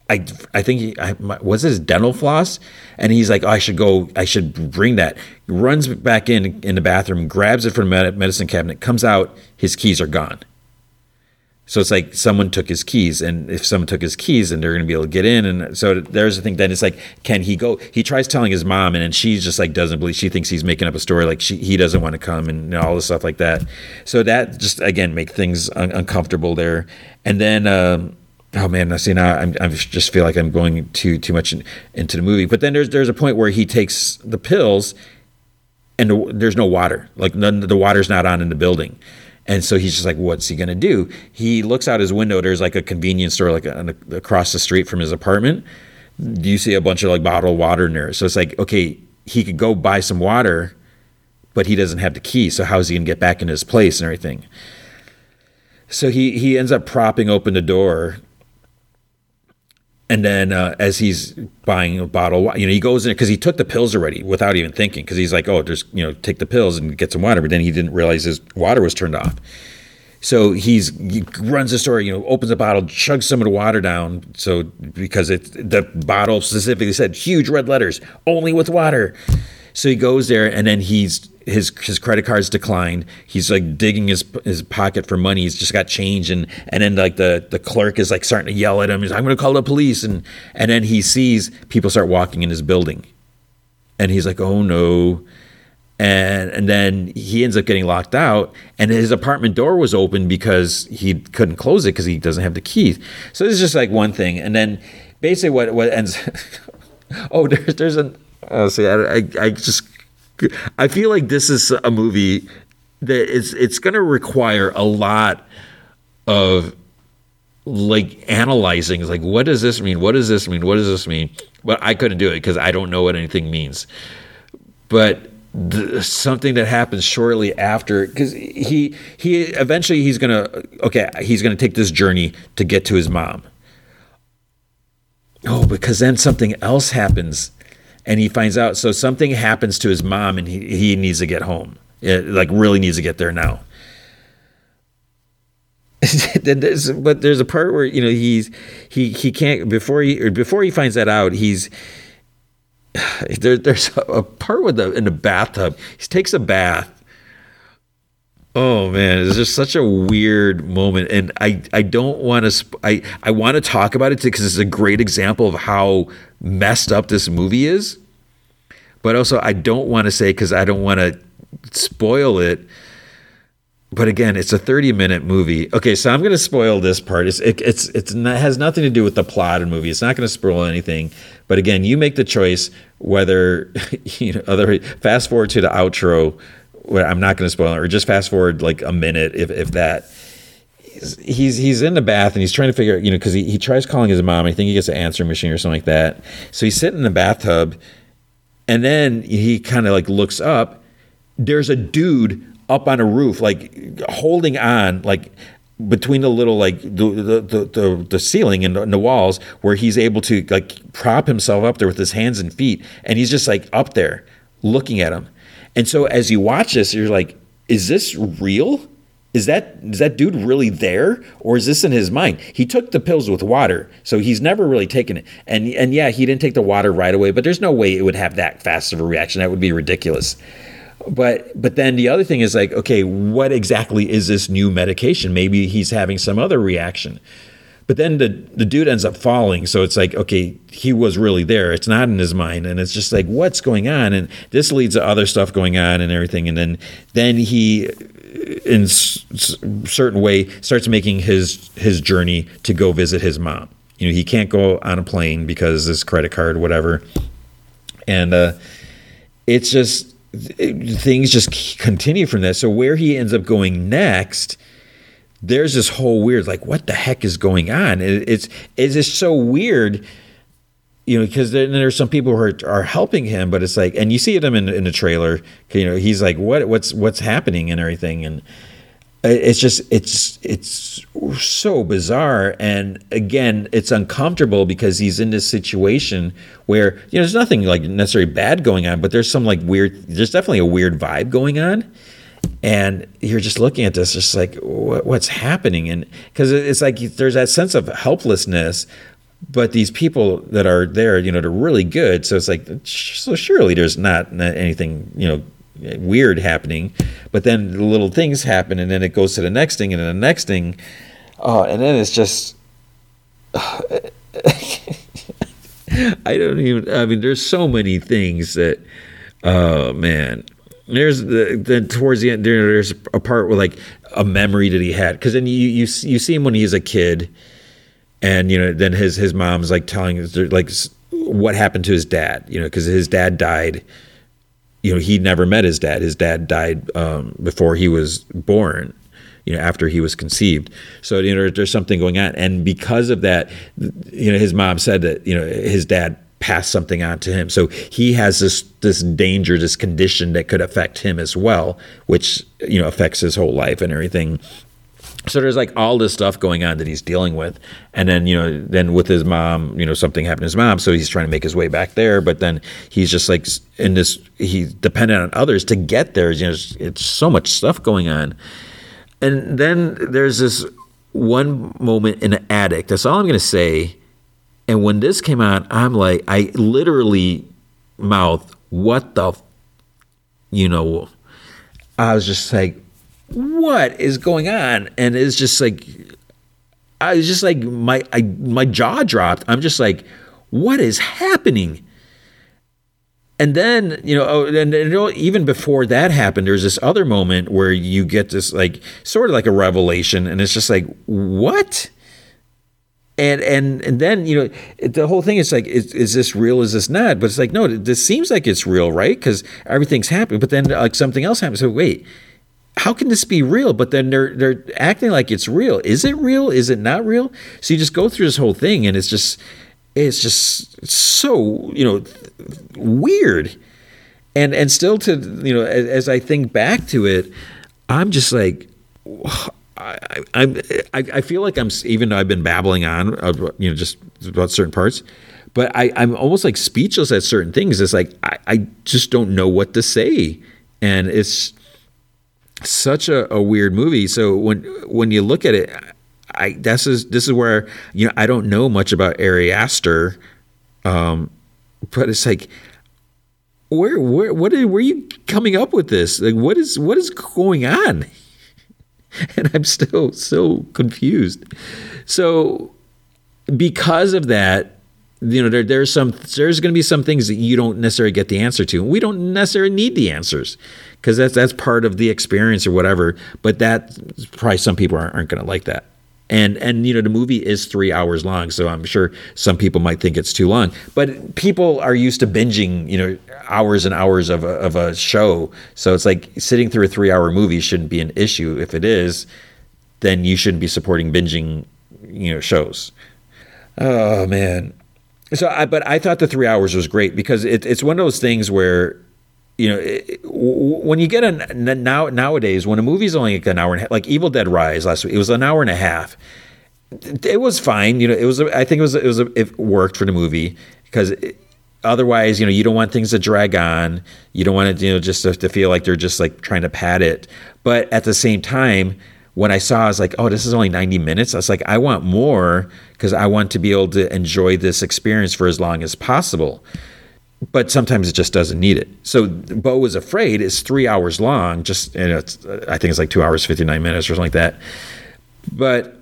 I, I think he I, was his dental floss, and he's like, oh, I should go. I should bring that. Runs back in in the bathroom, grabs it from the medicine cabinet, comes out. His keys are gone. So it's like someone took his keys, and if someone took his keys, then they're going to be able to get in. And so there's the thing. Then it's like, can he go? He tries telling his mom, and then she's just like doesn't believe. She thinks he's making up a story, like she, he doesn't want to come, and all this stuff like that. So that just again make things un- uncomfortable there. And then um, oh man, I see now I'm, I just feel like I'm going too too much in, into the movie. But then there's there's a point where he takes the pills, and the, there's no water. Like none, the water's not on in the building, and so he's just like, what's he gonna do? He looks out his window. There's like a convenience store like a, across the street from his apartment. You see a bunch of like bottled water there. So it's like, okay, he could go buy some water, but he doesn't have the key. So how's he gonna get back in his place and everything? So he he ends up propping open the door and then uh, as he's buying a bottle, you know, he goes in because he took the pills already without even thinking. Because he's like, "Oh, just you know, take the pills and get some water." But then he didn't realize his water was turned off. So he's he runs the store, you know, opens the bottle, chugs some of the water down. So because it the bottle specifically said huge red letters, only with water. So he goes there, and then he's his his credit cards declined. He's like digging his his pocket for money. He's just got change, and and then like the the clerk is like starting to yell at him. He's like, I'm going to call the police, and and then he sees people start walking in his building, and he's like, oh no. And and then he ends up getting locked out, and his apartment door was open because he couldn't close it because he doesn't have the keys. So this is just like one thing, and then basically what what ends. (laughs) oh, there's there's an Oh, see, I, I, I just I feel like this is a movie that it's it's going to require a lot of like analyzing. Like what does this mean? What does this mean? What does this mean? But i couldn't do it because i don't know what anything means. But the, something that happens shortly after because he he eventually he's gonna okay he's gonna take this journey to get to his mom. Oh because then something else happens and he finds out. So something happens to his mom, and he, he needs to get home. It, like really needs to get there now. (laughs) but there's a part where you know he's he he can't before he before he finds that out he's (sighs) there, there's a part with the in the bathtub he takes a bath oh man it's just such a weird moment and i i don't want to sp- i i want to talk about it because it's a great example of how messed up this movie is but also I don't want to say because I don't want to spoil it. But again, it's a 30 minute movie. Okay, so I'm going to spoil this part. It's it, it's it's not, has nothing to do with the plot of the movie. It's not going to spoil anything. But again, you make the choice whether (laughs) you know other fast forward to the outro. I'm not going to spoil it, or just fast forward like a minute if if that he's he's in the bath and he's trying to figure out, you know, because he, he tries calling his mom. I think he gets an answering machine or something like that. So he's sitting in the bathtub and then he kind of like looks up. There's a dude up on a roof, like holding on, like between the little like the the the, the ceiling and the, and the, walls, where he's able to like prop himself up there with his hands and feet, and he's just like up there looking at him. And so as you watch this, you're like, is this real? is that is that dude really there? Or is this in his mind? He took the pills with water so he's never really taken it. And and yeah he didn't take the water right away but there's no way it would have that fast of a reaction. That would be ridiculous. But but then the other thing is like okay what exactly is this new medication? Maybe he's having some other reaction but then the the dude ends up falling. So it's like okay he was really there. It's not in his mind. And it's just like what's going on? And this leads to other stuff going on and everything. And then then he in s- certain way starts making his his journey to go visit his mom. You know, he can't go on a plane because his credit card, whatever, and uh, it's just things just continue from that. So where he ends up going next, there's this whole weird like, what the heck is going on? It, it's it's just so weird you know, because there, there's some people who are, are helping him, but it's like, and you see them in, in the trailer, you know, he's like, what, what's, what's happening and everything. And it's just, it's, it's so bizarre. And again, it's uncomfortable because he's in this situation where, you know, there's nothing like necessarily bad going on, but there's some like weird, there's definitely a weird vibe going on and you're just looking at this just like what, what's happening and because it's like there's that sense of helplessness but these people that are there, you know, they're really good. So it's like, so surely there's not anything, you know, weird happening. But then the little things happen, and then it goes to the next thing, and then the next thing, oh, and then it's just. (laughs) I don't even. I mean, there's so many things that. Oh man, there's the then towards the end there, there's a part where like a memory that he had. Because then you you you see him when he's a kid and you know then his his mom's like telling like what happened to his dad you know because his dad died you know he never met his dad. His dad died um, before he was born you know after he was conceived. So you know there's something going on. And because of that you know his mom said that you know his dad passed something on to him. So he has this this danger this condition that could affect him as well which you know affects his whole life and everything. So there's like all this stuff going on that he's dealing with. And then you know then with his mom you know something happened to his mom so he's trying to make his way back there. But then he's just like in this he's dependent on others to get there. You know it's, it's so much stuff going on. And then there's this one moment in an attic that's all i'm to say and when this came out i'm like i literally mouth what the you know i was just like what is going on? And it's just like, I was just like, my, I, my jaw dropped. I'm just like, what is happening? And then, you know, oh, and, and even before that happened, there's this other moment where you get this, like, sort of like a revelation, and it's just like, what? And and and then you know the whole thing is like is, is this real is this not but it's like no this seems like it's real right because everything's happening but then like something else happens so wait how can this be real? But then they're they're acting like it's real. Is it real? Is it not real? So you just go through this whole thing, and it's just it's just so you know weird. And and still to you know as, as I think back to it, I'm just like. I, I, I feel like I'm even though I've been babbling on you know just about certain parts, but I, I'm almost like speechless at certain things. It's like I, I just don't know what to say, and it's such a, a weird movie. So when when you look at it, I this is this is where you know I don't know much about Ari Aster, um, but it's like where where what are, where are you coming up with this? Like what is what is going on? (laughs) And I'm still so confused. So because of that, you know, there, there's some there's going to be some things that you don't necessarily get the answer to. We don't necessarily need the answers because that's that's part of the experience or whatever. But that probably some people aren't, aren't going to like that. And and you know the movie is three hours long, so I'm sure some people might think it's too long. But people are used to binging, you know, hours and hours of a, of a show. So it's like sitting through a three hour movie shouldn't be an issue. If it is, then you shouldn't be supporting binging, you know, shows. Oh man. So I but I thought the three hours was great because it, it's one of those things where you know, when you get a now nowadays when a movie's only like an hour and a half, like Evil Dead Rise last week, it was an hour and a half. It was fine, you know. It was, I think it was, it was, it worked for the movie because otherwise, you know, you don't want things to drag on. You don't want it, you know, just to, to feel like they're just like trying to pad it. But at the same time, when I saw, I was like, oh, this is only 90 minutes. I was like, I want more because I want to be able to enjoy this experience for as long as possible but sometimes it just doesn't need it. So Beau is Afraid is three hours long. Just and it's I think it's like two hours fifty nine minutes or something like that. But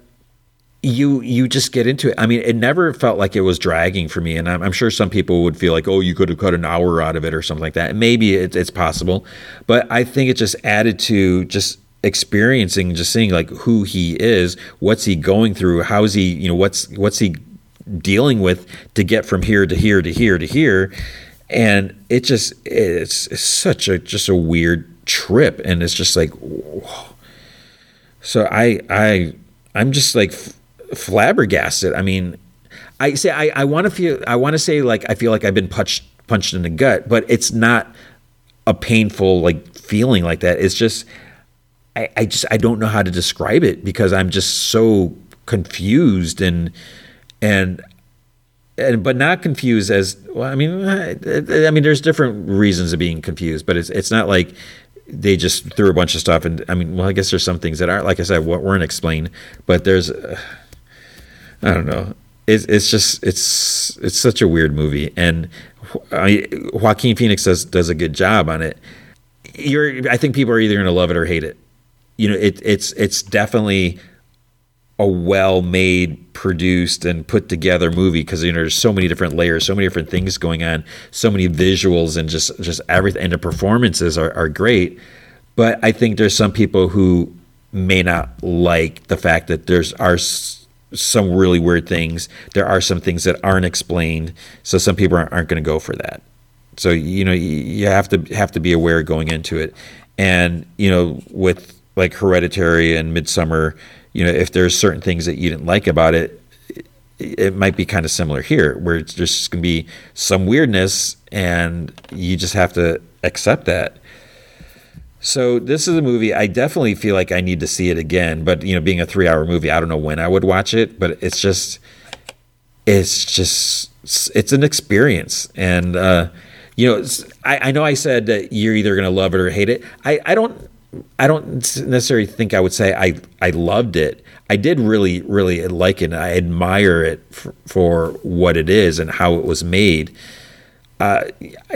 you you just get into it. I mean, it never felt like it was dragging for me, and I'm, I'm sure some people would feel like, oh, you could have cut an hour out of it or something like that. Maybe it, it's possible, but I think it just added to just experiencing, just seeing like who he is, what's he going through, how's he, you know, what's what's he dealing with to get from here to here to here to here and it just it's, it's, such a just a weird trip and it's just like whoa. so i i i'm just like f- flabbergasted i mean i say i i want to feel i want to say like i feel like i've been punched punched in the gut but it's not a painful like feeling like that it's just i i just i don't know how to describe it because i'm just so confused and and and but not confused as well. I mean, I, mean, there's different reasons of being confused, but it's it's not like they just threw a bunch of stuff. And I mean, well, I guess there's some things that aren't, like I said, what weren't explained, but there's, uh, I don't know. It's it's just it's it's such a weird movie, and I, Joaquin Phoenix does does a good job on it. You're, I think people are either going to love it or hate it. You know, it it's it's definitely a well made, produced, and put together movie because you know there's so many different layers, so many different things going on, so many visuals, and just just everything. And the performances are, are great, but I think there's some people who may not like the fact that there's are some really weird things. There are some things that aren't explained, so some people aren't, aren't going to go for that. So you know you have to have to be aware going into it, and you know with like Hereditary and Midsommar, you know if there's certain things that you didn't like about it, it might be kind of similar here, where it's just going to be some weirdness, and you just have to accept that. So this is a movie I definitely feel like I need to see it again. But you know, being a three-hour movie, I don't know when I would watch it. But it's just, it's just, it's an experience, and uh, you know, I, I know I said that you're either going to love it or hate it. I, I don't, I don't necessarily think I would say I, I loved it. I did really, really like it. I admire it for, for what it is and how it was made. Uh,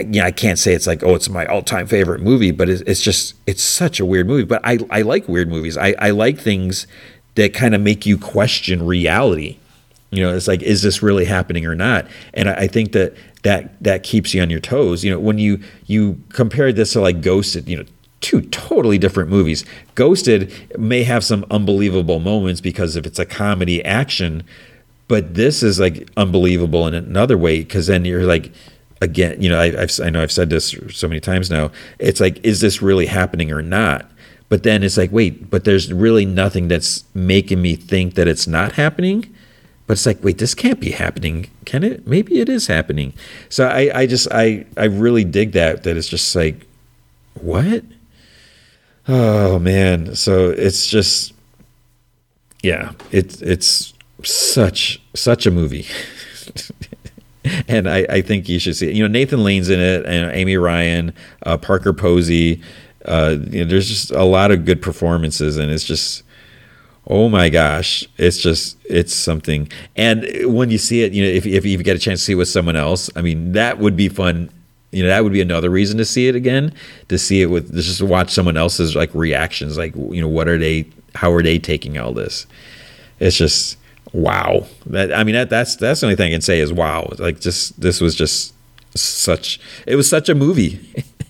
yeah, I can't say it's like, oh, it's my all-time favorite movie, but it's, it's just, it's such a weird movie. But I, I like weird movies. I, I like things that kind of make you question reality. You know, it's like, is this really happening or not? And I, I think that that that keeps you on your toes. You know, when you you compare this to like Ghosted, you know, two totally different movies. Ghosted may have some unbelievable moments because if it's a comedy action, but this is like unbelievable in another way because then you're like again, you know, I, have I know I've said this so many times now. It's like, is this really happening or not? But then it's like, wait, but there's really nothing that's making me think that it's not happening. But it's like, wait, this can't be happening, can it? Maybe it is happening. So I, I just, I, I really dig that. That it's just like, what? Oh man. So it's just, yeah, it's it's such such a movie. (laughs) and I, I think you should see it. You know, Nathan Lane's in it, and Amy Ryan, uh, Parker Posey. Uh, you know, there's just a lot of good performances, and it's just oh my gosh, it's just it's something. And when you see it, you know, if if you get a chance to see it with someone else, I mean, that would be fun. You know, that would be another reason to see it again. To see it with just to watch someone else's like reactions, like you know, what are they? How are they taking all this? It's just wow. That I mean, that that's that's the only thing I can say is wow. Like just this was just such. It was such a movie.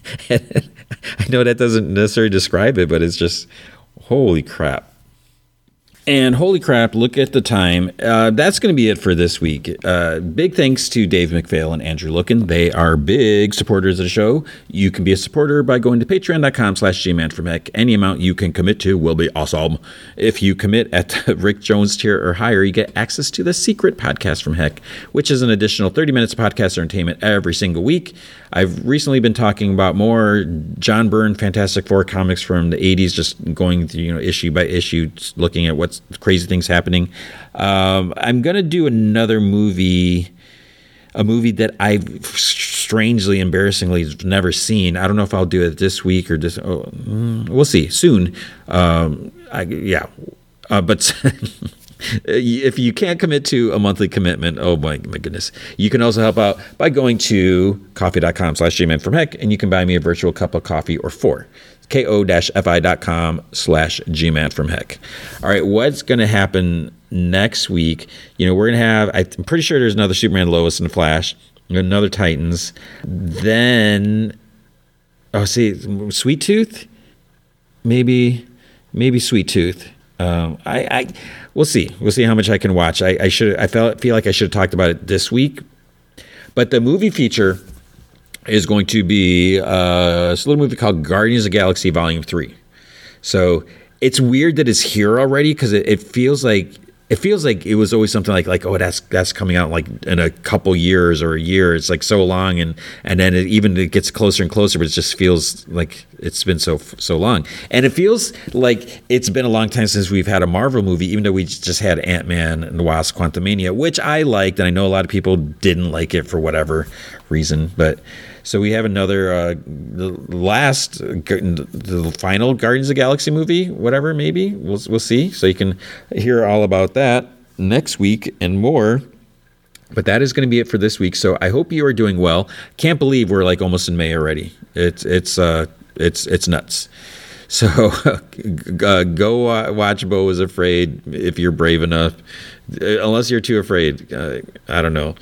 (laughs) I know that doesn't necessarily describe it, but it's just holy crap. And holy crap, look at the time. Uh, that's going to be it for this week. Uh, big thanks to Dave McPhail and Andrew Lookin. They are big supporters of the show. You can be a supporter by going to patreon.com slash gmanfromheck. Any amount you can commit to will be awesome. If you commit at (laughs) the Rick Jones tier or higher, you get access to the secret podcast from Heck, which is an additional 30 minutes of podcast entertainment every single week. I've recently been talking about more John Byrne Fantastic Four comics from the 80s, just going through, you know, issue by issue, looking at what's crazy things happening. Um, I'm to do another movie, a movie that I've strangely, embarrassingly never seen. I don't know if I'll do it this week or just, oh, mm, we'll see soon. Um, I, yeah. Uh, but (laughs) if you can't commit to a monthly commitment, oh my, my goodness, you can also help out by going to ko-fi.com slash gman from heck and you can buy me a virtual cup of coffee or four ko-fi.com slash gman from heck. All right, what's going to happen next week? You know, we're going to have, I'm pretty sure there's another Superman, Lois, and Flash, another Titans. Then, oh, see, Sweet Tooth? Maybe, maybe Sweet Tooth. Um, I, I, we'll see. We'll see how much I can watch. I, I should. I felt feel like I should have talked about it this week, but the movie feature is going to be uh, a little movie called Guardians of Galaxy Volume Three. So it's weird that it's here already because it, it feels like it feels like it was always something like like oh that's that's coming out like in a couple years or a year it's like so long and and then it, even it gets closer and closer but it just feels like it's been so so long and it feels like it's been a long time since we've had a Marvel movie even though we just had Ant Man and the Wasp Quantumania which I liked and I know a lot of people didn't like it for whatever reason but so we have another uh, the last the final Guardians of the Galaxy movie, whatever maybe we'll we'll see. So you can hear all about that next week and more. But that is going to be it for this week. So I hope you are doing well. Can't believe we're like almost in May already. It's it's uh it's it's nuts. So (laughs) uh, go watch Beau is Afraid if you're brave enough. Uh, unless you're too afraid. Uh, I don't know.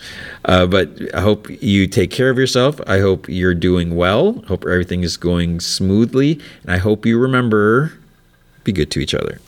Uh, but I hope you take care of yourself. I hope you're doing well. Hope everything is going smoothly. And I hope you remember be good to each other.